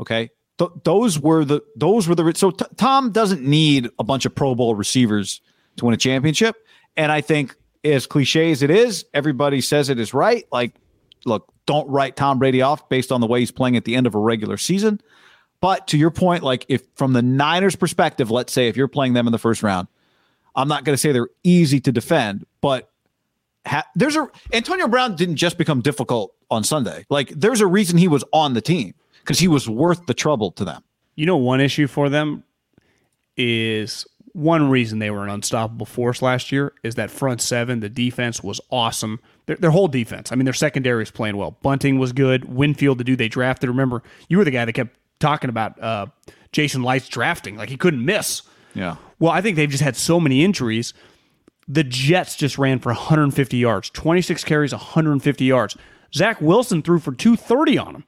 Okay, Th- those were the those were the so t- Tom doesn't need a bunch of Pro Bowl receivers to win a championship, and I think as cliche as it is, everybody says it is right. Like, look, don't write Tom Brady off based on the way he's playing at the end of a regular season. But to your point, like if from the Niners' perspective, let's say if you're playing them in the first round, I'm not going to say they're easy to defend, but ha- there's a Antonio Brown didn't just become difficult on Sunday. Like there's a reason he was on the team because he was worth the trouble to them. You know, one issue for them is one reason they were an unstoppable force last year is that front seven, the defense was awesome. Their, their whole defense, I mean, their secondary is playing well. Bunting was good. Winfield, the dude they drafted. Remember, you were the guy that kept talking about uh, Jason Licht's drafting, like he couldn't miss. Yeah. Well, I think they've just had so many injuries. The Jets just ran for 150 yards, 26 carries, 150 yards. Zach Wilson threw for 230 on him.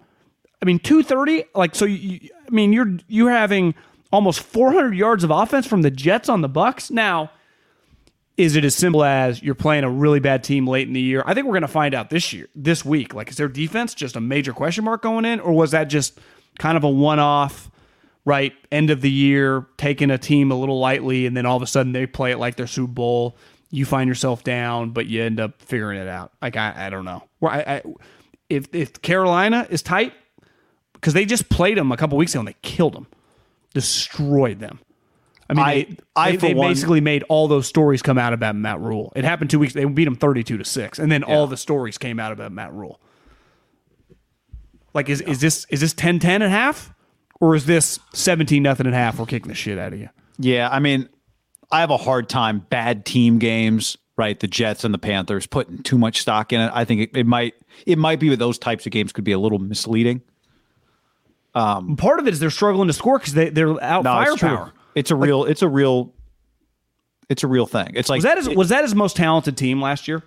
I mean, 230. Like, so you, I mean, you're you're having almost 400 yards of offense from the Jets on the Bucs. Now, is it as simple as you're playing a really bad team late in the year? I think we're going to find out this year, this week. Like, is their defense just a major question mark going in, or was that just kind of a one-off? Right, end of the year, taking a team a little lightly, and then all of a sudden they play it like their Super Bowl. You find yourself down, but you end up figuring it out. Like I, I don't know. Where I, I, if if Carolina is tight, because they just played them a couple weeks ago and they killed them, destroyed them. I mean, I- they, I, they, they one- basically made all those stories come out about Matt Rhule. It happened two weeks. They beat them thirty-two to six, and then all the stories came out about Matt Rhule. Like, is is this is this 10-10 and a half, or is this seventeen nothing and a half? We're kicking the shit out of you. Yeah, I mean, I have a hard time bad team games, right? The Jets and the Panthers putting too much stock in it. I think it, it might it might be that those types of games could be a little misleading. Um, Part of it is they're struggling to score because they they're out No, firepower. true. It's a real it's a real it's a real thing. It's like Was that his, was that his most talented team last year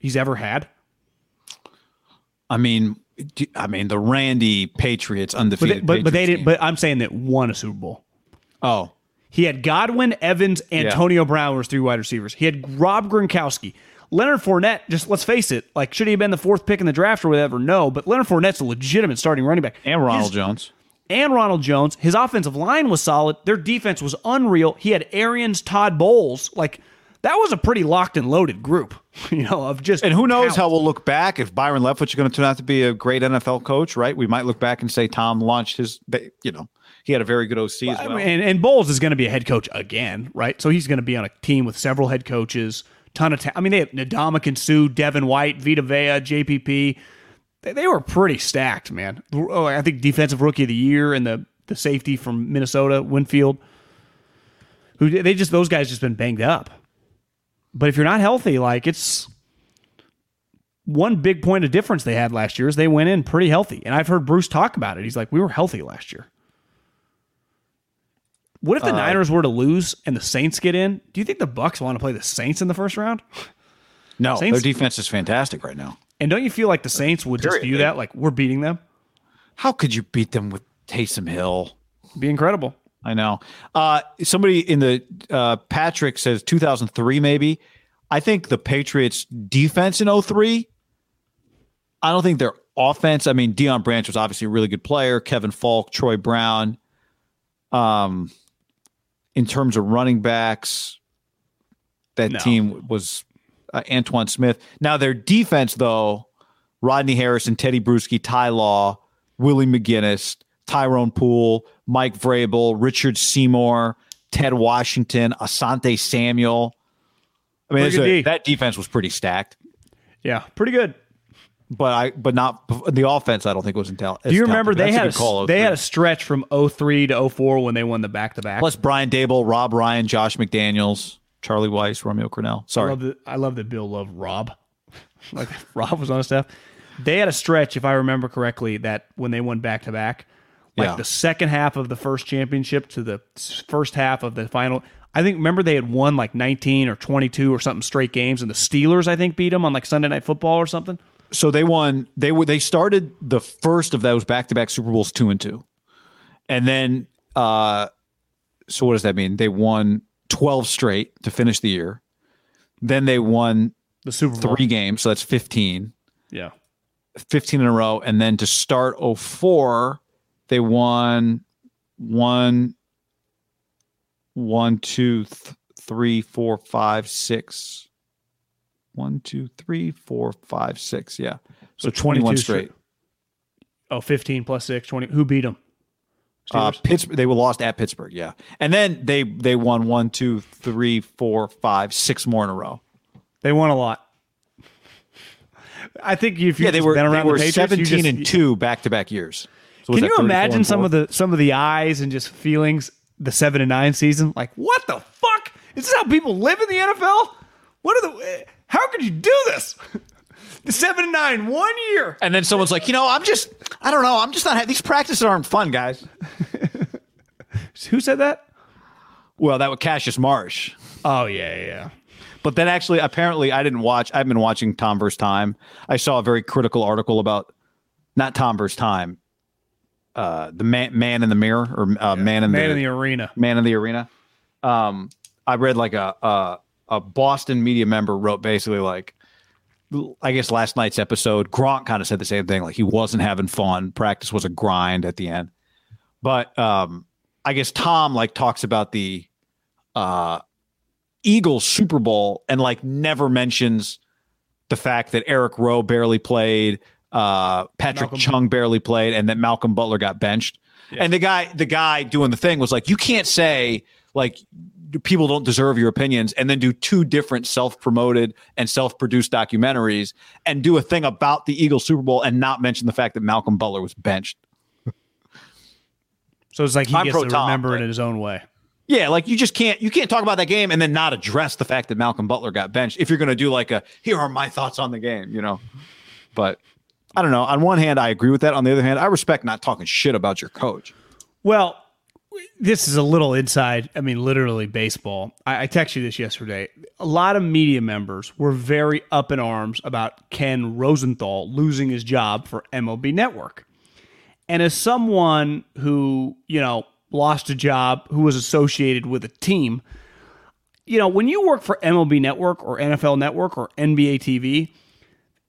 he's ever had? I mean, I mean the Randy Patriots But undefeated. they, but, but they didn't. But I'm saying that won a Super Bowl. oh, He had Godwin, Evans, Antonio Brown were his three wide receivers. He had Rob Gronkowski. Leonard Fournette, just let's face it, like should he have been the fourth pick in the draft or whatever? No, but Leonard Fournette's a legitimate starting running back. and Ronald His- Jones. and Ronald Jones. His offensive line was solid. Their defense was unreal. He had Arians, Todd Bowles. Like that was a pretty locked and loaded group, (laughs) you know, of just And who knows talent. how we'll look back if Byron Leftwich is going to turn out to be a great NFL coach, right? We might look back and say Tom launched his, you know, he had a very good OC as I well. mean, and, and Bowles is going to be a head coach again, right? So he's going to be on a team with several head coaches, ton of. Ta- I mean, they have Ndamukong Suh, Devin White, Vita Vea, JPP. They, they were pretty stacked, man. Oh, I think defensive rookie of the year and the the safety from Minnesota, Winfield. Who they just those guys just been banged up. But if you're not healthy, like it's one big point of difference they had last year is they went in pretty healthy. And I've heard Bruce talk about it. He's like, we were healthy last year. What if the uh, Niners were to lose and the Saints get in? Do you think the Bucs want to play the Saints in the first round? no, Saints- their defense is fantastic right now. And don't you feel like the Saints would just view that like we're beating them? How could you beat them with Taysom Hill? Be incredible. I know. Uh, somebody in the uh, Patrick says 2003, maybe. I think the Patriots defense in 03, I don't think their offense. I mean, Deion Branch was obviously a really good player. Kevin Faulk, Troy Brown. Um, in terms of running backs, that No. team was uh, Antowain Smith. Now their defense, though, Rodney Harrison, Tedy Bruschi, Ty Law, Willie McGinest, Tyrone Poole, Mike Vrabel, Richard Seymour, Ted Washington, Asante Samuel. I mean, Pretty there's good a- that defense was pretty stacked, Yeah, pretty good. but I but not the offense. I don't think was intel. Do you remember they had a, call, they had a stretch from 03 to 04 when they won the back to back. plus Brian Daboll, Rob Ryan, Josh McDaniels, Charlie Weis, Romeo Crennel. I Sorry, love that. I love that Bill loved Rob. (laughs) like Rob was on his staff. They had a stretch, if I remember correctly, that when they won back to back, like Yeah. the second half of the first championship to the first half of the final. I think remember they had won like 19 or 22 or something straight games, and the Steelers I think beat them on like Sunday Night Football or something. so they won. They were they started the first of those back to back Super Bowls two and two, and then uh, so what does that mean? They won twelve straight to finish the year. Then they won The Super Bowl. three games, so that's 15, Yeah. 15 in a row, and then to start 04, they won one, one, two, th- three, four, five, six. One, two, three, four, five, six. Yeah. So, 21 22 straight. Oh, 15 plus 6, 20. Who beat them? Uh, Pittsburgh. They were lost at Pittsburgh. Yeah, and then they they won one, two, three, four, five, six more in a row. They won a lot. I think if you've Yeah, they were been they around were the Patriots, seventeen just- and two back to back years. So Can you imagine some of the some of the eyes and just feelings the seven and nine season? Like, what the fuck? Is this how people live in the NFL? What are the? How could you do this? (laughs) The seven and nine one year. And then someone's like, you know, I'm just, I don't know, I'm just not. Having these practices aren't fun, guys. (laughs) Who said that? Well, that was Cassius Marsh. Oh yeah, yeah, yeah. But then actually, apparently, I didn't watch. I've been watching Tom vs. Time. I saw a very critical article about not Tom vs. Time, uh, the man, man in the mirror or uh, man in Man the in the arena. man in the arena. Um, I read like a, a a Boston media member wrote basically like, I guess last night's episode, Gronk kind of said the same thing. Like he wasn't having fun. Practice was a grind at the end. But um, I guess Tom like talks about the uh, Eagles Super Bowl and like never mentions the fact that Eric Rowe barely played, uh, Patrick Malcolm- Chung barely played, and that Malcolm Butler got benched. And the guy, the guy doing the thing was like, you can't say like people don't deserve your opinions, and then do two different self-promoted and self-produced documentaries, and do a thing about the Eagles Super Bowl and not mention the fact that Malcolm Butler was benched. (laughs) So it's like he I'm gets to Tom, remember it in his own way. Yeah, like you just can't you can't talk about that game and then not address the fact that Malcolm Butler got benched if you're going to do like a here are my thoughts on the game, you know. But I don't know. On one hand, I agree with that. On the other hand, I respect not talking shit about your coach. Well, this is a little inside. I mean, literally baseball. I, I texted you this yesterday. A lot of media members were very up in arms about Ken Rosenthal losing his job for MLB Network. And as someone who, you know, lost a job, who was associated with a team, you know, when you work for MLB Network or NFL Network or NBA TV,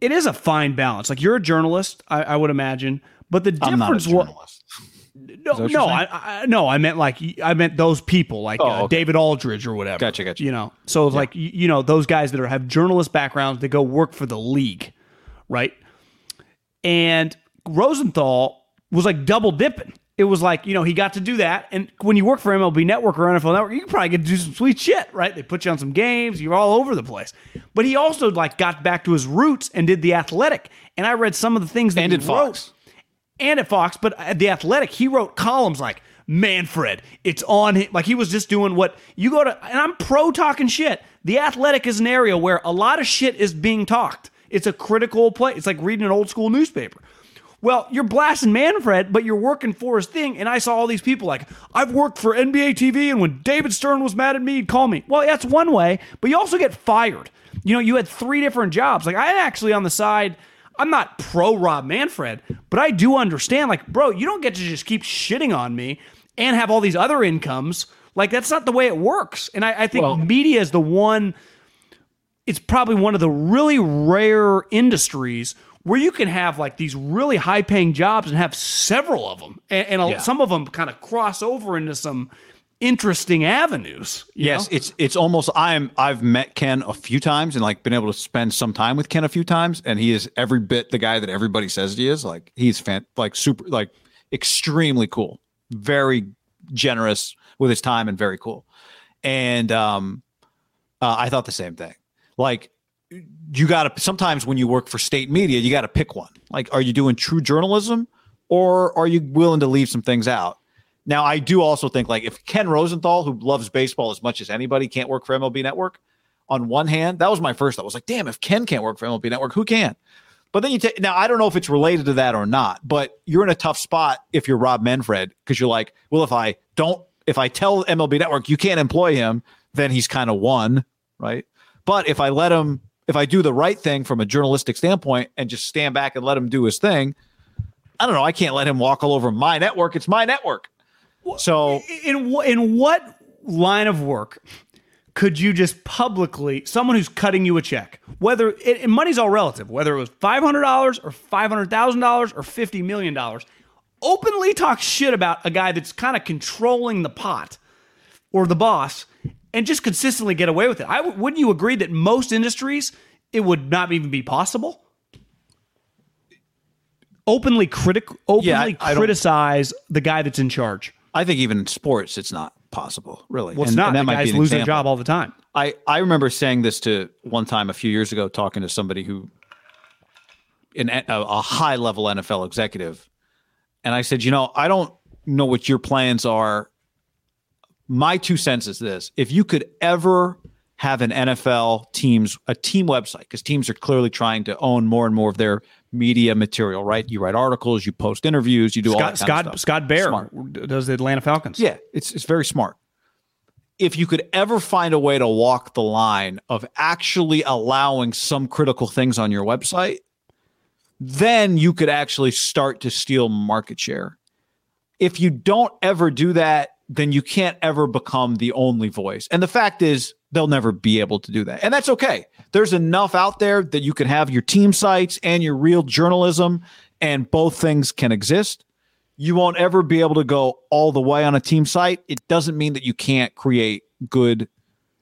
it is a fine balance. Like you're a journalist, I, I would imagine, but the I'm not a difference was (laughs) no, no. I, I, no. I meant like I meant those people, like Oh, uh, okay. David Aldridge or whatever. Gotcha, gotcha. You know, so it's like you, you know those guys that are have journalist backgrounds that go work for the league, right? And Rosenthal was like double dipping. It was like you know he got to do that, and when you work for MLB Network or NFL Network, you can probably get to do some sweet shit, right? They put you on some games, you're all over the place. But he also like got back to his roots and did the Athletic. And I read some of the things that And he did Fox. and at Fox, but at the Athletic, he wrote columns like Manfred, it's on him. Like he was just doing what you go to, and I'm pro talking shit. The Athletic is an area where a lot of shit is being talked. It's a critical place. It's like reading an old school newspaper. Well, you're blasting Manfred, but you're working for his thing. And I saw all these people like, I've worked for NBA TV, and when David Stern was mad at me, he'd call me. Well, that's one way, but you also get fired. You know, you had three different jobs. Like, I actually on the side, I'm not pro Rob Manfred, but I do understand, like, bro, you don't get to just keep shitting on me and have all these other incomes. Like, that's not the way it works. And I, I think Well- media is the one it's probably one of the really rare industries where you can have like these really high paying jobs and have several of them and, and a- Yeah. some of them kind of cross over into some interesting avenues. Yes, know? it's it's almost I'm I've met Ken a few times and like been able to spend some time with Ken a few times and he is every bit the guy that everybody says he is. Like he's fan like super like extremely cool. Very generous with his time and very cool. And um uh, I thought the same thing. Like you got to sometimes when you work for state media, you got to pick one. Like are you doing true journalism or are you willing to leave some things out? Now, I do also think like if Ken Rosenthal, who loves baseball as much as anybody, can't work for MLB Network, on one hand, that was my first thought. I was like, damn, if Ken can't work for MLB Network, who can? But then you take now, I don't know if it's related to that or not, but you're in a tough spot if you're Rob Manfred because you're like, well, if I don't, if I tell MLB Network you can't employ him, then he's kind of won, right? But if I let him, if I do the right thing from a journalistic standpoint and just stand back and let him do his thing, I don't know. I can't let him walk all over my network. It's my network. So in in what line of work could you just publicly someone who's cutting you a check whether it, and money's all relative whether it was $500 or $500000 or $50 million openly talk shit about a guy that's kind of controlling the pot or the boss and just consistently get away with it I w- wouldn't you agree that most industries it would not even be possible openly critic openly Yeah, I- I criticize the guy that's in charge I think even in sports, it's not possible, really. well it's And- not and that the might guys be lose their job all the time I, I remember saying this to one time a few years ago, talking to somebody who, an, a, a high level NFL executive. And I said, you know, I don't know what your plans are. My two cents is this if you could ever have an NFL teams, a team website, because teams are clearly trying to own more and more of their media material, right? You write articles, you post interviews, you do all Scott that kind Scott. Scott Bair Smart. does the Atlanta Falcons. Yeah, it's it's very smart. If you could ever find a way to walk the line of actually allowing some critical things on your website, then you could actually start to steal market share. If you don't ever do that, then you can't ever become the only voice. And the fact is, they'll never be able to do that. And that's okay. There's enough out there that you can have your team sites and your real journalism, and both things can exist you won't ever be able to go all the way on a team site. It doesn't mean that you can't create good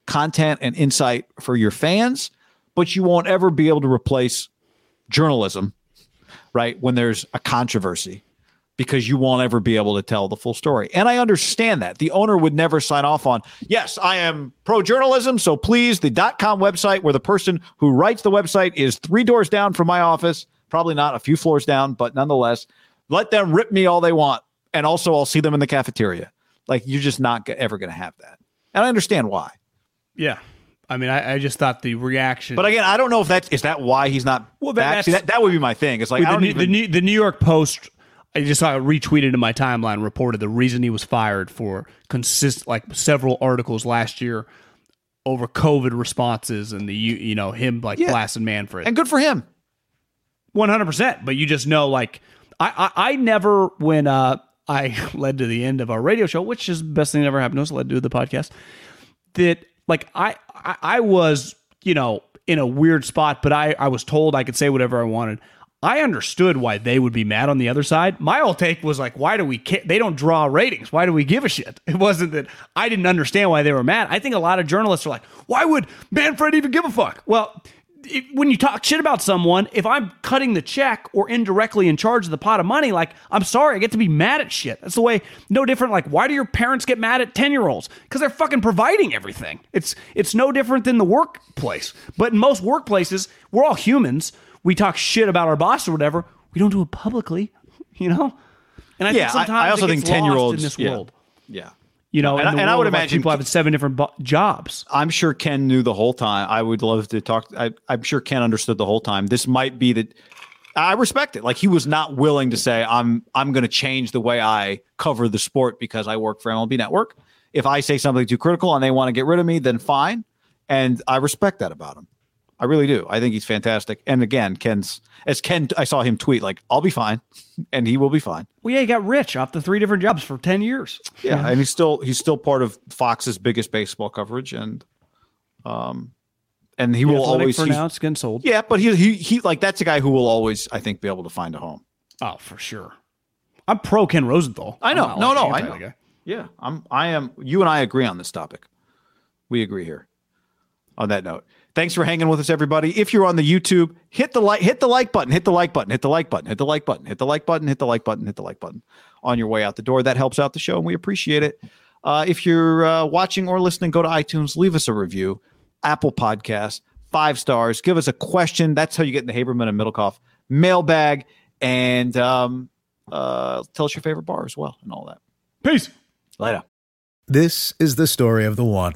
content and insight for your fans, but you won't ever be able to replace journalism, right? When there's a controversy, because you won't ever be able to tell the full story. And I understand that. The owner would never sign off on, yes, I am pro journalism. So please, the dot .com website where the person who writes the website is three doors down from my office, probably not a few floors down, but nonetheless, let them rip me all they want. And also, I'll see them in the cafeteria. Like, you're just not ever going to have that. And I understand why. yeah. I mean, I, I just thought the reaction. But again, I don't know if that's, is that why he's not Well, that, back? See, that, that would be my thing. It's like, I the, don't New- even, the, New, the New York Post. I just saw retweeted in my timeline. Reported the reason he was fired for consist like several articles last year over COVID responses and the you you know him like Yeah. blasting Manfred. and good for him. One hundred percent. But you just know, like, I, I I never when uh I (laughs) led to the end of our radio show, which is the best thing that ever happened to us, led to the podcast. That like I I, I was you know in a weird spot, but I I was told I could say whatever I wanted. I understood why they would be mad on the other side. My whole take was like, why do we? They don't draw ratings. Why do we give a shit? (laughs) It wasn't that I didn't understand why they were mad. I think a lot of journalists are like, why would Manfred even give a fuck? Well, it, when you talk shit about someone, if I'm cutting the check or indirectly in charge of the pot of money, like, I'm sorry, I get to be mad at shit. That's the way, no different. Like, why do your parents get mad at 10 year olds? Because they're fucking providing everything. It's, it's no different than the workplace. But in most workplaces, we're all humans. We talk shit about our boss or whatever. We don't do it publicly, (laughs) you know? And I Yeah, think sometimes I also it think gets lost 10-year-olds in this yeah. world. Yeah. You know, And I- and I would imagine- people have seven different bo- jobs. I'm sure Ken knew the whole time. I would love to talk. I, I'm sure Ken understood the whole time. This might be that I respect it. Like he was not willing to say, "I'm I'm going to change the way I cover the sport because I work for MLB Network." If I say something too critical and they want to get rid of me, then fine. And I respect that about him. I really do. I think he's fantastic. And again, Ken's as Ken, I saw him tweet like, "I'll be fine," (laughs) and he will be fine. Well, yeah, he got rich off the three different jobs for 10 years. Yeah, and he's still he's still part of Fox's biggest baseball coverage, and um, and he will always for now, it's sold. Yeah, but he he he like that's a guy who will always, I think, be able to find a home. Oh, for sure. I'm pro Ken Rosenthal. I know. No, like, no, I know. guy. Yeah, I'm. I am. You and I agree on this topic. We agree here. On that note, thanks for hanging with us, everybody. If you're on the YouTube, hit the like, hit the like button, hit the like button, hit the like button, hit the like button, hit the like button, hit the like button, hit the like button on your way out the door. That helps out the show, and we appreciate it. Uh, if you're uh, watching or listening, go to iTunes, leave us a review, Apple Podcasts, five stars. Give us a question. That's how you get in the Haberman and Middlekauff mailbag, and um, uh, tell us your favorite bar as well, and all that. Peace. Later. This is the story of the one.